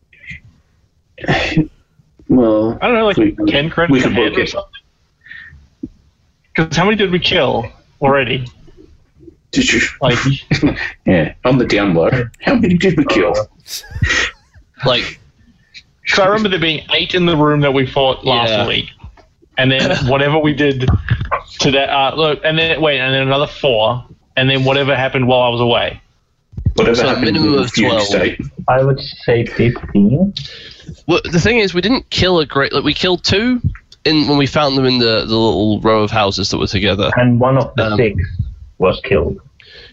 (laughs) Well, I don't know, like We- ten credits we a could head work it. something. Because how many did we kill already? Did you? Like, (laughs) Yeah, on the down low. How many did we kill? (laughs) like, because I remember there being eight in the room that we fought last Yeah. week, and then (laughs) whatever we did to that. Uh, look, and then wait, and then another four, and then whatever happened while I was away. Whatever So happened minimum of 12. state? I would say 15. well, the thing is, we didn't kill a great. Like, we killed two in when we found them in the, the little row of houses that were together. And one of the Um, six was killed.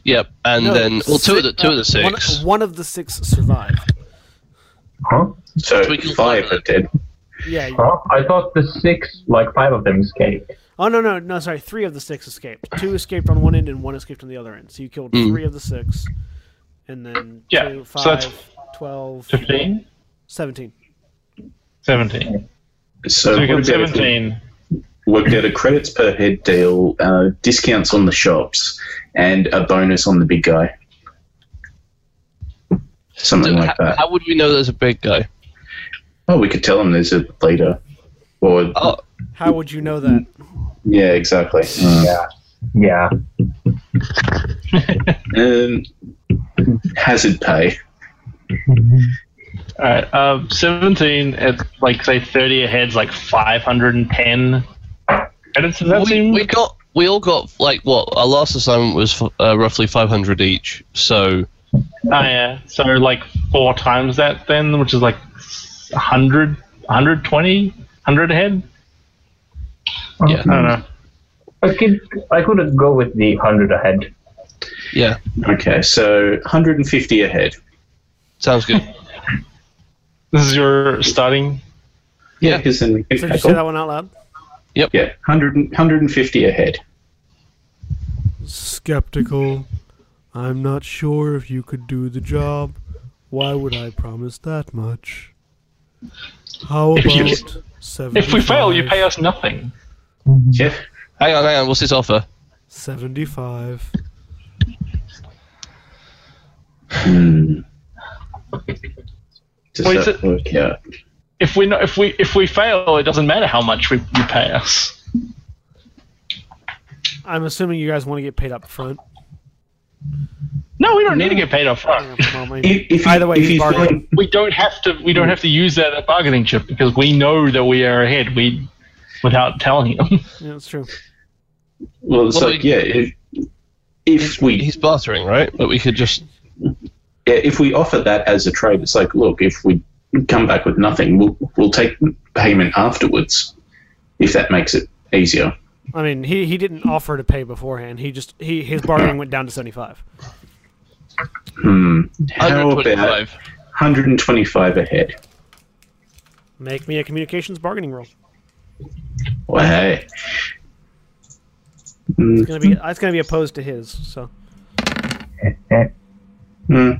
Yep, and No, then well, two of the six- two of the uh, one- six. One, of the six survived. Huh? So So we killed five five. are dead. Yeah. Huh? I thought the six, like five of them escaped. Oh no no no! Sorry, three of the six escaped. Two escaped on one end and one escaped on the other end. So you killed Mm. three of the six, and then Yeah, two, so that's- five, 12, 15? 17. 17. So, So we got worked out a- 17. Worked out a credits per head deal, uh, discounts on the shops, and a bonus on the big guy. Something So like how, that. how would we know there's a big guy? Oh, we could tell him there's a leader. Or Oh, How would you know that? yeah, exactly. Uh, Yeah. Yeah. (laughs) um, hazard pay. Alright, um, 17 at like, say, 30 ahead's like 510 credits, does that we, seem? we got we all got like what our last assignment was uh, roughly 500 each. So Oh, yeah. So, like, four times that then, which is like 100, 120, 100 ahead? Yeah. I don't know. I could, I could go with the 100 ahead. yeah, Okay, so 150 ahead. sounds good. (laughs) This is your starting. Yeah, because then we can So did you say that one out loud? Yeah, 100, 150 ahead. Skeptical. I'm not sure if you could do the job. Why would I promise that much? How If you- about seventy-five? If we fail, you pay us nothing. Yeah. hang on, hang on. What's his offer? Seventy-five. Hmm. Does Wait, that so- work out? If we know, if we if we fail, it doesn't matter how much we, you pay us. I'm assuming you guys want to get paid up front. No, we don't need to get paid off front. Yeah, well. If, if you, Either way, if you you We don't have to. We don't have to use that bargaining chip because we know that we are ahead. We, without telling them. (laughs) Yeah, that's true. Well, it's Well, like we- yeah, if, if we He's bartering, right? But we could just. yeah, if we offer that as a trade, it's like, look, if we come back with nothing, we'll we'll take payment afterwards, if that makes it easier. I mean, he, he didn't offer to pay beforehand. He just he his bargaining went down to seventy five. Hmm. How about 125. 125 ahead? Make me a communications bargaining roll. Well, hey. It's gonna be it's gonna be opposed to his. So Eh, Hmm.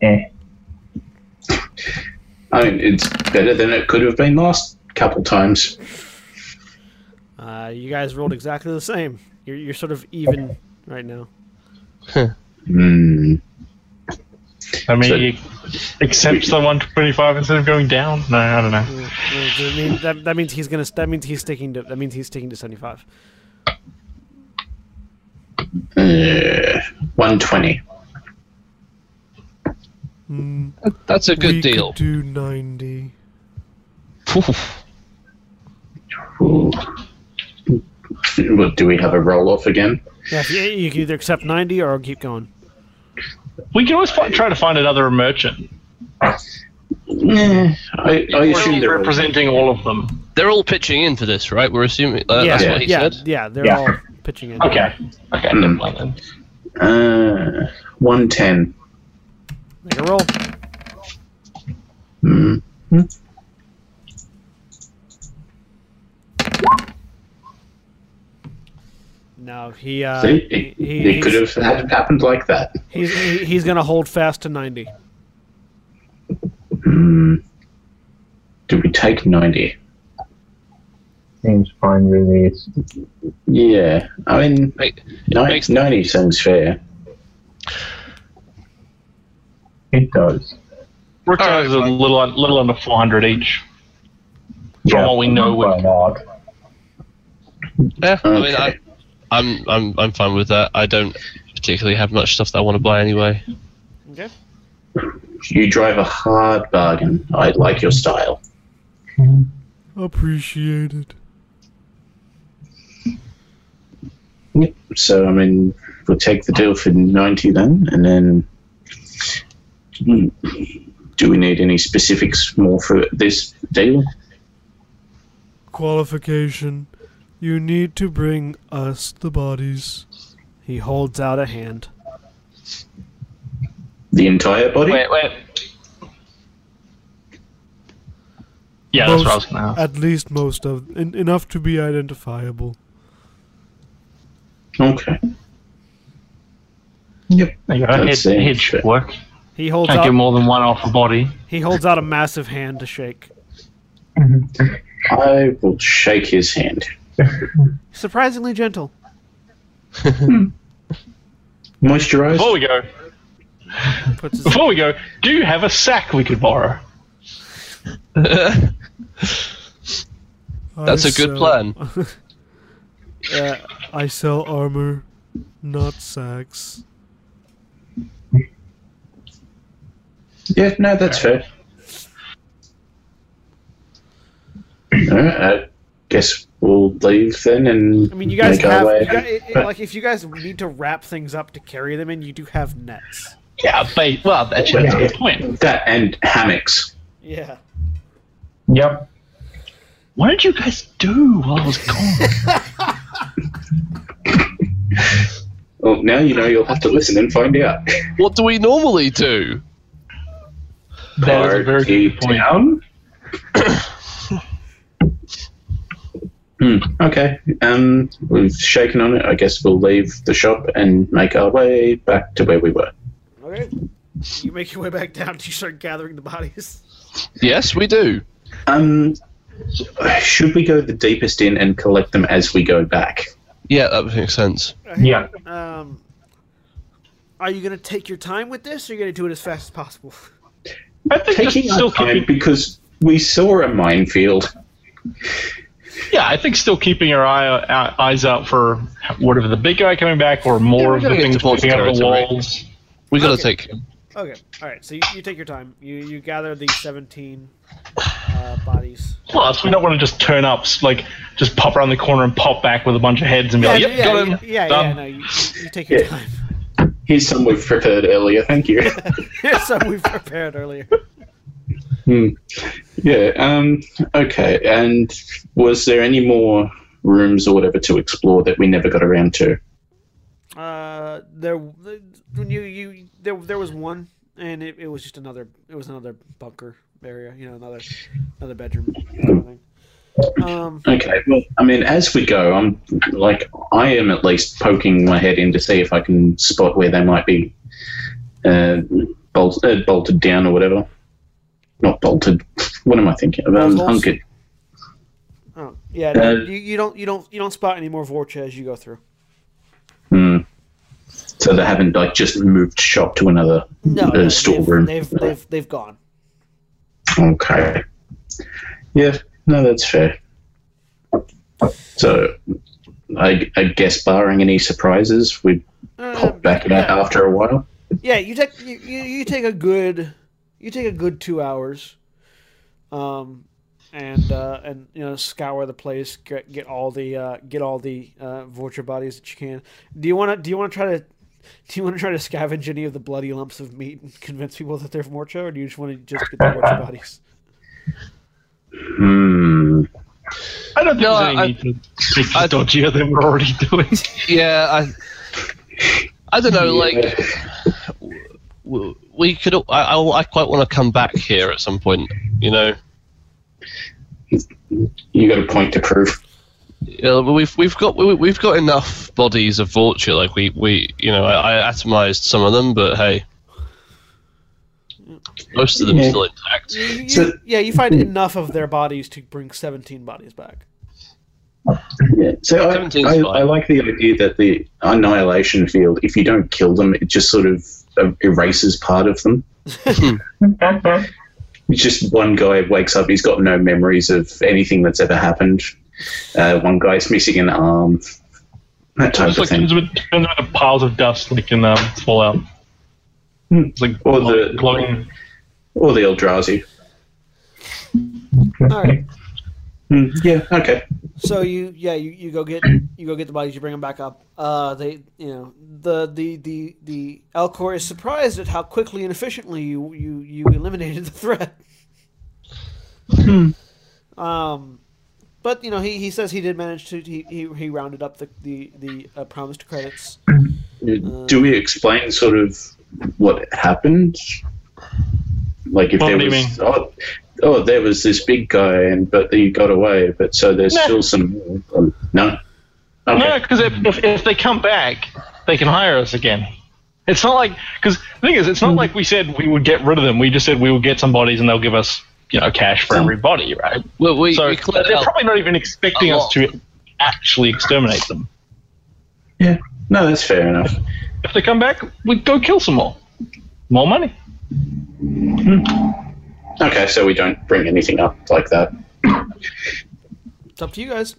eh. I mean, it's better than it could have been last couple times. uh, you guys rolled exactly the same. You're you're sort of even right now. Hmm. I mean, So- he accepts the 125 instead of going down. No, I don't know. Uh, does mean- that, that means he's gonna that means he's sticking to that means he's sticking to seventy five. Uh, 120. Hmm, That's a good we deal. Could do ninety. Ooh. What, do we have a roll off again? Yeah, you, you can either accept ninety or keep going. We can always fi- try to find another merchant. Yeah, I, I assume there are. representing all of them. They're all pitching in for this, right? We're assuming. Uh, yeah, that's what he yeah, said. yeah. They're Yeah. all pitching in. Okay. Okay. Never mind then. Uh, 110. Make a roll. Hmm. No, he uh, See, he, it, he- it could have had happened like that. he's he- he's gonna hold fast to ninety. Hmm. Do we take 90? Seems fine with me. It's, Yeah, I mean, Make- ni- makes- 90 sounds fair. It does. We're charged a little, un- little under 400 each. From what we know, Why we, not? Yeah, I mean, I, I'm, I'm, I'm fine with that. I don't particularly have much stuff that I want to buy anyway. Okay. You drive a hard bargain. I like your style. Appreciated. Yep. So, I mean, we'll take the deal for 90 then, and then. Hmm, Do we need any specifics more for this deal? Qualification. You need to bring us the bodies. He holds out a hand. The entire body? wait, wait. Yeah, that's what I was going to ask. At least most of en- enough to be identifiable. Okay. Yep. There you go. Head, head should work. He holds Can't out get more than one off a body. he holds out a massive hand to shake. I will shake his hand. Surprisingly gentle. (laughs) Moisturize? Before we go, Puts his, before we go, do you have a sack we could borrow? (laughs) That's I a good sell- plan. (laughs) uh, I sell armor, not sacks. Yeah, no, that's fair. Alright, I guess we'll leave then and I mean, you guys make have you guys, it, it- like if you guys need to wrap things up to carry them in, you do have nets. Yeah, but, Well, actually, that's a good point. that and hammocks. Yeah. Yep. What did you guys do while I was gone? (laughs) Well, now you know you'll have to listen and find out. What do we normally do? That is a very good point. down. hmm. Okay. Um, we've shaken on it. I guess we'll leave the shop and make our way back to where we were. Okay. You make your way back down. Do You start gathering the bodies. Yes, we do. Um, should we go the deepest in and collect them as we go back? Yeah, that makes sense. Yeah. Um, are you gonna take your time with this, or are you gonna do it as fast as possible? (laughs) I think Taking just our still time keeping, because we saw a minefield. yeah, I think still keeping our eye, our eyes out for whatever the big guy coming back or more we're of the things to Port's popping out of the territory. walls. We gotta Okay. take. Him. Okay. All right. So you, you take your time. You you gather the seventeen uh, bodies. Plus, we don't want to just turn up. Like, just pop around the corner and pop back with a bunch of heads and be Yeah, like, "Yep, yeah, got yeah, him." yeah, yeah, Done. no, you, you take your Yeah. time. Here's some we've prepared earlier. Thank you. (laughs) Here's some we've prepared earlier. Hmm. Yeah. Um. Okay. And was there any more rooms or whatever to explore that we never got around to? Uh, there, you you there there was one, and it, it was just another. It was another bunker area. You know, another another bedroom. Kind of thing. Um, Okay. Well, I mean, as we go, I'm like, I am at least poking my head in to see if I can spot where they might be uh, bolt, uh, bolted down or whatever. Not bolted. (laughs) What am I thinking? Um, hunkered. oh, yeah, no, Uh, you, you don't you don't you don't spot any more Vorcha as you go through. Hmm. So they haven't like just moved shop to another No, uh, no they've, storeroom. they've they've they've gone. Okay. Yeah, no, that's fair. So, I, I guess, barring any surprises, we'd Uh, pop back yeah. after a while. Yeah, you take you, you, take a good you take a good two hours, um, and uh, and you know scour the place, get, get all the uh, get all the uh, Vorcha bodies that you can. Do you want to do you want to try to do you want to try to scavenge any of the bloody lumps of meat and (laughs) convince people that they're Vorcha, or do you just want to just get the Vorcha bodies? (laughs) Hmm. I don't think No, there's any I- need to make I- dodgier than we're already doing. Yeah, I, I don't know. Like, w- we could. I, I, I quite want to come back here at some point. You know, You got a point to prove. Yeah, but we've we've got we, we've got enough bodies of Vorcha. Like we we you know I, I atomized some of them, but hey, most of them Yeah. still intact. You- you- So- yeah, you find enough of their bodies to bring seventeen bodies back. Yeah. So I, I. I like the idea that the annihilation field, if you don't kill them, it just sort of uh, erases part of them. (laughs) It's just one guy wakes up, he's got no memories of anything that's ever happened. Uh, one guy's missing an arm. That type Just of like thing. turns into, turns into piles of dust like in um, Fallout. Hmm. It's like Or glow- the- glowing. Or the Eldrazi. All right. Hmm, yeah, okay. So you, yeah, you, you go get you go get the bodies, you bring them back up. Uh, they, you know, the the the the Elcor is surprised at how quickly and efficiently you you you eliminated (laughs) the threat. Um, but you know, he, he says he did manage to he he, he rounded up the the the uh, promised credits. Do we explain sort of what happened? Like if What there do you was oh, oh there was this big guy and but he got away but so there's No. still some um, no okay No, because if, if, if they come back, they can hire us again. It's not like because the thing is, it's not like we said we would get rid of them. We just said we would get some bodies and they'll give us you know cash for every body, right? Well, we, So we they're probably not even expecting us to actually exterminate them. yeah no that's fair enough If they come back, we go kill some more. More money. Okay so we don't bring anything up like that It's up to you guys.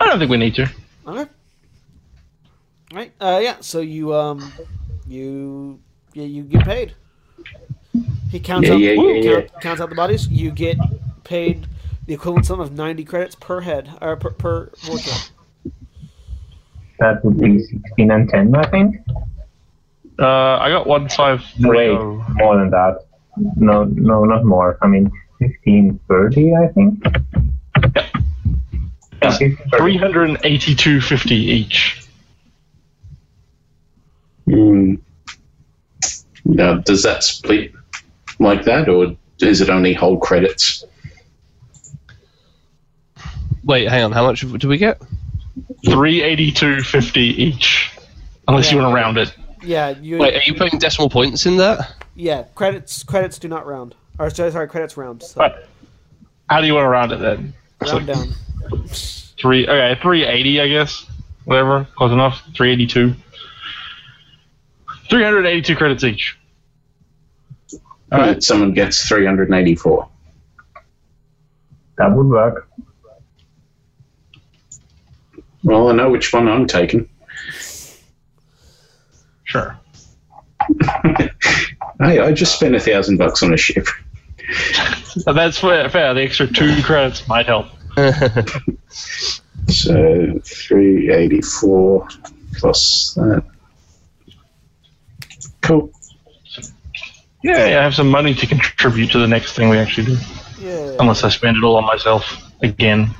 I don't think we need to. Okay. Right. Uh, yeah. So you um, you yeah you get paid. He counts Yeah, out yeah, yeah, count, counts out the bodies. You get paid the equivalent sum of ninety credits per head or per per vortex. That would be 16 and 10, I think. Uh, I got one five Wait, oh. more than that. No, no, not more. I mean, fifteen thirty, I think. Yeah, 15, 30. three hundred and eighty-two fifty each. Hmm. now does that split like that or is it only whole credits Wait, hang on. How much do we get? Three eighty-two fifty each. Unless you want to round it. Yeah. You. Wait, are you putting decimal points in that? Yeah. Credits. Credits do not round. Or sorry, sorry credits round. So Right. How do you want to round it then? round down. Three. Okay, three eighty, I guess. Whatever, close enough. Three eighty-two. Three hundred eighty-two credits each. all right someone gets 384 That would work. well I know which one I'm taking Sure. (laughs) hey I just spent a thousand bucks on a ship (laughs) So that's fair. fair. The extra two credits might help. (laughs) So 384 plus that. Cool. Yeah, I have some money to contribute to the next thing we actually do. Yeah. Unless I spend it all on myself again.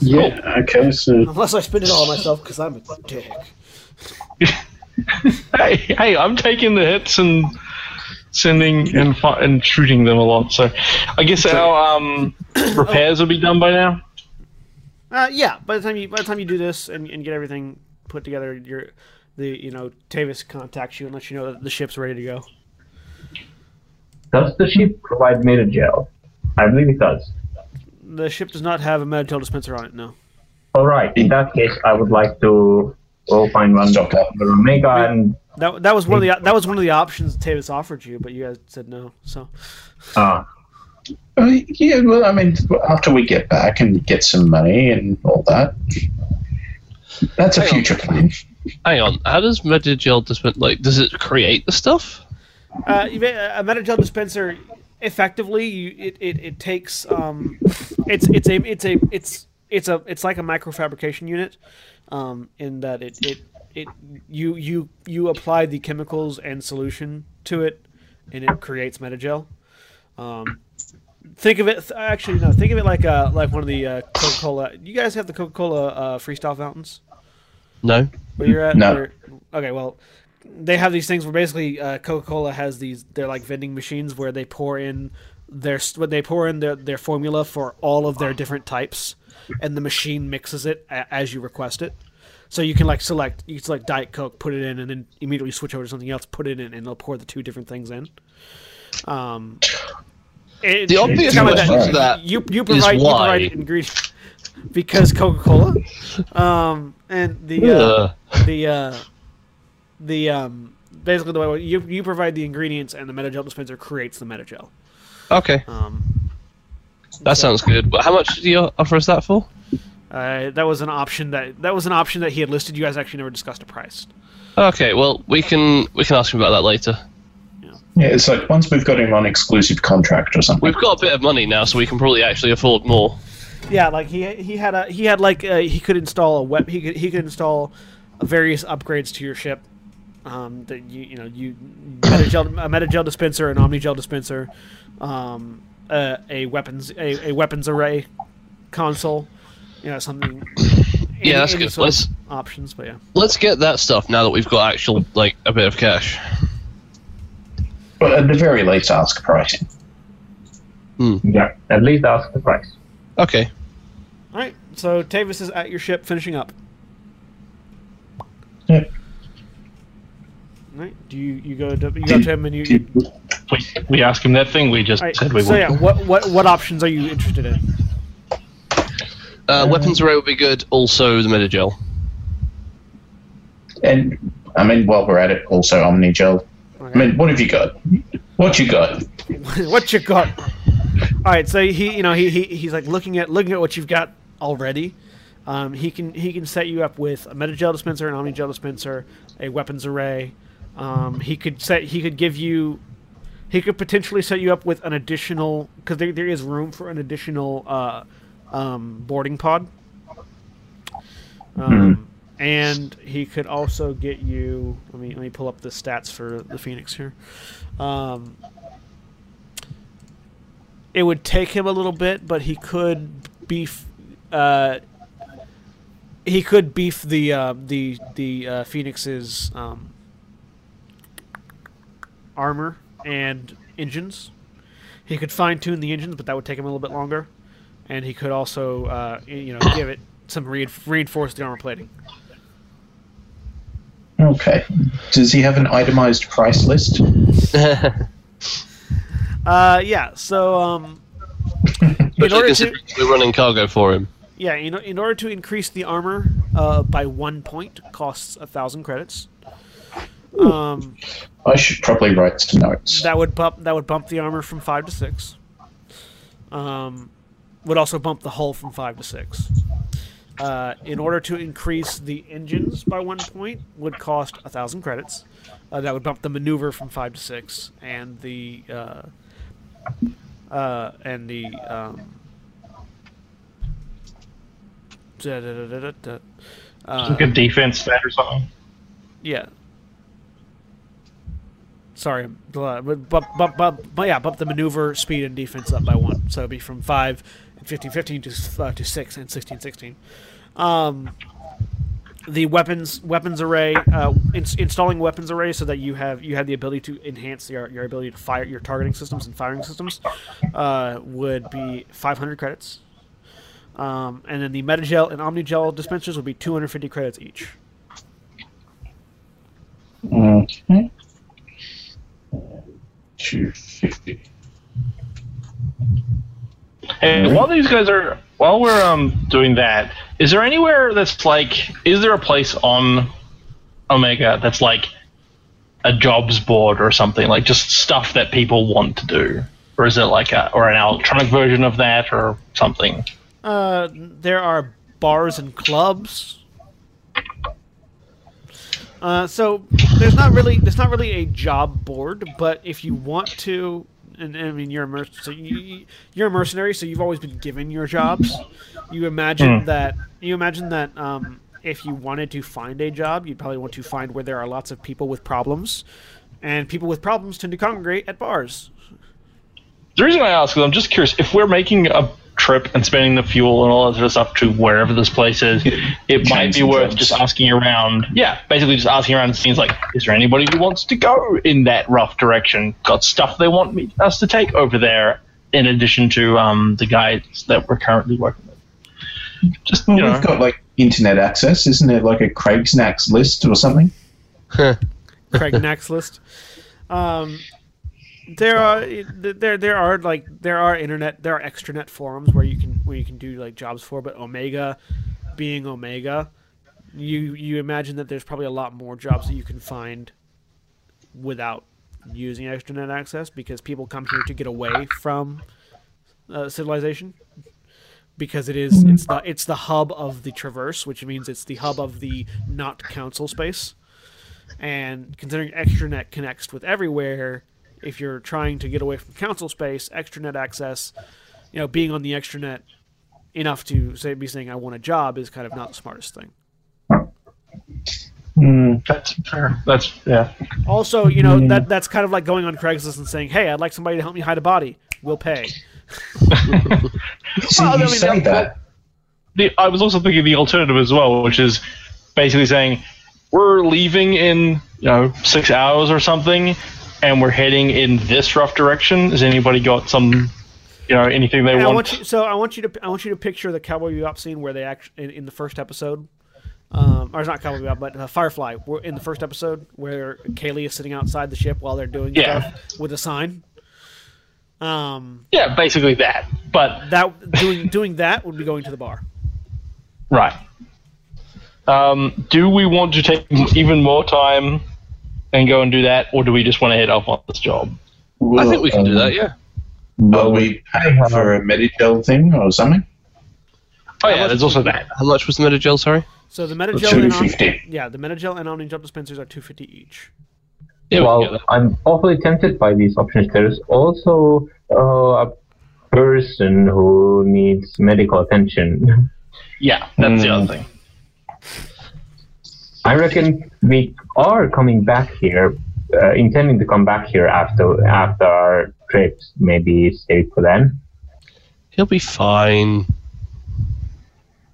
Yeah, okay, so Unless I spend it all myself because I'm a dick. (laughs) Hey, hey, I'm taking the hits and sending and fi- and shooting them a lot. So I guess our um, repairs will be done by now. Uh, yeah. By the time you by the time you do this and, and get everything put together, you're the you know Tavis contacts you and lets you know that the ship's ready to go. Does the ship provide gel? I believe it does. The ship does not have a Medigel dispenser on it. No. Alright, in that case, I would like to go find one Stock up. for Omega and. That, that was one of the that was one of the options Tavis offered you, but you guys said no. So Ah, Uh, yeah, well, I mean, after we get back and get some money and all that, that's a Hang on. future plan. Hang on, how does Medigel dispense? Like, does it create the stuff? Uh, you may- a Medigel dispenser, effectively, you, it, it, it takes um, it's it's a it's a it's it's a it's like a microfabrication unit, um, in that it, it it you you you apply the chemicals and solution to it, and it creates Medigel. Um, think of it th- actually no, think of it like uh like one of the uh, Coca Cola. You guys have the Coca Cola uh, freestyle fountains No. where you're at? No. Where- okay, well, they have these things where basically uh, Coca-Cola has these. They're like vending machines where they pour in their what they pour in their their formula for all of their different types, and the machine mixes it a, as you request it. So you can like select you can select Diet Coke, put it in, and then immediately switch over to something else, put it in, and they'll pour the two different things in. Um, it- The obvious question to that you you provide you provide ingredients because Coca Cola, um, and the uh, Ugh. the uh, the um, basically the way you you provide the ingredients and the Medigel dispenser creates the Medigel. Okay, Um, that sounds good. But how much do you offer us that for? uh, that was an option that that was an option that he had listed. You guys actually never discussed a price. Okay, well we can we can ask him about that later. Yeah, it's like once we've got him on exclusive contract or something. We've got a bit of money now, so we can probably actually afford more. Yeah, like he he had a he had like uh, he could install a web he could he could install various upgrades to your ship. Um, that you you know you medigel a medigel dispenser, an omnigel dispenser, um, uh, a weapons a, a weapons array console, you know something. (coughs) any- Yeah, that's any good. sort Let's- options, but yeah. Let's get that stuff now that we've got actual like a bit of cash. But at the very least, ask pricing. yeah, at least ask the price. Okay. All right, so Tavis is at your ship finishing up. Yeah. All right, do you you go to you go to him and you. you We, we ask him that thing we just all right, said we so would. yeah, what what what options are you interested in? Uh, weapons array would be good. Also the Medigel. And I mean, while we're at it, also Omnigel. I Okay. mean, what have you got? What you got? (laughs) what you got? All right, so he, you know, he, he he's like looking at looking at what you've got already. Um, he can he can set you up with a medigel dispenser, an omnigel dispenser, a weapons array. Um, he could set he could give you he could potentially set you up with an additional because there, there is room for an additional uh, um, boarding pod. Um, And he could also get you. Let me let me pull up the stats for the Phoenix here. Um, it would take him a little bit, but he could beef. Uh, he could beef the uh, the the uh, Phoenix's um, armor and engines. He could fine tune the engines, but that would take him a little bit longer. And he could also, uh, you know, give it some rein- reinforce the armor plating. Okay. Does he have an itemized price list? (laughs) Uh, yeah. So, um, in Especially order to considering we're running cargo for him. Yeah, you know, in order to increase the armor uh, by one point costs a thousand credits. Um, I should probably write some notes. that would bump that would bump the armor from five to six. Um, would also bump the hull from five to six. Uh, in order to increase the engines by one point would cost a thousand credits. Uh, that would bump the maneuver from five to six, and the uh, uh, and the um, da, da, da, da, da, da, uh, like a defense stat or something. yeah. Sorry, but but but but, yeah, bump the maneuver speed and defense up by one, so it'd be from five and 15, 15 to uh, to six and 16, 16. Um, the weapons weapons array, uh, ins- installing weapons array so that you have you have the ability to enhance your, your ability to fire your targeting systems and firing systems, uh, would be 500 credits. Um, and then the Medigel and Omnigel dispensers would be 250 credits each. Okay. Two fifty. Hey, while these guys are, while we're um doing that, is there anywhere that's like, is there a place on Omega that's like a jobs board or something, like just stuff that people want to do, or is it like a or an electronic version of that or something? Uh, there are bars and clubs. Uh, so there's not really there's not really a job board, but if you want to, and, and I mean you're a merc- so you, you're a mercenary, so you've always been given your jobs. You imagine that you imagine that um, if you wanted to find a job, you'd probably want to find where there are lots of people with problems, and people with problems tend to congregate at bars. The reason I ask is I'm just curious if we're making a trip and spending the fuel and all that sort of stuff to wherever this place is, it might be worth jobs. just asking around. Yeah, basically just asking around and seeing like, is there anybody who wants to go in that rough direction? Got stuff they want me us to take over there in addition to um, the guides that we're currently working with. Just Well, you know, we've got like internet access, isn't it? Like a Craig's Snacks list or something. Craig Nack's list. Um, there are there there are like there are internet there are extranet forums where you can where you can do like jobs for, but Omega, being Omega, you you imagine that there's probably a lot more jobs that you can find without using extranet access because people come here to get away from uh, civilization because it is it's the it's the hub of the traverse, which means it's the hub of the not council space. And considering extranet connects with everywhere, if you're trying to get away from council space, extranet access, you know, being on the extranet enough to say be saying I want a job is kind of not the smartest thing. Hmm. that's fair. That's yeah. Also, you know, that that's kind of like going on Craigslist and saying, "Hey, I'd like somebody to help me hide a body. We'll pay." (laughs) See, Well, I you mean, say that- that. the, I was also thinking the alternative as well, which is basically saying we're leaving in you know six hours or something, and we're heading in this rough direction. Has anybody got some, you know, anything they And I want? want you, so I want you to I want you to picture the Cowboy Bebop scene where they actually in, in the first episode, um, or it's not Cowboy Bebop, but uh, Firefly. We're in the first episode where Kaylee is sitting outside the ship while they're doing Yeah. stuff with a sign. Um, yeah, basically that. But that doing doing that would be going to the bar. right. Um, do we want to take even more time and go and do that, or do we just want to head off on this job? I think we can do um, that, yeah. Will we pay for a Medigel thing or something? Oh yeah, there's also that. How much was the Medigel? sorry? So the Medigel Two and Om- fifty. yeah, the Medigel and Omnigel dispensers are two fifty each. Yeah, well. I'm awfully tempted by these options. There's also uh, a person who needs medical attention. Yeah, that's the Mm. other thing. I reckon we are coming back here, uh, intending to come back here after after our trips. Maybe save for then. He'll be fine.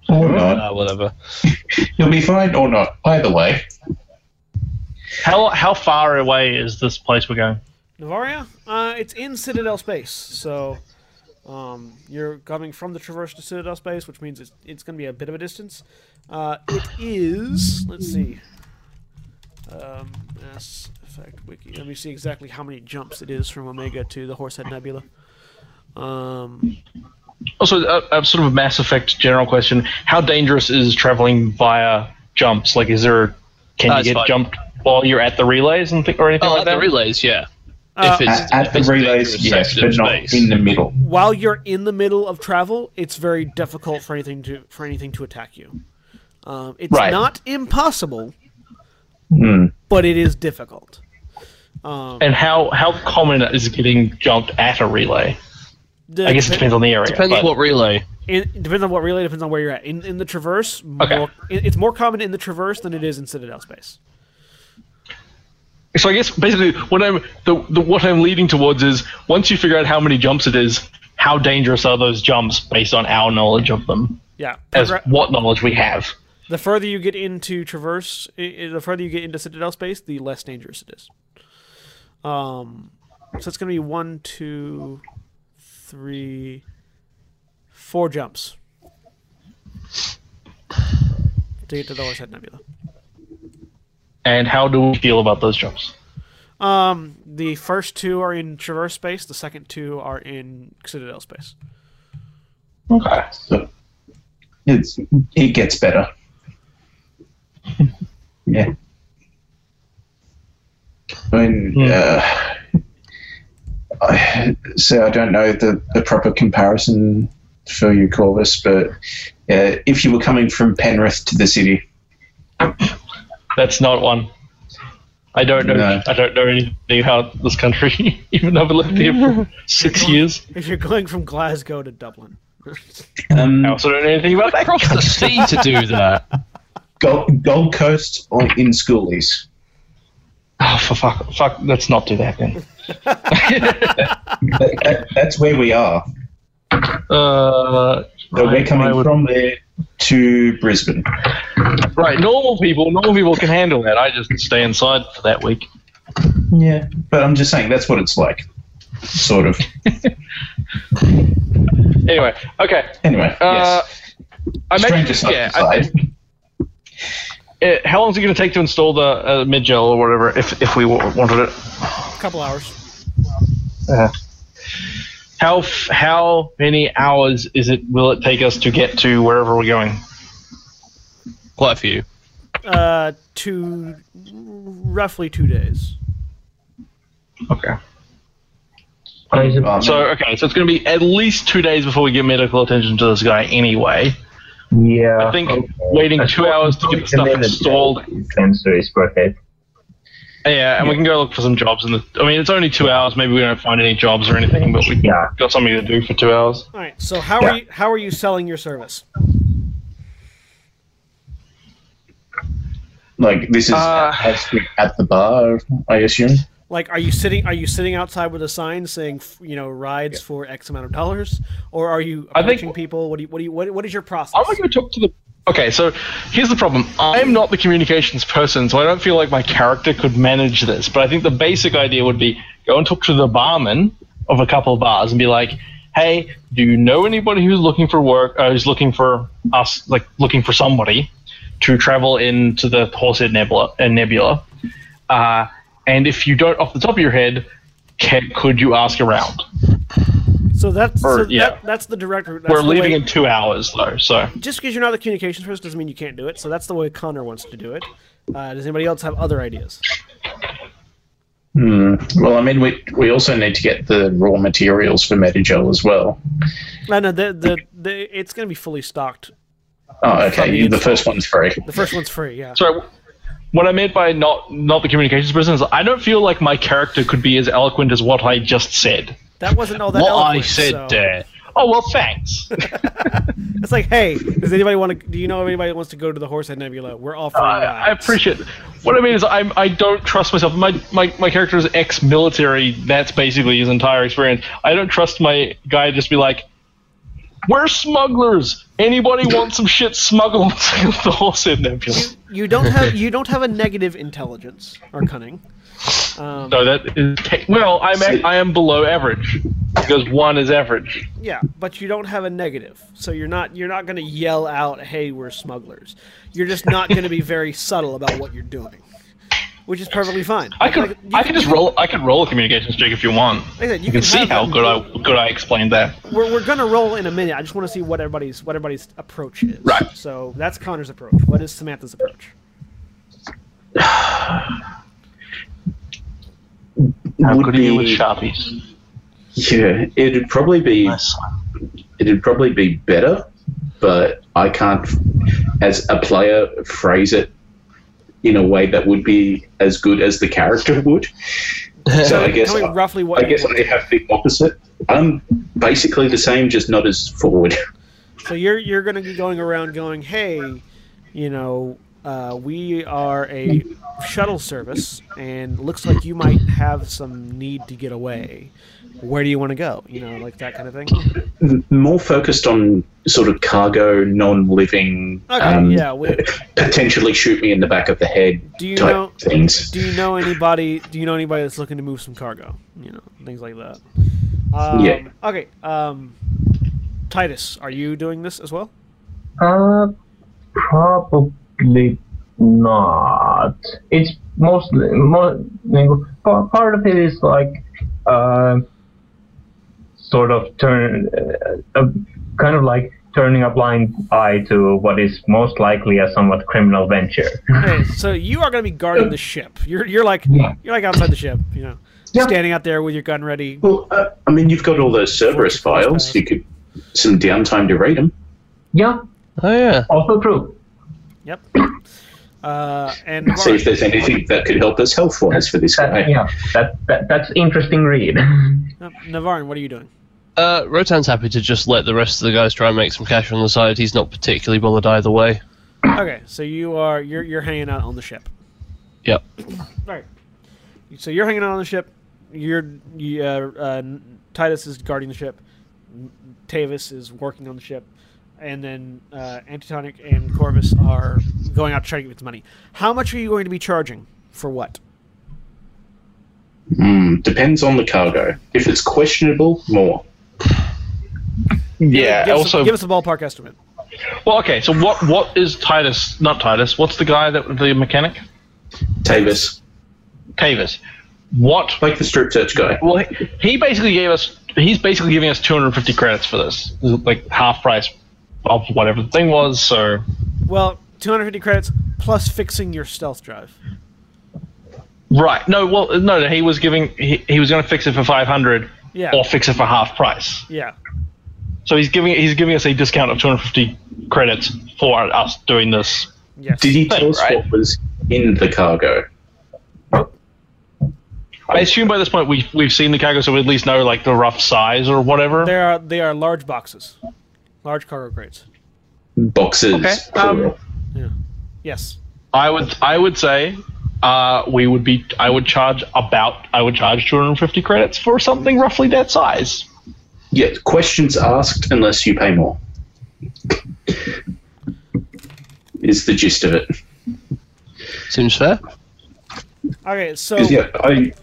Or not. Uh, whatever. (laughs) He'll be fine or not. Either way. How how far away is this place we're going? Noveria, uh, it's in Citadel space, so um, you're coming from the Traverse to Citadel space, which means it's, it's going to be a bit of a distance. Uh, it is. Let's see. Um, Mass Effect Wiki. Let me see exactly how many jumps it is from Omega to the Horsehead Nebula. Um, Also, a, a sort of a Mass Effect general question: How dangerous is traveling via jumps? Like, is there can Uh, you get fine. jumped while you're at the relays and th- or anything Oh, like at that? the relays, yeah. Uh, if it's, At, at if the it's relays, yes, but not space. in the middle. while you're in the middle of travel, it's very difficult for anything to for anything to attack you. Um, it's Right. not impossible, Hmm. but it is difficult. Um, and how how common is getting jumped at a relay? The- I guess it depends on the area. Depends but- what relay. It depends on what relay. Depends on where you're at. In in the traverse, Okay. more, it's more common in the traverse than it is in Citadel space. So I guess basically what I'm the, the what I'm leading towards is once you figure out how many jumps it is, how dangerous are those jumps based on our knowledge of them, Yeah. as what knowledge we have. The further you get into traverse, i- i- the further you get into Citadel space, the less dangerous it is. Um, so it's gonna be one, two, three, four jumps to get to the Horsehead Nebula. And how do we feel about those jumps? Um, the first two are in traverse space. The second two are in Citadel space. Okay. So it's it gets better. (laughs) yeah. I mean, uh, I, so I don't know the, the proper comparison for you, Korvys, but uh, if you were coming from Penrith to the city, That's not one. I don't know. No. I don't know anything about this country, (laughs) even though I've lived here for six years. If you're going from Glasgow to Dublin, um, I also don't know anything about that. Cross the sea to do that. (laughs) Gold, Gold Coast or in schoolies. Oh, for fuck, fuck. Let's not do that then. (laughs) That, that, that's where we are. Uh, So we're coming would- from there to Brisbane. right. Normal people, normal people can handle that. I just stay inside for that week. Yeah, but I'm just saying that's what it's like, sort of. (laughs) Anyway, okay. Anyway, Uh, yes. I Stranger imagine, side yeah. to I, side. uh, how long is it going to take to install the uh, Medigel or whatever? If if we w- wanted it. a couple hours. How f- how many hours is it? Will it take us to get to wherever we're going? Quite a few. Uh, two, roughly two days. Okay. So okay, so it's going to be at least two days before we get medical attention to this guy anyway. Yeah. I think okay. waiting A two short hours to get stuff installed. Sensor is perfect. Yeah, and we can go look for some jobs. In the, I mean, it's only two hours. Maybe we don't find any jobs or anything, but we Yeah. got something to do for two hours. All right. So how Yeah. are you? How are you selling your service? like this is Uh, at, at the bar, I assume. Like, are you sitting? Are you sitting outside with a sign saying, you know, rides for X amount of dollars, or are you I think- approaching people? What do you? What do you? What, what is your process? I'm gonna go talk to the. Okay, so here's the problem. I'm not the communications person, so I don't feel like my character could manage this. But I think the basic idea would be go and talk to the barman of a couple of bars and be like, "Hey, do you know anybody who's looking for work? Uh, who's looking for us, like looking for somebody to travel into the Horsehead Nebula? Uh, Nebula? Uh, and if you don't, off the top of your head, can, could you ask around? So that's Or- so yeah. that, that's the director. That's We're leaving way- in two hours, though, so Just because you're not the communications person doesn't mean you can't do it. So that's the way Connor wants to do it. Uh, does anybody else have other ideas? Hmm. Well, I mean, we we also need to get the raw materials for Medigel as well. No, no, the the, the it's going to be fully stocked. Oh, okay. The first one's free. The first one's free. Yeah. So what I meant by not not the communications person is I don't feel like my character could be as eloquent as what I just said. That wasn't all that what I said so- there. Oh well, thanks. (laughs) (laughs) It's like, hey, does anybody want to? Do you know if anybody wants to go to the Horsehead Nebula? We're offering. I, I appreciate. What I mean is I'm I don't trust myself. My my my character is ex-military. That's basically his entire experience. I don't trust my guy to just be like, "We're smugglers. Anybody want some shit smuggled (laughs) to the Horsehead Nebula?" You don't have you don't have a negative intelligence or cunning. Um, No, that is well. I'm ac- I am below average because one is average. Yeah, but you don't have a negative, so you're not you're not going to yell out, "Hey, we're smugglers." You're just not going to be very subtle about what you're doing, which is perfectly fine. I could Like, you I could just roll I could roll a communications check if you want. Like I said, You can see how that- good I good I explained that. We're, we're going to roll in a minute. I just want to see what everybody's what everybody's approach is. Right. So that's Connor's approach. What is Samantha's approach? How Would good are you with sharpies? Yeah, it'd probably be it'd probably be better, but I can't, as a player, phrase it in a way that would be as good as the character would. So I (laughs) guess me roughly what. I guess. I have the opposite. Um, basically the same, just not as forward. So you're you're going to be going around going, hey, you know, uh, we are a shuttle service, and looks like you might have some need to get away. Where do you want to go? You know, like that kind of thing. More focused on sort of cargo, non-living, Okay, um, yeah. We, potentially shoot me in the back of the head do you type know? things. Do you know anybody? Do you know anybody that's looking to move some cargo? You know, things like that. Um, Yeah. Okay. Um, Titus, are you doing this as well? Uh, probably not. It's mostly more. Part of it is like, uh, sort of turn, uh, uh, kind of like turning a blind eye to what is most likely a somewhat criminal venture. Okay, so you are going to be guarding the ship. You're you're like Yeah. you're like outside the ship. You know, Yeah. standing out there with your gun ready. Well, uh, I mean, you've got all those Cerberus files. files. You could some downtime to read them. yeah, Oh yeah. also true. Yep. Uh, and See if there's anything that could help us health-wise for this That, guy. yeah, that, that that's interesting read. Uh, Navarran, what are you doing? Uh, Rotan's happy to just let the rest of the guys try and make some cash on the side. He's not particularly bothered either way. (coughs) Okay, so you are you're you're hanging out on the ship. Yep. (coughs) Right. So you're hanging out on the ship. You're you, uh, uh, Titus is guarding the ship. Tavis is working on the ship, and then uh, Antitonic and Korvys are going out to try to get the money. How much are you going to be charging for what? Hmm, depends on the cargo. If it's questionable, more. Yeah. give, us also, a, give us a ballpark estimate. well, okay. So what? What is Titus? Not Titus. What's the guy that the mechanic? Tavis, Tavis. What? like the strip search guy. Well, he, he basically gave us. He's basically giving us 250 credits for this, like half price of whatever the thing was. So Well, 250 credits plus fixing your stealth drive. right. No. Well, no. no, He was giving. He, he was going to fix it for 500 Yeah. or fix it for half price. Yeah. So he's giving he's giving us a discount of 250 credits for us doing this. Yes. Did he tell us Right. what was in the cargo? I assume by this point we we've seen the cargo, so we at least know like the rough size or whatever. They are they are large boxes, large cargo crates. Boxes. Okay, um, plural. Yes. I would I would say uh, we would be I would charge about I would charge 250 credits for something roughly that size. Yeah, questions asked unless you pay more. Is the gist of it. Seems fair. Okay. So 'Cause, yeah, I,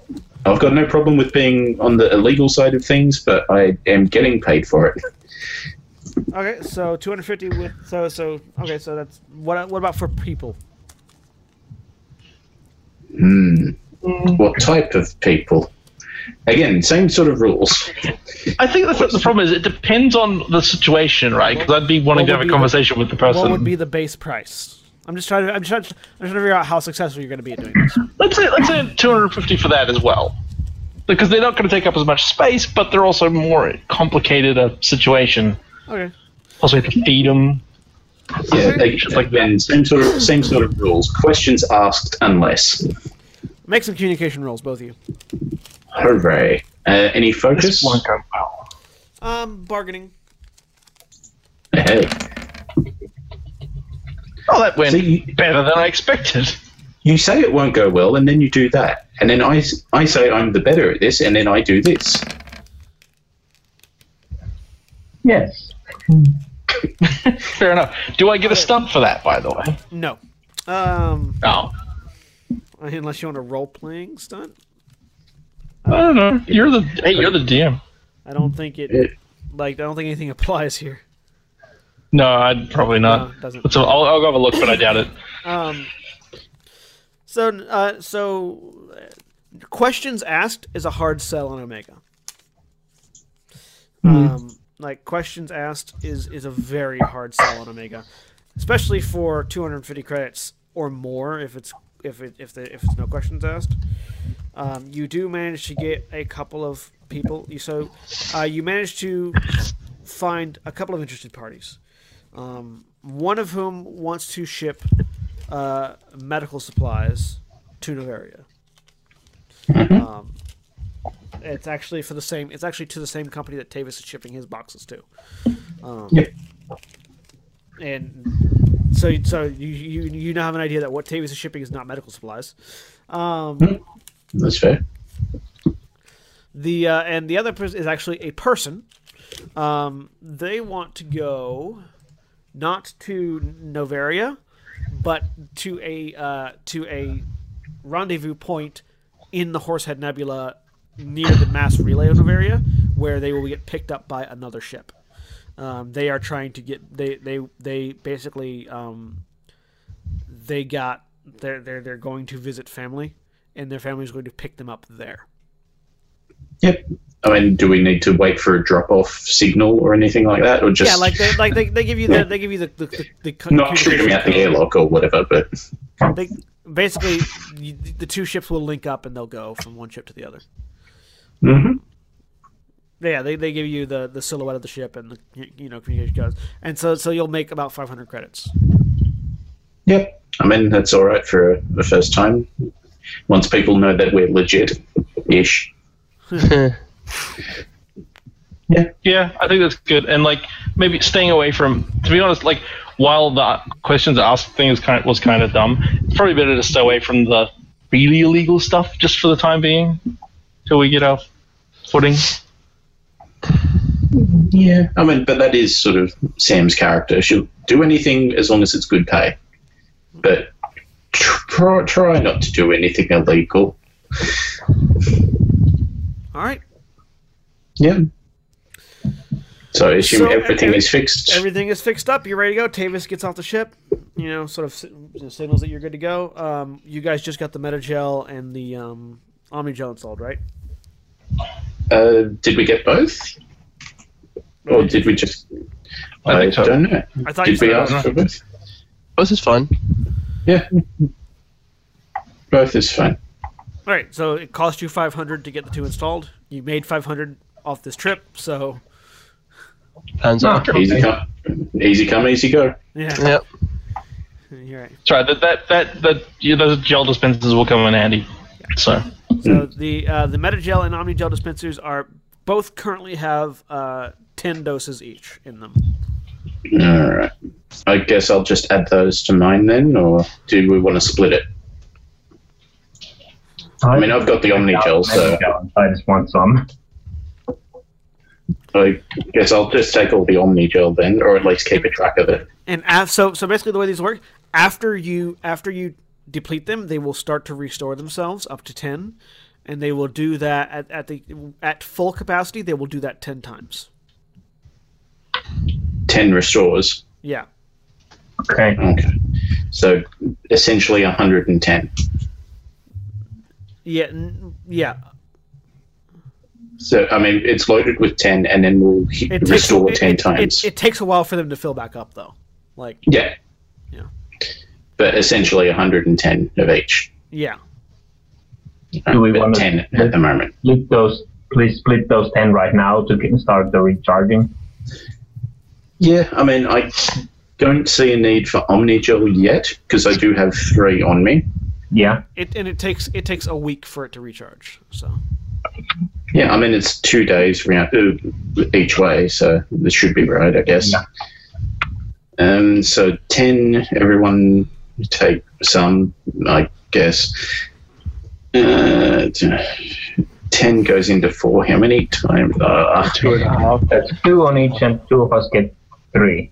I've got no problem with being on the illegal side of things, but I am getting paid for it. okay. So 250 with so so okay. So that's what what about for people? Hmm. What type of people? Again, same sort of rules. I think the, the problem is it depends on the situation, right? Because I'd be wanting to have a be the- conversation with the person. What would be the base price? I'm just trying to I'm just trying to, I'm trying to figure out how successful you're going to be at doing this. let's say let's say 250 for that as well, because they're not going to take up as much space, but they're also more complicated a situation. Okay. Also, we have to feed them. Yeah, they, like again, same sort of same sort of rules. Questions asked unless. Make some communication rules, both of you. Hooray! Uh, any focus? This won't go well. Um, bargaining. Hey, Oh, that went See, better than I expected. you say it won't go well, and then you do that, and then I, I say I'm the better at this, and then I do this. yes. (laughs) Fair enough. Do I get a stunt for that, by the way? No. Um, No. unless you want a role playing stunt. I don't know. You're the hey, you're the DM. I don't think it. It- Like I don't think anything (laughs) applies here. No, I'd probably not. it doesn't. So I'll, I'll go have a look, but I doubt it. Um. So, uh, so questions asked is a hard sell on Omega. Um, like questions asked is is a very hard sell on Omega, especially for 250 credits or more. If it's if it if the if it's no questions asked, um, you do manage to get a couple of people. You so uh, you manage to find a couple of interested parties. Um, one of whom wants to ship uh, medical supplies to Noveria. Um. It's actually for the same. It's actually to the same company that Tavis is shipping his boxes to. Um, Yep. And so, so you, you you now have an idea that what Tavis is shipping is not medical supplies. Um, That's fair. The uh, and the other person is actually a person. Um, they want to go not to Noveria, but to a uh, to a rendezvous point in the Horsehead Nebula near the mass relay of Noveria, where they will get picked up by another ship. Um, they are trying to get they they they basically um, they got they're they're they're going to visit family, and their family is going to pick them up there. Yep. I mean, do we need to wait for a drop-off signal or anything like that, or just yeah, like they like they, they give you the they give you the the, the, the co- not shoot them out the airlock or whatever? But They, basically, you, the two ships will link up and they'll go from one ship to the other. Mhm. Yeah, they, they give you the, the silhouette of the ship and the you know communication codes, and so so you'll make about five hundred credits. Yep. I mean, that's all right for the first time. Once people know that we're legit ish. (laughs) Yeah, yeah, I think that's good. And like maybe staying away from to be honest, like while the questions asked thing is kind of, was kind of dumb, it's probably better to stay away from the really illegal stuff just for the time being till we get our footing. Yeah. I mean, but that is sort of Sam's character. She'll do anything as long as it's good pay. But try, try not to do anything illegal. All right, Yeah. So I assume So, everything every- is fixed. everything is fixed up. You're ready to go. Tavis gets off the ship. You know, sort of you know, signals that you're good to go. Um, you guys just got the Medigel and the um, Omnigel installed, right? Uh, did we get both? Or did we just. I I, so. don't know. I thought you Did we said ask for both? Both is fine. Yeah. Both is fine. All right, so it cost you 500 to get the two installed. You made 500 off this trip, so Hands up. Easy come, easy come, easy go. yeah, Yep. you're right. Sorry, that that that that yeah, those gel dispensers will come in handy. So So the uh, the Medigel and Omnigel dispensers are both currently have uh, 10 doses each in them. All right. I guess I'll just add those to mine then, or do we want to split it? I mean, I've got the Omnigel, so I just want some. I guess I'll just take all the Omnigel then, or at least keep a track of it. And af- so so basically the way these work, after you after you deplete them, they will start to restore themselves up to 10 and they will do that at, at the at full capacity, they will do that 10 times. 10 restores. Yeah. Okay. Okay. So essentially 110. Yeah, n- yeah. So, I mean, it's loaded with 10, and then we'll he- It takes restore it, 10 it- times. It, it takes a while for them to fill back up though. Like yeah. Yeah. But essentially 110 of each. yeah. Do we But wanna- 10 at the moment. Split those. Please split those ten right now to get, start the recharging. Yeah, I mean, I don't see a need for Omnigel yet because I do have three on me. Yeah. It and it takes it takes a week for it to recharge. So Yeah, I mean, it's two days round, uh, each way, so this should be right, I guess. Yeah. Um, so 10, everyone take some, I guess. Uh, 10 goes into 4. How many times? Uh, Two and a half. That's two on each, and two of us get three.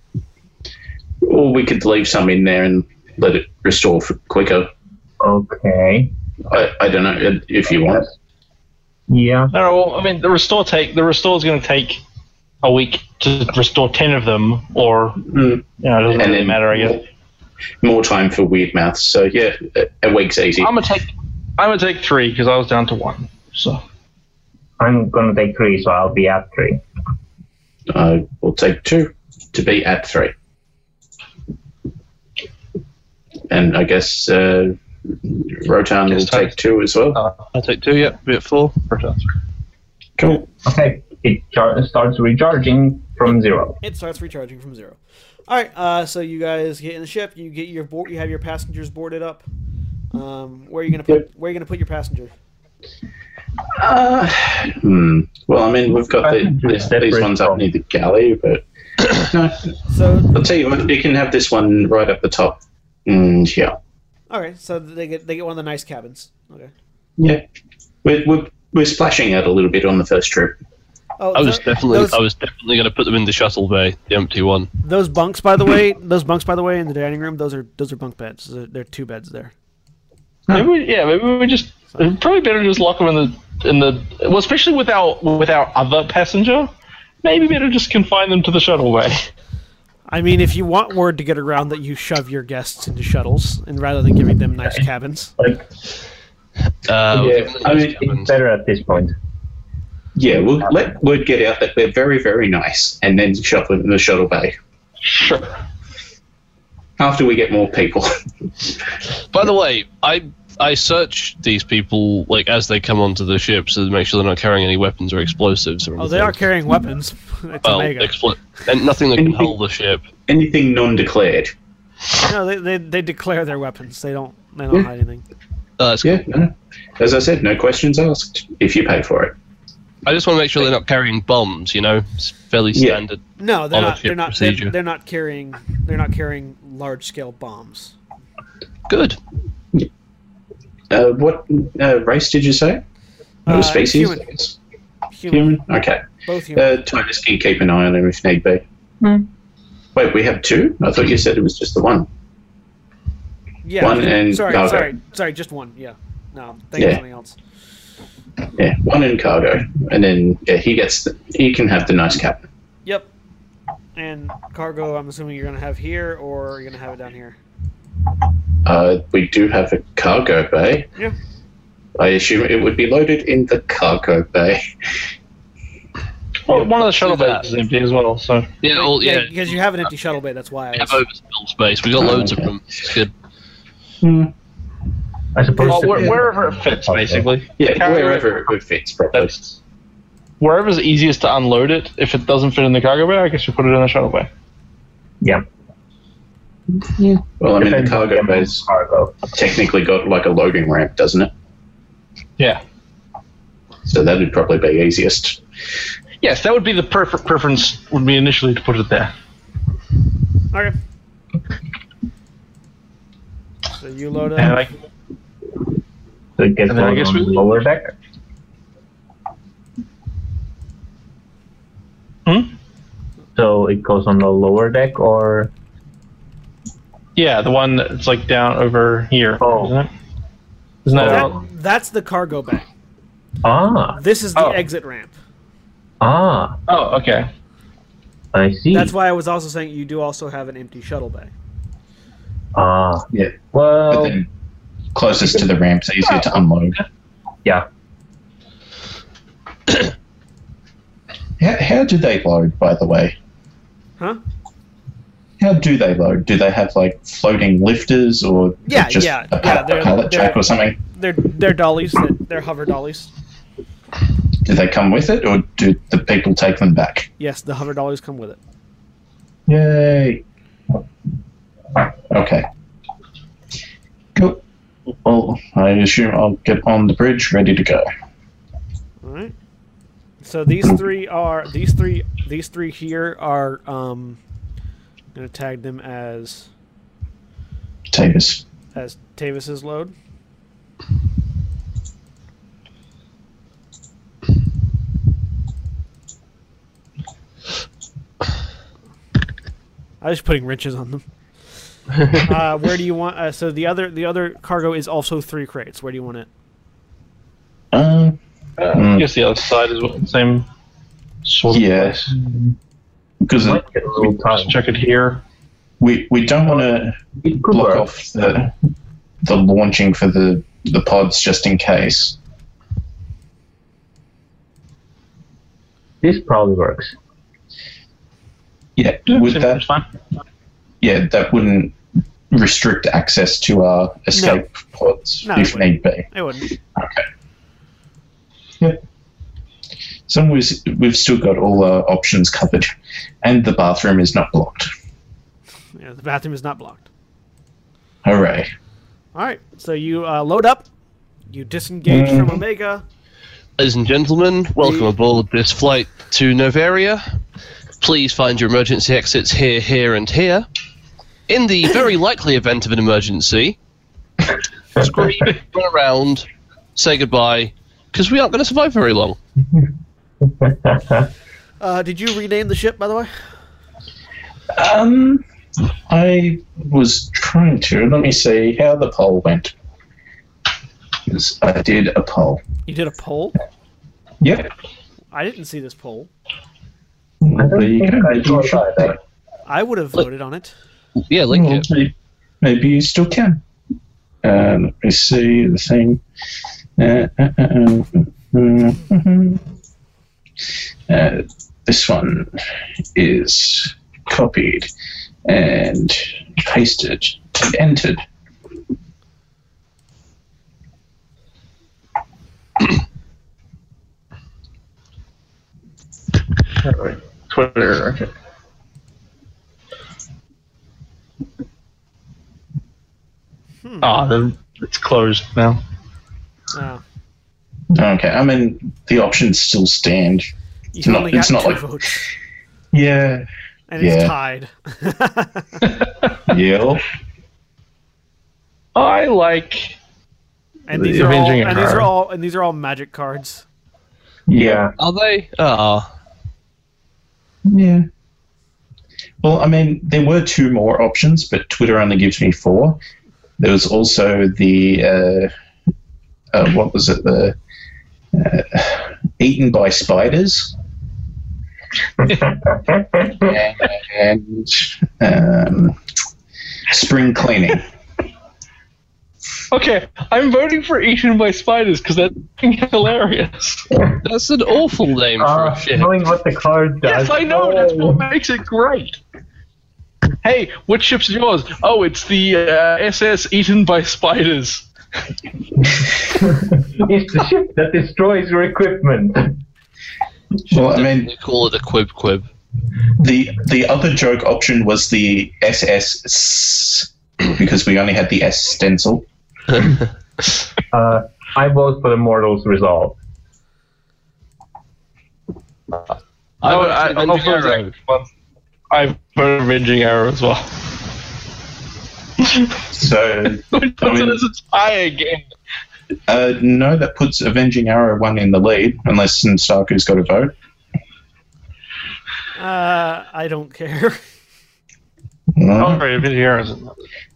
or we could leave some in there and let it restore for quicker. Okay. I, I don't know if you want. Yeah. no, well, I mean the restore take the restore is going to take a week to restore ten of them, or Mm. you know, it doesn't And really then matter. I guess More time for weird mouths. So, yeah, a, a week's easy. I'm gonna take I'm gonna take three because I was down to one. So I'm gonna take three, so I'll be at three. I will take two to be at three. And I guess uh, Rotan will Yes, Tyler. take two as well. uh, I take two. Yep. Be at four. Rotan. Cool. Okay. It char- starts recharging from zero. it starts recharging from zero. All right. Uh, so you guys get in the ship. You get your board. You have your passengers boarded up. Um, where are you gonna put? Where are you gonna put your passenger? Uh, hmm. Well, I mean, we've got the, Passengers these, ones up near the galley, but no. So I'll tell you what, you can have this one right up the top. Mm, yeah. okay, so they get they get one of the nice cabins. Okay. Yeah. We're, we're, we're splashing out a little bit on the first trip. Oh, I was tho- definitely, those, I was definitely going to put them in the shuttle bay, the empty one. those bunks, by the way, those bunks, by the way, in the dining room. Those are those are bunk beds. They're, they're two beds there. Maybe we, yeah, maybe we just it'd probably better just lock them in the in the well, especially with our with our other passenger. Maybe better just confine them to the shuttle bay. I mean, if you want word to get around that you shove your guests into shuttles, and rather than giving them nice cabins, Like, Uh, Yeah, I mean, cabins. it's better at this point. Yeah, we'll let word get out that they're very, very nice, and then shove them in the shuttle bay Sure. after we get more people. (laughs) By the way, I I search these people like as they come onto the ship so to make sure they're not carrying any weapons or explosives or anything. oh, they are carrying weapons. (laughs) it's well, Omega. explo- and nothing that can Anything- hold the ship. Anything non-declared. no, they, they they declare their weapons. They don't they don't Yeah. hide anything. Uh, that's Yeah, no. As I said, no questions asked if you pay for it. I just want to make sure they're not carrying bombs. You know, it's fairly Yeah. standard. No, they're not. They're not. They're, they're not carrying. They're not carrying large scale bombs. Good. Uh, what uh, race did you say? Uh, Uh, species? human. Human. Human? Okay. Hmm. Both human. Uh, Titus can keep an eye on them if need be. Wait, we have two? I thought you said it was just the one. yeah. one and sorry, cargo. sorry, sorry. Just one. Yeah. No, think of Yeah. something else. Yeah, one in cargo, and then yeah, he gets the, he can have the nice cap. Yep. And cargo, I'm assuming you're gonna have here, or you're gonna have it down here. Uh, we do have a cargo bay. Yeah. I assume it would be loaded in the cargo bay. Well, one of the shuttle do bays is empty as well, so Yeah, all, yeah. because you have an empty shuttle bay. That's why. I We have overspill space. We got loads of them. It's good. I suppose. well, where, wherever it fits, basically. Yeah, Cargo- wherever it fits properly. That's wherever's easiest to unload it. If it doesn't fit in the cargo bay, I guess you put it in the shuttle bay. yeah. Yeah. Well, I mean, the Depends on cargo bay's cargo. technically got like a loading ramp, doesn't it? Yeah. So that would probably be easiest. Yes, that would be the prefer- preference. Would be initially to put it there. okay. So you load And up. I, So it gets And I on guess we- the lower deck. Hmm? So it goes on the lower deck, or yeah, the one that's like down over here, Oh. isn't it? Isn't that? That, out? that's the cargo bay. ah, This is the Oh. exit ramp. ah, Oh, okay. I see. That's why I was also saying you do also have an empty shuttle bay. ah, Yeah. Well, then closest to the ramp's easier to unload. yeah. (coughs) How, how do they load, by the way? Huh? How do they load? Do they have like floating lifters or Yeah, just yeah, a, yeah, they're- a pallet they're- jack or something? They're they're dollies. They're, they're hover dollies. Do they come with it or do the people take them back? Yes, the hover dollies come with it. Yay. Okay. Well, I assume I'll get on the bridge ready to go. All right. So these three are these three these three here are um I'm gonna tag them as Tavis. as Tavis's load. I was just putting wrenches on them. (laughs) uh, where do you want? Uh, so the other the other cargo is also three crates. Where do you want it? Um, Uh, Hmm. I guess the other side is what same sort of Yeah. place. because it, Might get a little time. Check it here. we we don't want to block work. off the the launching for the the pods just in case. This probably works. Yeah, Yeah, with seems that, fine. yeah, that wouldn't restrict access to our escape pods No, if need be. It wouldn't. Okay. Yep. So we've, we've still got all our options covered, and the bathroom is not blocked. Yeah, the bathroom is not blocked. Hooray! All right, so you uh, load up, you disengage from Mhm. Omega, Ladies and gentlemen, welcome aboard this flight to Noveria. Please find your emergency exits here, here, and here. In the very likely event of an emergency, scream, run around, say goodbye, because we aren't going to survive very long. (laughs) Uh, did you rename the ship, by the way? Um, I was trying to. Let me see how the poll went. Yes, I did a poll. You did a poll. Yep. I didn't see this poll. Well, there you go. Maybe you should vote. I would have voted on it. Yeah, link Well, it. maybe, maybe you still can. Uh, let me see the thing. Uh, uh, uh, uh, uh, uh, uh, this one is copied and pasted and entered. Twitter. Okay. Ah, then it's closed now. Oh. Okay, I mean the options still stand. You not- only got it's not two like- votes, Yeah. and it's tied. (laughs) Yeah. I like. and The these are all, Avenging and these are all, and these are all magic cards. Yeah. Are they? Ah, Yeah. Well, I mean, there were two more options, but Twitter only gives me four. There was also the uh, uh, what was it? The uh, eaten by spiders and um, spring cleaning. Okay, I'm voting for Eaten by Spiders because that's hilarious. that's an awful name for Uh, a ship. knowing what the card does. Yes, I know. That's Oh. what makes it great. Hey, what ship's yours? Oh, it's the uh, SS Eaten by Spiders. (laughs) it's the ship that destroys your equipment. Well, I mean, They call it a quib quib. the the other joke option was the SS because we only had the S stencil. (laughs) Uh, I vote for the Mortals Resolve. I, I, voted I, for I voted Avenging Arrow as well. So (laughs) Which puts I mean- it as a tie again. Uh, no, that puts Avenging Arrow one in the lead, unless Starku's got a vote. Uh, I don't care. No. Oh, right, Avenging Arrow's in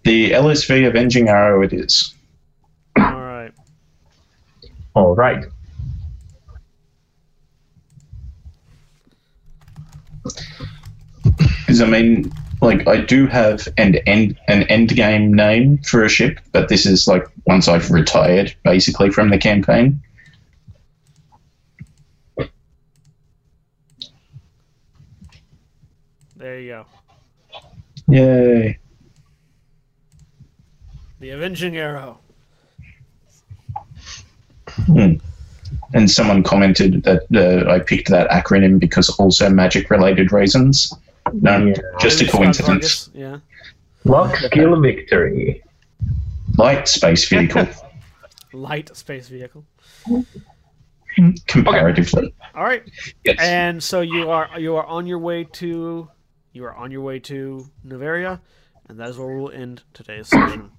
The LSV Avenging Arrow it is. all right. All right. Because I mean, like I do have an end an end game name for a ship, but this is like once I've retired basically from the campaign. There you go. Yay! The Avenging Arrow. And someone commented that uh, I picked that acronym because also magic related reasons. No, Yeah. just a coincidence. Yeah. Luck, skill, victory. Light space vehicle, (laughs) Light space vehicle. comparatively. All right. Yes. And so you are you are on your way to you are on your way to Noveria, and that is where we'll end today's session.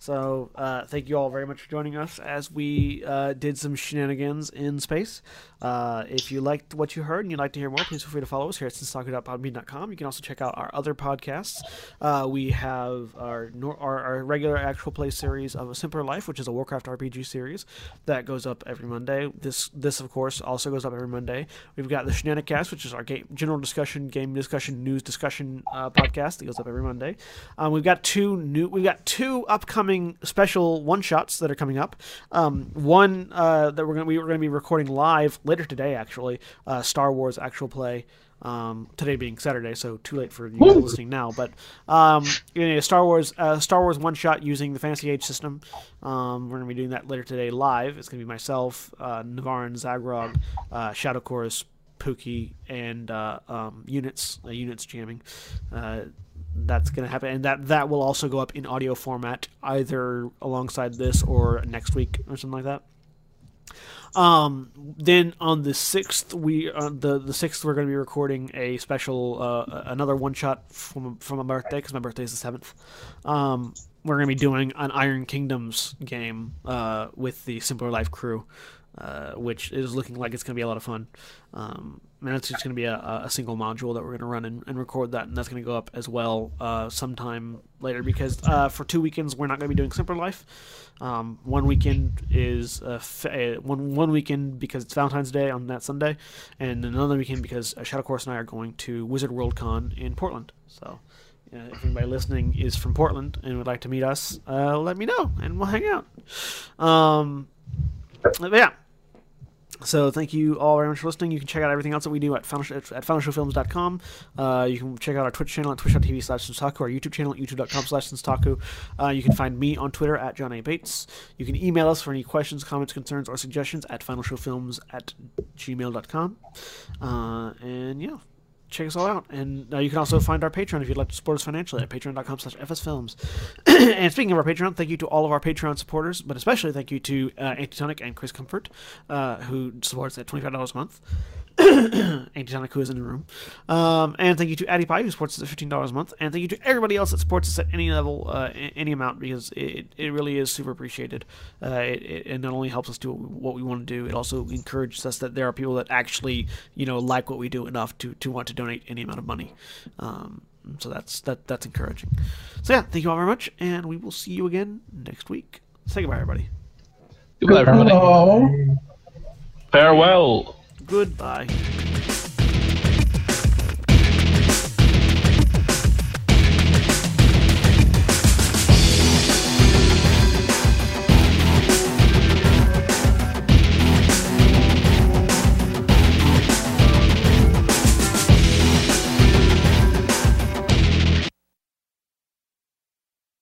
So uh, thank you all very much for joining us as we uh, did some shenanigans in space. Uh, if you liked what you heard and you'd like to hear more, please feel free to follow us here at sinsaku.podbean.com. You can also check out our other podcasts. Uh, we have our, our our regular actual play series of A Simpler Life, which is a Warcraft RPG series that goes up every Monday. This this of course also goes up every Monday. We've got the Shenanigans, which is our game, general discussion, game discussion, news discussion uh, podcast that goes up every Monday. Um, we've got two new, we've got two upcoming special one shots that are coming up. Um, one uh, that we're gonna we gonna be recording live later today, actually. Uh, Star Wars actual play. Um, today being Saturday, so too late for you guys listening now. But um, you know, Star Wars, uh, Star Wars one shot using the Fantasy AGE system. Um, we're gonna be doing that later today live. It's gonna be myself, uh, Navarran, Zaghrog, uh, Shadow Chorus, Pookie, and uh, um, units, uh, units jamming. That's going to happen, and that that will also go up in audio format, either alongside this or next week or something like that. Um, then on the sixth, we uh, the the sixth we're going to be recording a special uh, another one shot from from my birthday because my birthday is the seventh. Um, we're going to be doing an Iron Kingdoms game uh, with the Simpler Life crew, uh, which is looking like it's going to be a lot of fun. Um, and it's just going to be a, a single module that we're going to run and, and record that, and that's going to go up as well uh, sometime later because uh, for two weekends we're not going to be doing Simpler Life. Um, one weekend is uh, fa- uh, one one weekend because it's Valentine's Day on that Sunday, and another weekend because uh, Shadow Course and I are going to Wizard World Con in Portland. So. Uh, if anybody listening is from Portland and would like to meet us, uh, let me know and we'll hang out. Um, but yeah, so thank you all very much for listening. You can check out everything else that we do at, final, at finalshowfilms.com. Uh, you can check out our Twitch channel at twitch.tv slash Senstaku, our YouTube channel at youtube.com slash Senstaku. Uh, you can find me on Twitter at John A. Bates. You can email us for any questions, comments, concerns, or suggestions at finalshowfilms at gmail.com. Uh, and yeah, check us all out. And uh, you can also find our Patreon if you'd like to support us financially at patreon.com slash fsfilms. (clears throat) and speaking of our Patreon, thank you to all of our Patreon supporters, but especially thank you to uh, Antitonic and Chris Comfort, uh, who supports at $25 a month. Antitonic, who is in the room. Um, and thank you to Addy Pie, who supports us at $15 a month. And thank you to everybody else that supports us at any level, uh, any amount, because it, it really is super appreciated. Uh, it, it, it not only helps us do what we want to do, it also encourages us that there are people that actually, you know, like what we do enough to, to want to donate any amount of money. Um, so that's that that's encouraging. So yeah, thank you all very much, and we will see you again next week. Say goodbye, everybody. Goodbye, everybody. Hello. Farewell. Goodbye.